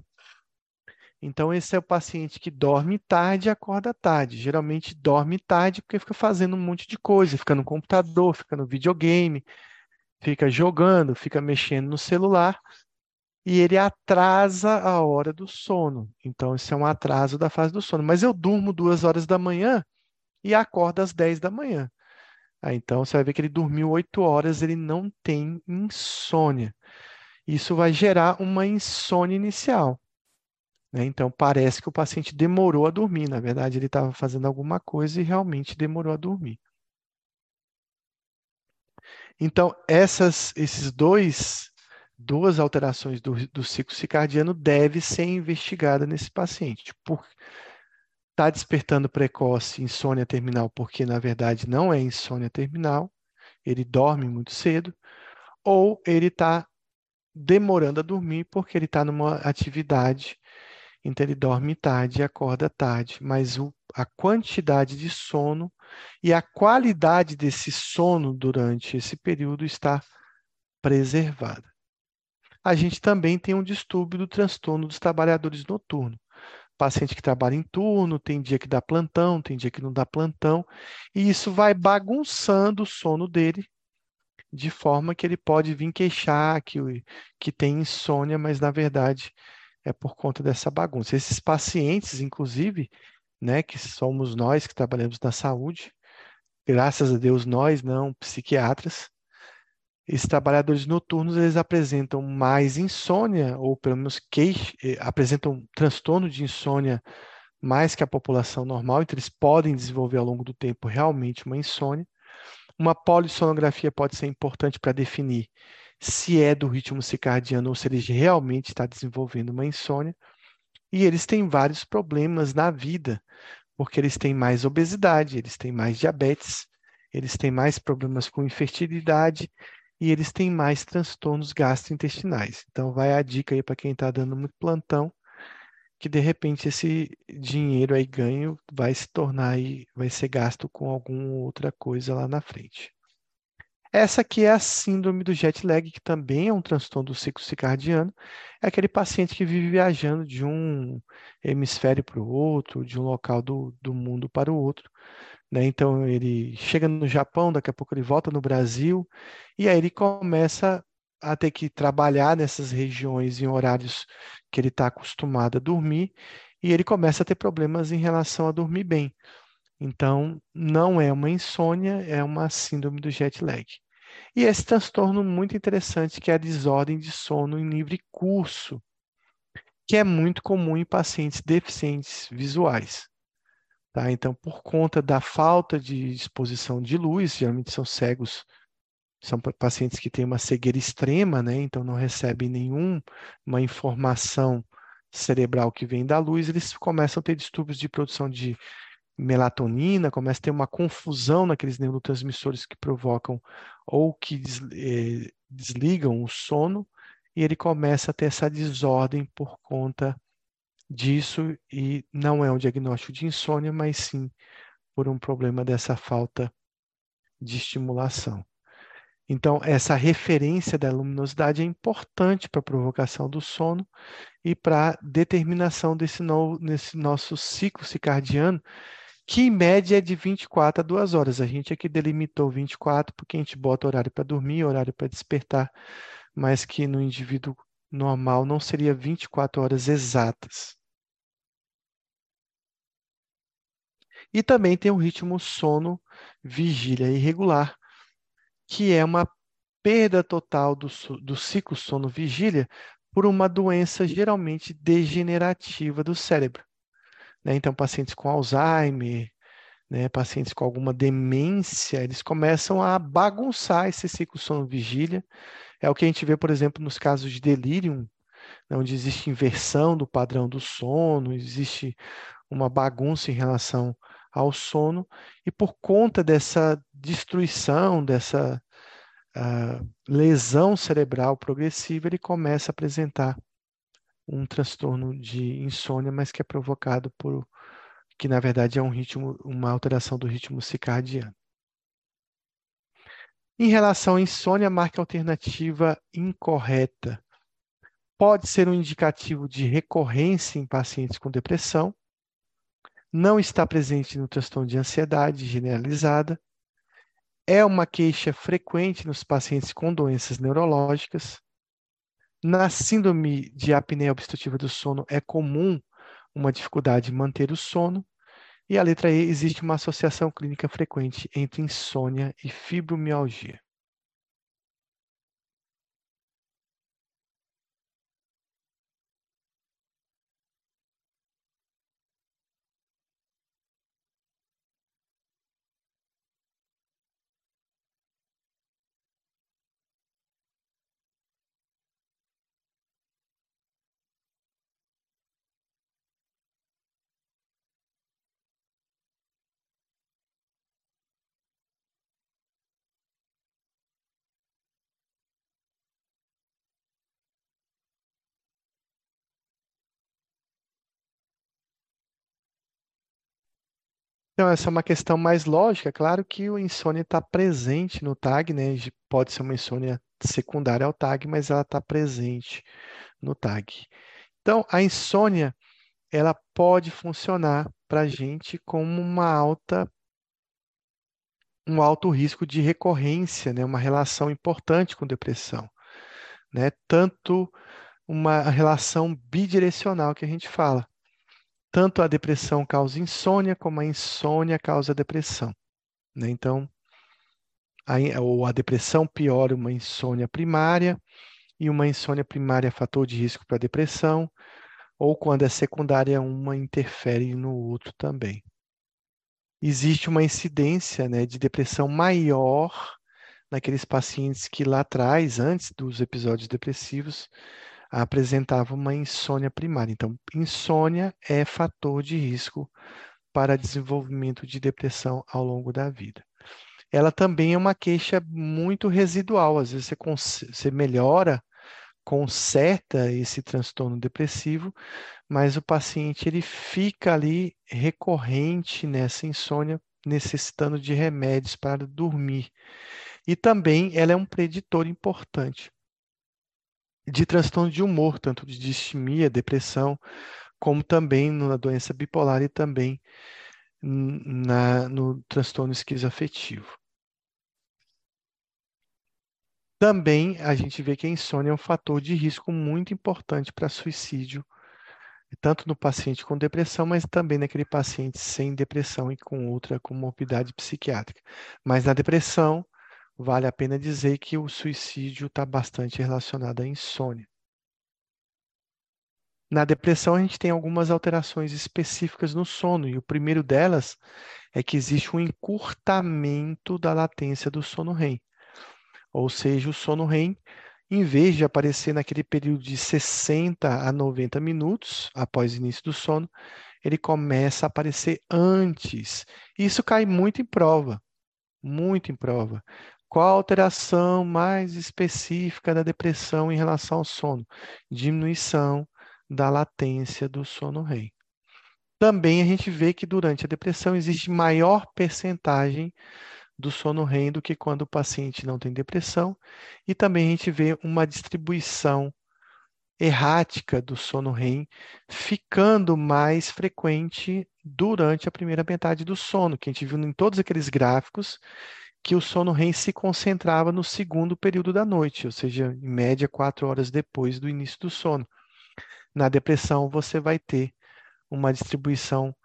Então, esse é o paciente que dorme tarde e acorda tarde. Geralmente dorme tarde porque fica fazendo um monte de coisa, fica no computador, fica no videogame, fica jogando, fica mexendo no celular e ele atrasa a hora do sono. Então, esse é um atraso da fase do sono. Mas eu durmo duas horas da manhã e acordo às 10 da manhã. Ah, então, você vai ver que ele dormiu oito horas, ele não tem insônia. Isso vai gerar uma insônia inicial. Né? Então, parece que o paciente demorou a dormir. Na verdade, ele estava fazendo alguma coisa e realmente demorou a dormir. Então, essas, esses dois, duas alterações do, do ciclo circadiano devem ser investigadas nesse paciente. Por está despertando precoce insônia terminal porque, na verdade, não é insônia terminal, ele dorme muito cedo, ou ele está demorando a dormir porque ele está numa atividade então ele dorme tarde e acorda tarde, mas o, a quantidade de sono e a qualidade desse sono durante esse período está preservada. A gente também tem um distúrbio do transtorno dos trabalhadores noturnos. Paciente que trabalha em turno, tem dia que dá plantão, tem dia que não dá plantão, e isso vai bagunçando o sono dele, de forma que ele pode vir queixar que, que tem insônia, mas na verdade é por conta dessa bagunça. Esses pacientes, inclusive, né, que somos nós que trabalhamos na saúde, graças a Deus nós, não psiquiatras, esses trabalhadores noturnos eles apresentam mais insônia ou pelo menos queixa, eh, apresentam transtorno de insônia mais que a população normal, então eles podem desenvolver ao longo do tempo realmente uma insônia. Uma polissonografia pode ser importante para definir se é do ritmo circadiano ou se ele realmente está desenvolvendo uma insônia. E eles têm vários problemas na vida, porque eles têm mais obesidade, eles têm mais diabetes, eles têm mais problemas com infertilidade e eles têm mais transtornos gastrointestinais. Então, vai a dica aí para quem está dando muito plantão, que de repente esse dinheiro aí ganho vai se tornar aí, vai ser gasto com alguma outra coisa lá na frente. Essa aqui é a síndrome do jet lag, que também é um transtorno do ciclo circadiano. É aquele paciente que vive viajando de um hemisfério para o outro, de um local do, do mundo para o outro. Né? Então, ele chega no Japão, daqui a pouco ele volta no Brasil, e aí ele começa a ter que trabalhar nessas regiões em horários que ele está acostumado a dormir, e ele começa a ter problemas em relação a dormir bem. Então, não é uma insônia, é uma síndrome do jet lag. E esse transtorno muito interessante, que é a desordem de sono em livre curso, que é muito comum em pacientes deficientes visuais. Tá? Então, por conta da falta de exposição de luz, geralmente são cegos, são pacientes que têm uma cegueira extrema, né? então não recebem nenhuma informação cerebral que vem da luz, eles começam a ter distúrbios de produção de melatonina, começa a ter uma confusão naqueles neurotransmissores que provocam ou que eh, desligam o sono, e ele começa a ter essa desordem por conta disso, e não é um diagnóstico de insônia, mas sim por um problema dessa falta de estimulação. Então, essa referência da luminosidade é importante para a provocação do sono e para a determinação desse, nosso ciclo circadiano, que em média é de 24 a 2 horas. A gente aqui delimitou 24 porque a gente bota horário para dormir, horário para despertar, mas que no indivíduo normal não seria 24 horas exatas. E também tem o ritmo sono-vigília irregular, que é uma perda total do, do ciclo sono-vigília por uma doença geralmente degenerativa do cérebro. Né? Então, pacientes com Alzheimer, né, pacientes com alguma demência, eles começam a bagunçar esse ciclo sono-vigília. É o que a gente vê, por exemplo, nos casos de delírio, né, onde existe inversão do padrão do sono, existe uma bagunça em relação ao sono, e por conta dessa destruição, dessa uh, lesão cerebral progressiva, ele começa a apresentar um transtorno de insônia, mas que é provocado por que na verdade é um ritmo, uma alteração do ritmo circadiano. Em relação à insônia, marca alternativa incorreta. pode ser um indicativo de recorrência em pacientes com depressão, não está presente no transtorno de ansiedade generalizada, é uma queixa frequente nos pacientes com doenças neurológicas. Na síndrome de apneia obstrutiva do sono é comum uma dificuldade em manter o sono. E a letra E, existe uma associação clínica frequente entre insônia e fibromialgia. Então, essa é uma questão mais lógica. Claro que o insônia está presente no TAG, né? Pode ser uma insônia secundária ao TAG, mas ela está presente no TAG. Então, a insônia, ela pode funcionar para a gente como uma alta, um alto risco de recorrência, né? Uma relação importante com depressão, né? Tanto uma relação bidirecional que a gente fala tanto a depressão causa insônia, como a insônia causa depressão. Né? Então, a, ou a depressão piora uma insônia primária, e uma insônia primária é fator de risco para depressão, ou quando é secundária, uma interfere no outro também. Existe uma incidência né, de depressão maior naqueles pacientes que lá atrás, antes dos episódios depressivos, apresentava uma insônia primária. Então, insônia é fator de risco para desenvolvimento de depressão ao longo da vida. Ela também é uma queixa muito residual, às vezes você, você melhora, conserta esse transtorno depressivo, mas o paciente ele fica ali recorrente nessa insônia, necessitando de remédios para dormir. E também ela é um preditor importante de transtorno de humor, tanto de distimia, depressão, como também na doença bipolar e também na, no transtorno esquizoafetivo. Também a gente vê que a insônia é um fator de risco muito importante para suicídio, tanto no paciente com depressão, mas também naquele paciente sem depressão e com outra comorbidade psiquiátrica. Mas na depressão, vale a pena dizer que o suicídio está bastante relacionado à insônia. Na depressão, a gente tem algumas alterações específicas no sono, e o primeiro delas é que existe um encurtamento da latência do sono REM. Ou seja, o sono REM, em vez de aparecer naquele período de 60 a 90 minutos após o início do sono, ele começa a aparecer antes. Isso cai muito em prova, muito em prova. Qual a alteração mais específica da depressão em relação ao sono? Diminuição da latência do sono REM. Também a gente vê que durante a depressão existe maior percentagem do sono REM do que quando o paciente não tem depressão, e também a gente vê uma distribuição errática do sono REM ficando mais frequente durante a primeira metade do sono, que a gente viu em todos aqueles gráficos que o sono REM se concentrava no segundo período da noite, ou seja, em média quatro horas depois do início do sono. Na depressão, você vai ter uma distribuição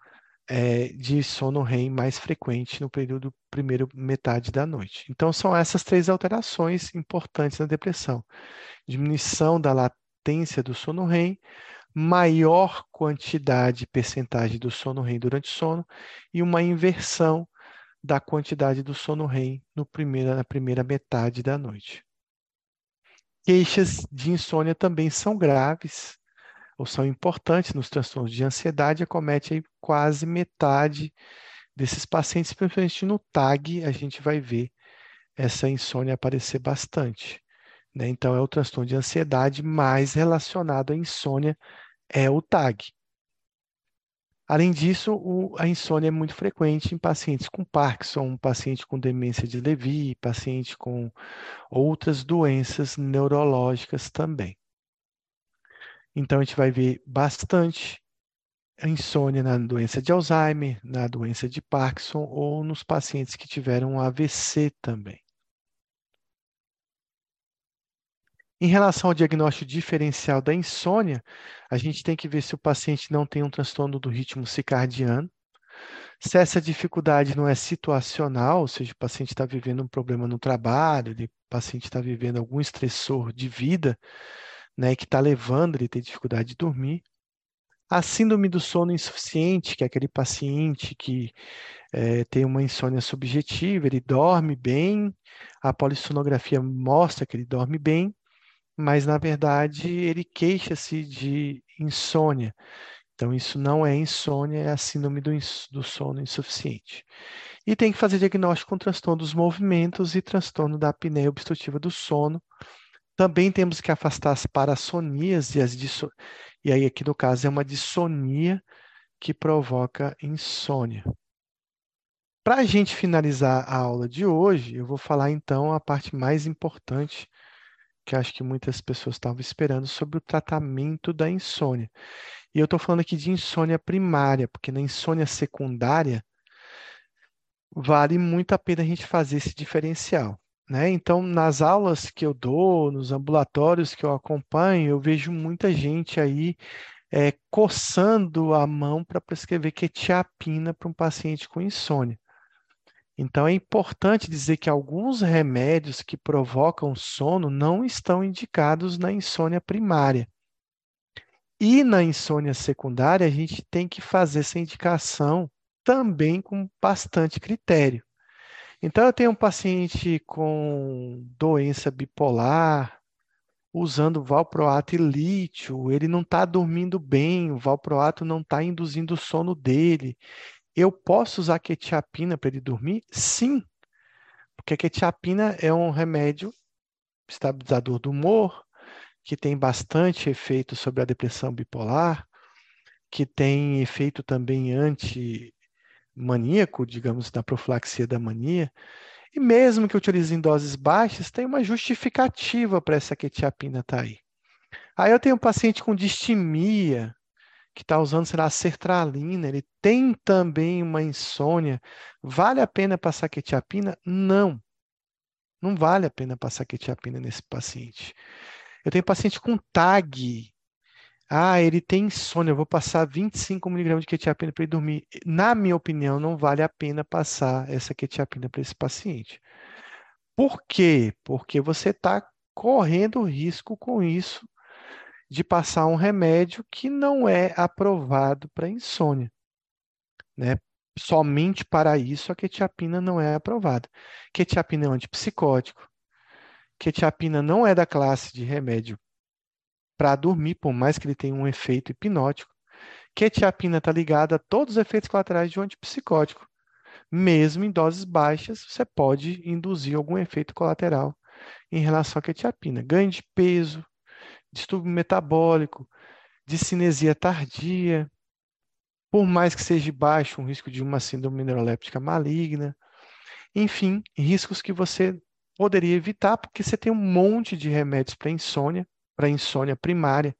é, de sono REM mais frequente no período primeiro metade da noite. Então, são essas três alterações importantes na depressão: diminuição da latência do sono REM, maior quantidade e percentagem do sono REM durante o sono e uma inversão da quantidade do sono REM no primeira, na primeira metade da noite. Queixas de insônia também são graves ou são importantes nos transtornos de ansiedade, acomete aí quase metade desses pacientes, principalmente no TAG, a gente vai ver essa insônia aparecer bastante. Né? Então, é o transtorno de ansiedade mais relacionado à insônia, é o TAG. Além disso, o, a insônia é muito frequente em pacientes com Parkinson, paciente com demência de Levy, paciente com outras doenças neurológicas também. Então, a gente vai ver bastante insônia na doença de Alzheimer, na doença de Parkinson ou nos pacientes que tiveram AVC também. Em relação ao diagnóstico diferencial da insônia, a gente tem que ver se o paciente não tem um transtorno do ritmo circadiano, se essa dificuldade não é situacional, ou seja, o paciente está vivendo um problema no trabalho, o paciente está vivendo algum estressor de vida, né, que está levando ele a ter dificuldade de dormir. A síndrome do sono insuficiente, que é aquele paciente que é, tem uma insônia subjetiva, ele dorme bem, a polissonografia mostra que ele dorme bem, mas na verdade ele queixa-se de insônia. Então, isso não é insônia, é a síndrome do, do, sono insuficiente. E tem que fazer diagnóstico com transtorno dos movimentos e transtorno da apneia obstrutiva do sono. Também temos que afastar as parassonias e as. E aí, aqui no caso, é uma dissonia que provoca insônia. Para a gente finalizar a aula de hoje, eu vou falar então a parte mais importante que acho que muitas pessoas estavam esperando sobre o tratamento da insônia. E eu estou falando aqui de insônia primária, porque na insônia secundária vale muito a pena a gente fazer esse diferencial. Né? Então, nas aulas que eu dou, nos ambulatórios que eu acompanho, eu vejo muita gente aí é, coçando a mão para prescrever quetiapina para um paciente com insônia. Então, é importante dizer que alguns remédios que provocam sono não estão indicados na insônia primária. E na insônia secundária, a gente tem que fazer essa indicação também com bastante critério. Então, eu tenho um paciente com doença bipolar, usando valproato e lítio, ele não está dormindo bem, o valproato não está induzindo o sono dele, eu posso usar quetiapina para ele dormir? Sim, porque a quetiapina é um remédio estabilizador do humor, que tem bastante efeito sobre a depressão bipolar, que tem efeito também anti-maníaco, digamos, na profilaxia da mania. E mesmo que utilize em doses baixas, tem uma justificativa para essa quetiapina estar tá aí. Aí eu tenho um paciente com distimia, que está usando, sei lá, sertralina, ele tem também uma insônia, vale a pena passar quetiapina? Não. Não vale a pena passar quetiapina nesse paciente. Eu tenho paciente com TAG. Ah, ele tem insônia, eu vou passar 25 miligramas de quetiapina para ele dormir. Na minha opinião, não vale a pena passar essa quetiapina para esse paciente. Por quê? Porque você está correndo risco com isso de passar um remédio que não é aprovado para insônia. Né? Somente para isso a quetiapina não é aprovada. Quetiapina é um antipsicótico. Quetiapina não é da classe de remédio para dormir, por mais que ele tenha um efeito hipnótico. Quetiapina está ligada a todos os efeitos colaterais de um antipsicótico. Mesmo em doses baixas, você pode induzir algum efeito colateral em relação à quetiapina. Ganho de peso, distúrbio metabólico, de cinesia tardia, por mais que seja baixo um risco de uma síndrome neuroléptica maligna, enfim, riscos que você poderia evitar, porque você tem um monte de remédios para insônia, para insônia primária,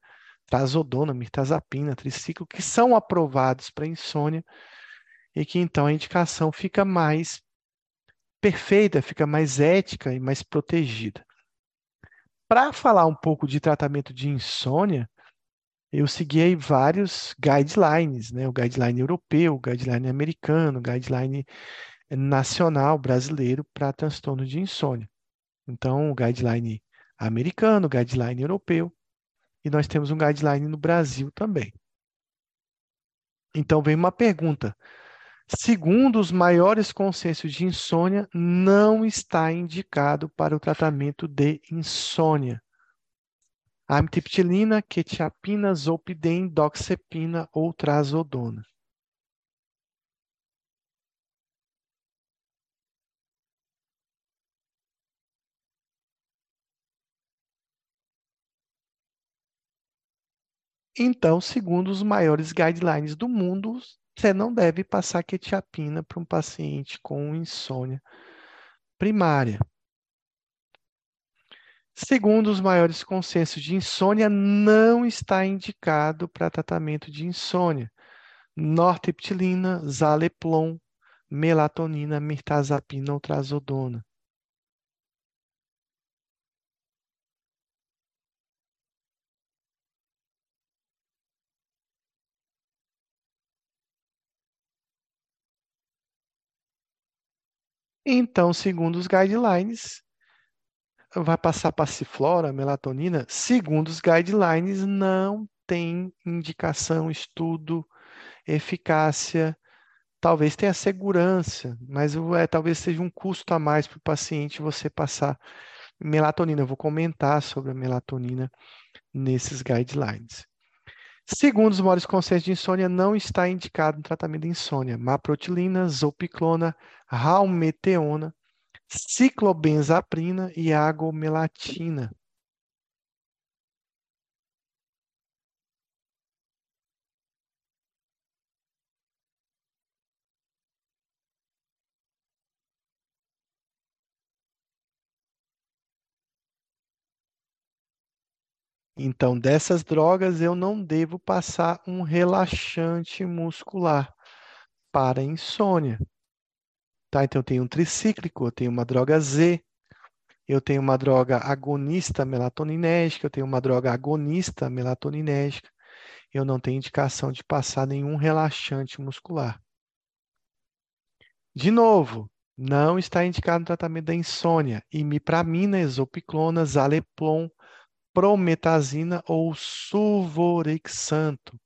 trazodona, mirtazapina, triciclo, que são aprovados para insônia e que então a indicação fica mais perfeita, fica mais ética e mais protegida. Para falar um pouco de tratamento de insônia, eu segui vários guidelines, né? O guideline europeu, o guideline americano, o guideline nacional brasileiro para transtorno de insônia. Então, o guideline americano, o guideline europeu, e nós temos um guideline no Brasil também. Então, vem uma pergunta: Segundo os maiores consensos de insônia, não está indicado para o tratamento de insônia. Amitriptilina, quetiapina, zolpidem, doxepina ou trazodona. Então, segundo os maiores guidelines do mundo, você não deve passar quetiapina para um paciente com insônia primária. Segundo os maiores consensos de insônia, não está indicado para tratamento de insônia. Nortriptilina, Zaleplon, melatonina, mirtazapina ou trazodona. Então, segundo os guidelines, vai passar passiflora, melatonina? Segundo os guidelines, não tem indicação, estudo, eficácia, talvez tenha segurança, mas é, talvez seja um custo a mais para o paciente você passar melatonina. Eu vou comentar sobre a melatonina nesses guidelines. Segundo os maiores consensos de insônia, não está indicado no tratamento de insônia. Maprotilina, zopiclona, raumeteona, ciclobenzaprina e agomelatina. Então, dessas drogas, eu não devo passar um relaxante muscular para insônia. Tá? Então, eu tenho um tricíclico, eu tenho uma droga Z, eu tenho uma droga agonista melatoninérgica, eu tenho uma droga agonista melatoninérgica. Eu não tenho indicação de passar nenhum relaxante muscular. De novo, não está indicado no tratamento da insônia. Imipramina, exopiclona, zaleplon, prometazina ou suvorexanto.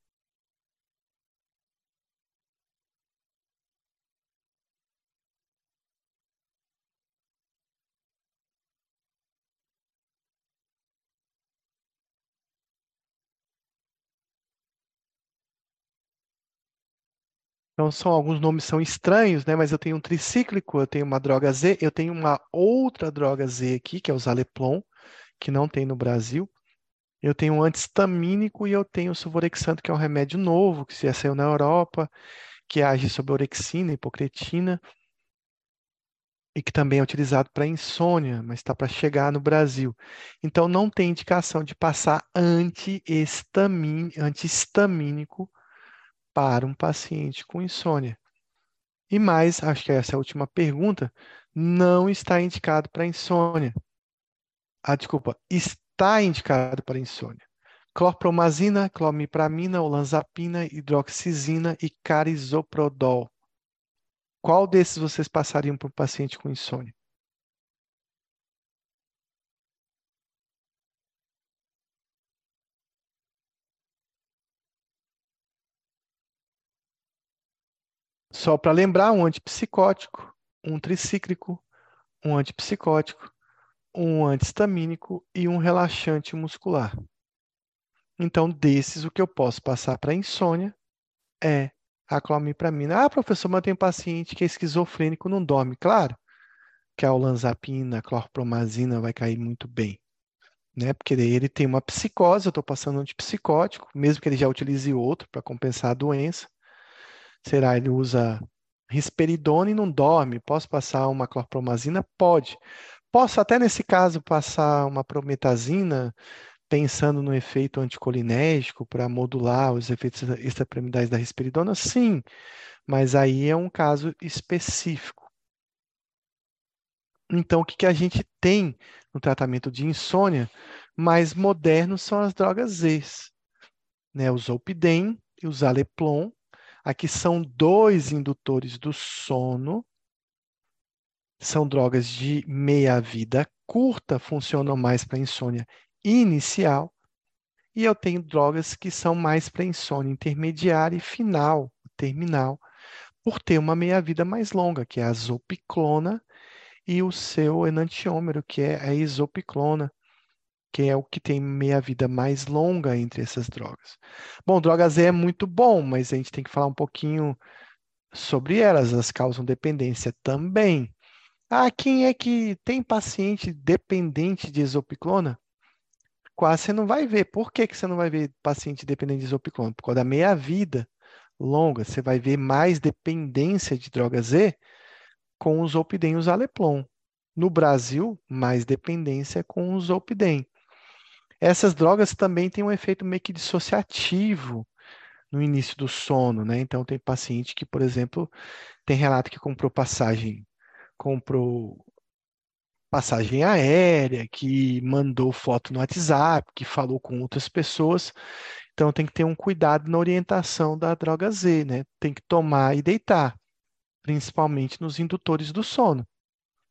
Então, são alguns nomes são estranhos, né? Mas eu tenho um tricíclico, eu tenho uma droga Z, eu tenho uma outra droga Z aqui, que é o Zaleplon, que não tem no Brasil. Eu tenho um antihistamínico e eu tenho o suvorexanto, que é um remédio novo, que já saiu na Europa, que age sobre orexina, hipocretina, e que também é utilizado para insônia, mas está para chegar no Brasil. Então, não tem indicação de passar antihistamínico para um paciente com insônia. E mais, acho que essa é a última pergunta, não está indicado para insônia ah, desculpa, está indicado para insônia. Clorpromazina, clomipramina, olanzapina, hidroxizina e carisoprodol. Qual desses vocês passariam para um paciente com insônia? Só para lembrar, um antipsicótico, um tricíclico, um antipsicótico, um antihistamínico e um relaxante muscular. Então, desses, o que eu posso passar para insônia é a clomipramina. Ah, professor, mas tem um paciente que é esquizofrênico, não dorme. Claro que a olanzapina, a clorpromazina vai cair muito bem. Né? Porque ele tem uma psicose, eu estou passando um antipsicótico, mesmo que ele já utilize outro para compensar a doença. Será ele usa risperidona e não dorme? Posso passar uma clorpromazina? Pode. Posso até nesse caso passar uma prometazina, pensando no efeito anticolinérgico para modular os efeitos extrapiramidais da risperidona? Sim, mas aí é um caso específico. Então, o que, que a gente tem no tratamento de insônia mais moderno são as drogas Z, né? O Zolpidem e o Zaleplon. Aqui são dois indutores do sono são drogas de meia-vida curta, funcionam mais para insônia inicial. E eu tenho drogas que são mais para insônia intermediária e final, terminal, por ter uma meia-vida mais longa, que é a zopiclona e o seu enantiômero, que é a isopiclona, que é o que tem meia-vida mais longa entre essas drogas. Bom, drogas E é muito bom, mas a gente tem que falar um pouquinho sobre elas. Elas causam dependência também. Ah, quem é que tem paciente dependente de isopiclona? Quase você não vai ver. Por que, que você não vai ver paciente dependente de isopiclona? Por causa da meia-vida longa, você vai ver mais dependência de droga Z com os opidem e os aleplon. No Brasil, mais dependência com o Zolpidem. Essas drogas também têm um efeito meio que dissociativo no início do sono, né? Então, tem paciente que, por exemplo, tem relato que comprou passagem, comprou passagem aérea, que mandou foto no WhatsApp, que falou com outras pessoas. Então, tem que ter um cuidado na orientação da droga Z, né? Tem que tomar e deitar, principalmente nos indutores do sono.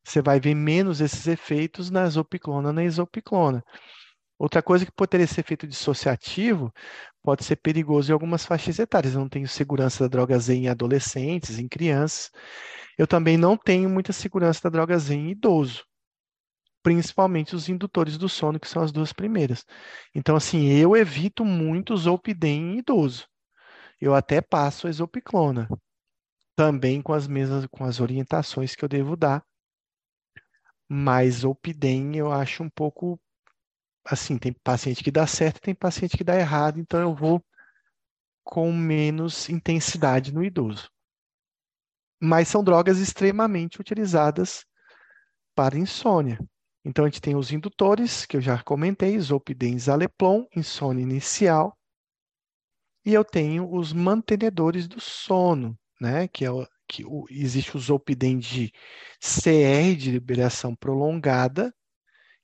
Você vai ver menos esses efeitos na zopiclona na isopiclona. Outra coisa que poderia ser efeito dissociativo pode ser perigoso em algumas faixas etárias. Eu não tenho segurança da droga Z em adolescentes, em crianças. Eu também não tenho muita segurança da droga Z em idoso, principalmente os indutores do sono, que são as duas primeiras. Então, assim, eu evito muito Zolpidem em idoso. Eu até passo a exopiclona, também com as mesmas, com as orientações que eu devo dar. Mas Zolpidem eu acho um pouco assim, tem paciente que dá certo, tem paciente que dá errado, então eu vou com menos intensidade no idoso. Mas são drogas extremamente utilizadas para insônia. Então, a gente tem os indutores, que eu já comentei, Zolpidem e Zaleplon, insônia inicial. E eu tenho os mantenedores do sono, né? que, é o, que existe o Zolpidem de CR, de liberação prolongada,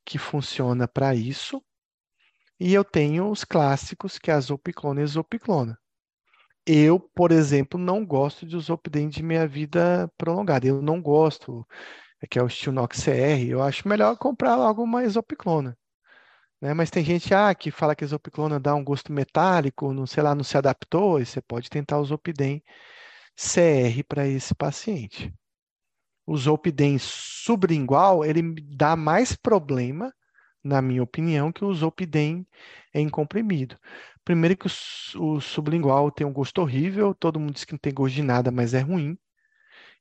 que funciona para isso. E eu tenho os clássicos, que é a Zopiclona e a Zopiclona. Eu, por exemplo, não gosto de Zopidem de meia vida prolongada. Eu não gosto, é que é o Stilnox CR. Eu acho melhor comprar logo uma Exopiclona. Né? Mas tem gente ah, que fala que a Exopiclona dá um gosto metálico, não sei lá, não se adaptou, e você pode tentar o Zopidem CR para esse paciente o Zolpidem sublingual, ele dá mais problema, na minha opinião, que o Zolpidem em comprimido. Primeiro que o, o sublingual tem um gosto horrível, todo mundo diz que não tem gosto de nada, mas é ruim.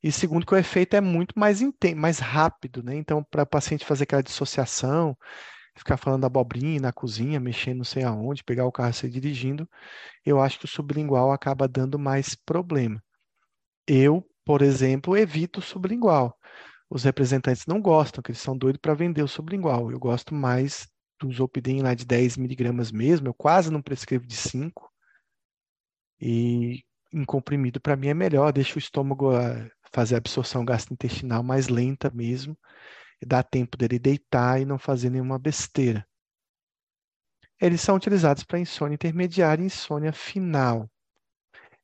E segundo que o efeito é muito mais, mais rápido, né? Então, para o paciente fazer aquela dissociação, ficar falando abobrinha na cozinha, mexendo não sei aonde, pegar o carro e sair dirigindo, eu acho que o sublingual acaba dando mais problema. Eu, por exemplo, evito o sublingual. Os representantes não gostam, que eles são doidos para vender o sublingual. Eu gosto mais do Zolpidem lá de 10 miligramas mesmo, eu quase não prescrevo de 5. E em comprimido para mim é melhor, deixa o estômago ah, fazer a absorção gastrointestinal mais lenta mesmo, dá tempo dele deitar e não fazer nenhuma besteira. Eles são utilizados para insônia intermediária e insônia final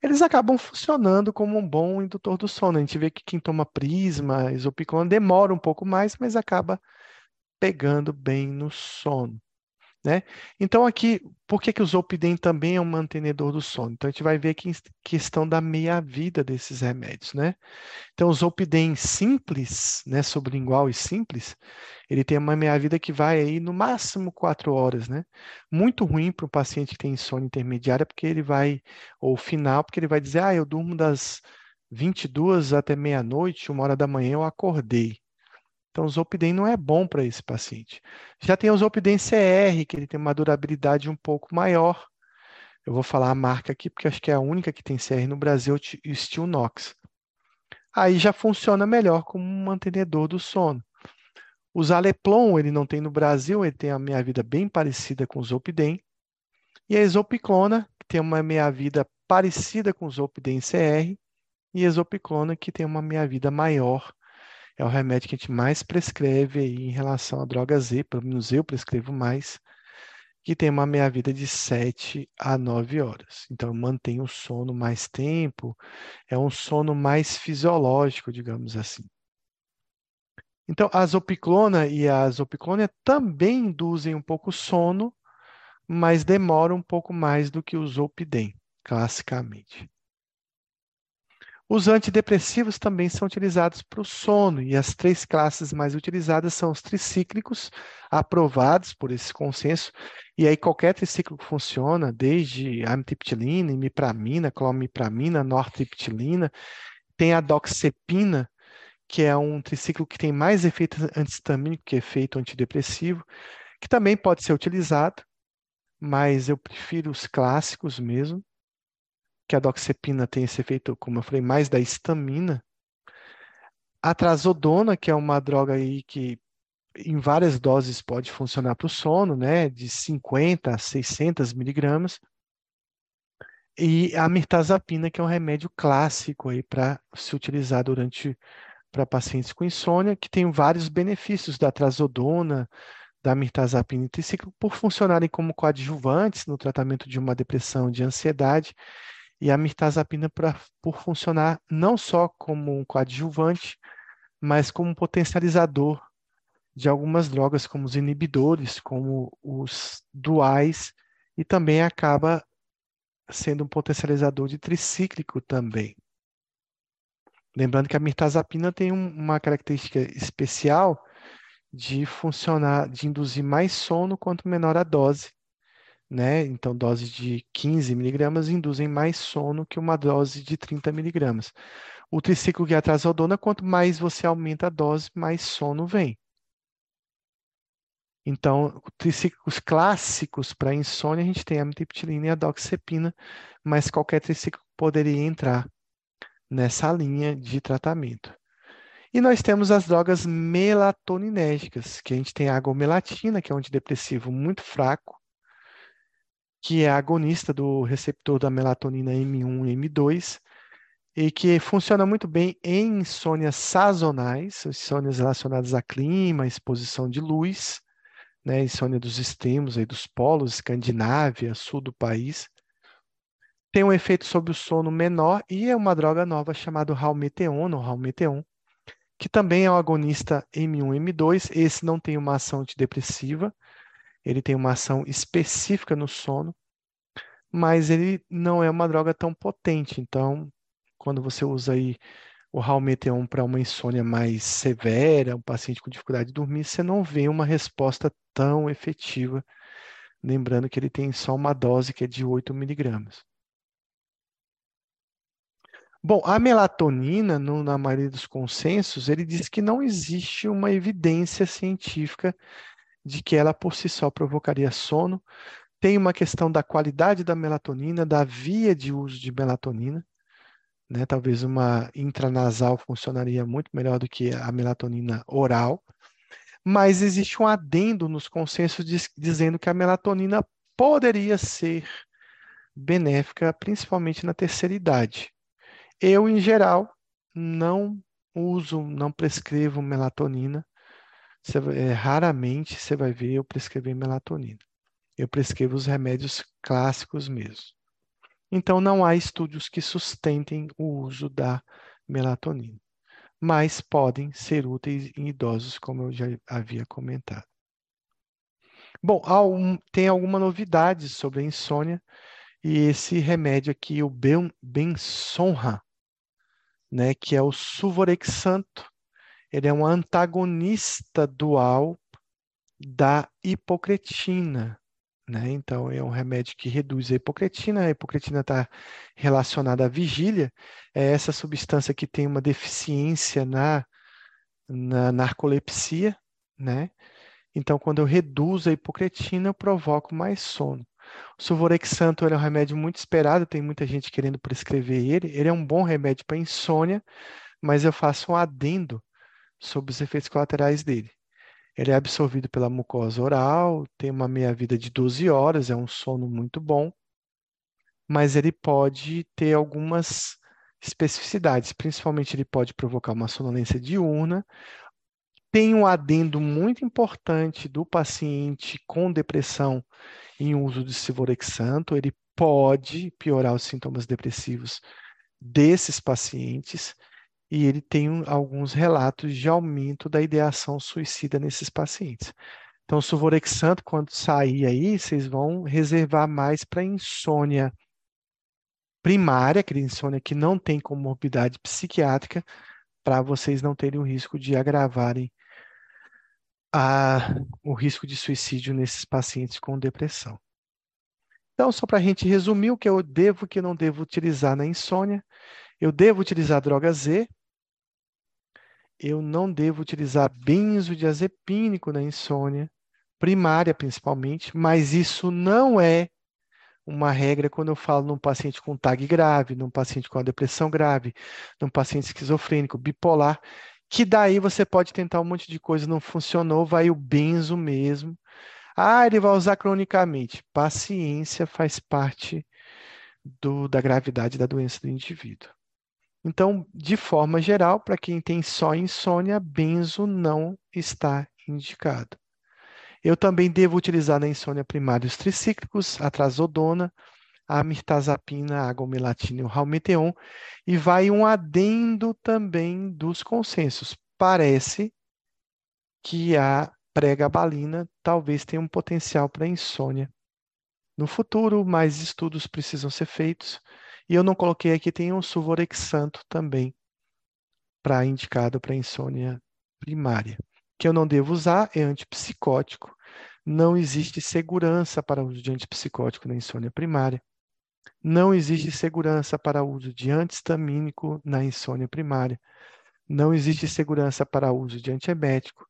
eles acabam funcionando como um bom indutor do sono. A gente vê que quem toma prisma, isopiclona, demora um pouco mais, mas acaba pegando bem no sono. Né? Então, aqui, por que, que o Zolpidem também é um mantenedor do sono? Então, a gente vai ver aqui questão da meia-vida desses remédios. Né? Então, o Zolpidem simples, né, sublingual e simples, ele tem uma meia-vida que vai aí no máximo quatro horas. Né? Muito ruim para o paciente que tem insônia intermediária, porque ele vai, ou final, porque ele vai dizer, ah, eu durmo das 22 até meia-noite, uma hora da manhã eu acordei. Então, o Zolpidem não é bom para esse paciente. Já tem o Zolpidem CR, que ele tem uma durabilidade um pouco maior. Eu vou falar a marca aqui, porque acho que é a única que tem CR no Brasil, o Steel Nox. Aí já funciona melhor como um mantenedor do sono. O Zaleplon, ele não tem no Brasil, ele tem a meia-vida bem parecida com o Zolpidem. E a Exopiclona, que tem uma meia-vida parecida com o Zolpidem CR. E a Exopiclona, que tem uma meia-vida maior é o remédio que a gente mais prescreve aí em relação à droga Z, pelo menos eu prescrevo mais, que tem uma meia-vida de 7 a 9 horas. Então, mantém o sono mais tempo, é um sono mais fisiológico, digamos assim. Então, a zopiclona e a zopiclona também induzem um pouco sono, mas demoram um pouco mais do que o zolpidem, classicamente. Os antidepressivos também são utilizados para o sono, e as três classes mais utilizadas são os tricíclicos, aprovados por esse consenso, e aí qualquer tricíclico funciona, desde amitriptilina, imipramina, clomipramina, nortriptilina, tem a doxepina, que é um triciclo que tem mais efeito antihistamínico que efeito antidepressivo, que também pode ser utilizado, mas eu prefiro os clássicos mesmo que a doxepina tem esse efeito, como eu falei, mais da histamina. A trazodona, que é uma droga aí que em várias doses pode funcionar para o sono, né, de 50 a 600 miligramas. E a mirtazapina, que é um remédio clássico aí para se utilizar durante para pacientes com insônia, que tem vários benefícios da trazodona, da mirtazapina e triciclo por funcionarem como coadjuvantes no tratamento de uma depressão de ansiedade e a mirtazapina pra, por funcionar não só como um coadjuvante, mas como um potencializador de algumas drogas, como os inibidores, como os duais, e também acaba sendo um potencializador de tricíclico também. Lembrando que a mirtazapina tem um, uma característica especial de funcionar, de induzir mais sono quanto menor a dose, né? Então, doses de 15 miligramas induzem mais sono que uma dose de 30 miligramas. O triciclo que é a trazodona, quanto mais você aumenta a dose, mais sono vem. Então, triciclos clássicos para insônia, a gente tem a amitriptilina e a doxepina, mas qualquer triciclo poderia entrar nessa linha de tratamento. E nós temos as drogas melatoninérgicas, que a gente tem a agomelatina, que é um antidepressivo muito fraco, que é agonista do receptor da melatonina M1 e M2, e que funciona muito bem em insônias sazonais, insônias relacionadas a clima, exposição de luz, né, insônia dos extremos, aí, dos polos, Escandinávia, sul do país. Tem um efeito sobre o sono menor e é uma droga nova chamada Halmeteon, ou Halmeteon, que também é um agonista M1 M2. Esse não tem uma ação antidepressiva, ele tem uma ação específica no sono, mas ele não é uma droga tão potente. Então, quando você usa aí o Halmeteon para uma insônia mais severa, um paciente com dificuldade de dormir, você não vê uma resposta tão efetiva, lembrando que ele tem só uma dose que é de 8 miligramas. Bom, a melatonina, no, na maioria dos consensos, ele diz que não existe uma evidência científica de que ela por si só provocaria sono. Tem uma questão da qualidade da melatonina, da via de uso de melatonina. Né? Talvez uma intranasal funcionaria muito melhor do que a melatonina oral, mas existe um adendo nos consensos diz, dizendo que a melatonina poderia ser benéfica, principalmente na terceira idade. Eu, em geral, não uso, não prescrevo melatonina. Você, é, raramente você vai ver eu prescrever melatonina. Eu prescrevo os remédios clássicos mesmo. Então, não há estudos que sustentem o uso da melatonina, mas podem ser úteis em idosos, como eu já havia comentado. Bom, tem alguma novidade sobre a insônia e esse remédio aqui, o Bensonra, né, que é o suvorexanto, ele é um antagonista dual da hipocretina. Né? Então, é um remédio que reduz a hipocretina. A hipocretina está relacionada à vigília, é essa substância que tem uma deficiência na, na narcolepsia. Né? Então, quando eu reduzo a hipocretina, eu provoco mais sono. O suvorexanto é um remédio muito esperado, tem muita gente querendo prescrever ele. Ele é um bom remédio para insônia, mas eu faço um adendo sobre os efeitos colaterais dele. Ele é absorvido pela mucosa oral, tem uma meia-vida de 12 horas, é um sono muito bom, mas ele pode ter algumas especificidades, principalmente ele pode provocar uma sonolência diurna. Tem um adendo muito importante do paciente com depressão em uso de civorexanto, ele pode piorar os sintomas depressivos desses pacientes e ele tem alguns relatos de aumento da ideação suicida nesses pacientes. Então, o suvorexanto, quando sair aí, vocês vão reservar mais para insônia primária, aquele insônia que não tem comorbidade psiquiátrica, para vocês não terem o risco de agravarem a, o risco de suicídio nesses pacientes com depressão. Então, só para a gente resumir o que eu devo e o que eu não devo utilizar na insônia, eu devo utilizar droga Z, eu não devo utilizar benzodiazepínico na insônia, primária principalmente, mas isso não é uma regra quando eu falo num paciente com TAG grave, num paciente com a depressão grave, num paciente esquizofrênico, bipolar, que daí você pode tentar um monte de coisa, não funcionou, vai o benzo mesmo. Ah, ele vai usar cronicamente. Paciência faz parte do, da gravidade da doença do indivíduo. Então, de forma geral, para quem tem só insônia, benzo não está indicado. Eu também devo utilizar na insônia primária os tricíclicos, a trazodona, a mirtazapina, a agomelatina e o ralmeteon, e vai um adendo também dos consensos. Parece que a pregabalina talvez tenha um potencial para insônia. No futuro, mais estudos precisam ser feitos, e eu não coloquei aqui, tem um suvorexanto também, para indicado para insônia primária. Que eu não devo usar é antipsicótico. Não existe segurança para uso de antipsicótico na insônia primária. Não existe segurança para uso de antihistamínico na insônia primária. Não existe segurança para uso de antiemético.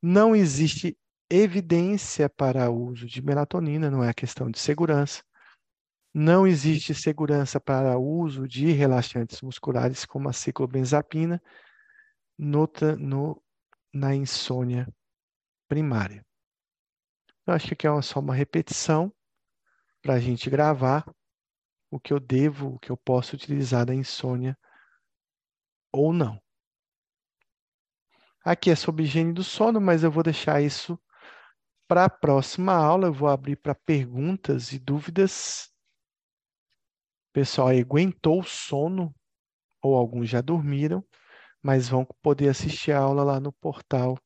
Não existe evidência para uso de melatonina, não é questão de segurança. Não existe segurança para uso de relaxantes musculares como a ciclobenzapina no, no, na insônia primária. Eu acho que é só uma repetição para a gente gravar o que eu devo, o que eu posso utilizar da insônia ou não. Aqui é sobre higiene do sono, mas eu vou deixar isso para a próxima aula. Eu vou abrir para perguntas e dúvidas pessoal aguentou o sono, ou alguns já dormiram, mas vão poder assistir a aula lá no portal,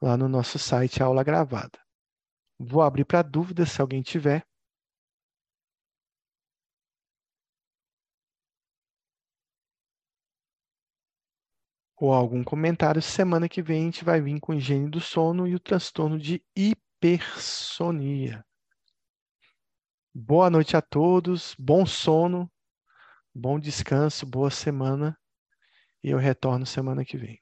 lá no nosso site, aula gravada. Vou abrir para dúvidas, se alguém tiver. Ou algum comentário. Semana que vem a gente vai vir com higiene do sono e o transtorno de hipersonia. Boa noite a todos, bom sono, bom descanso, boa semana e eu retorno semana que vem.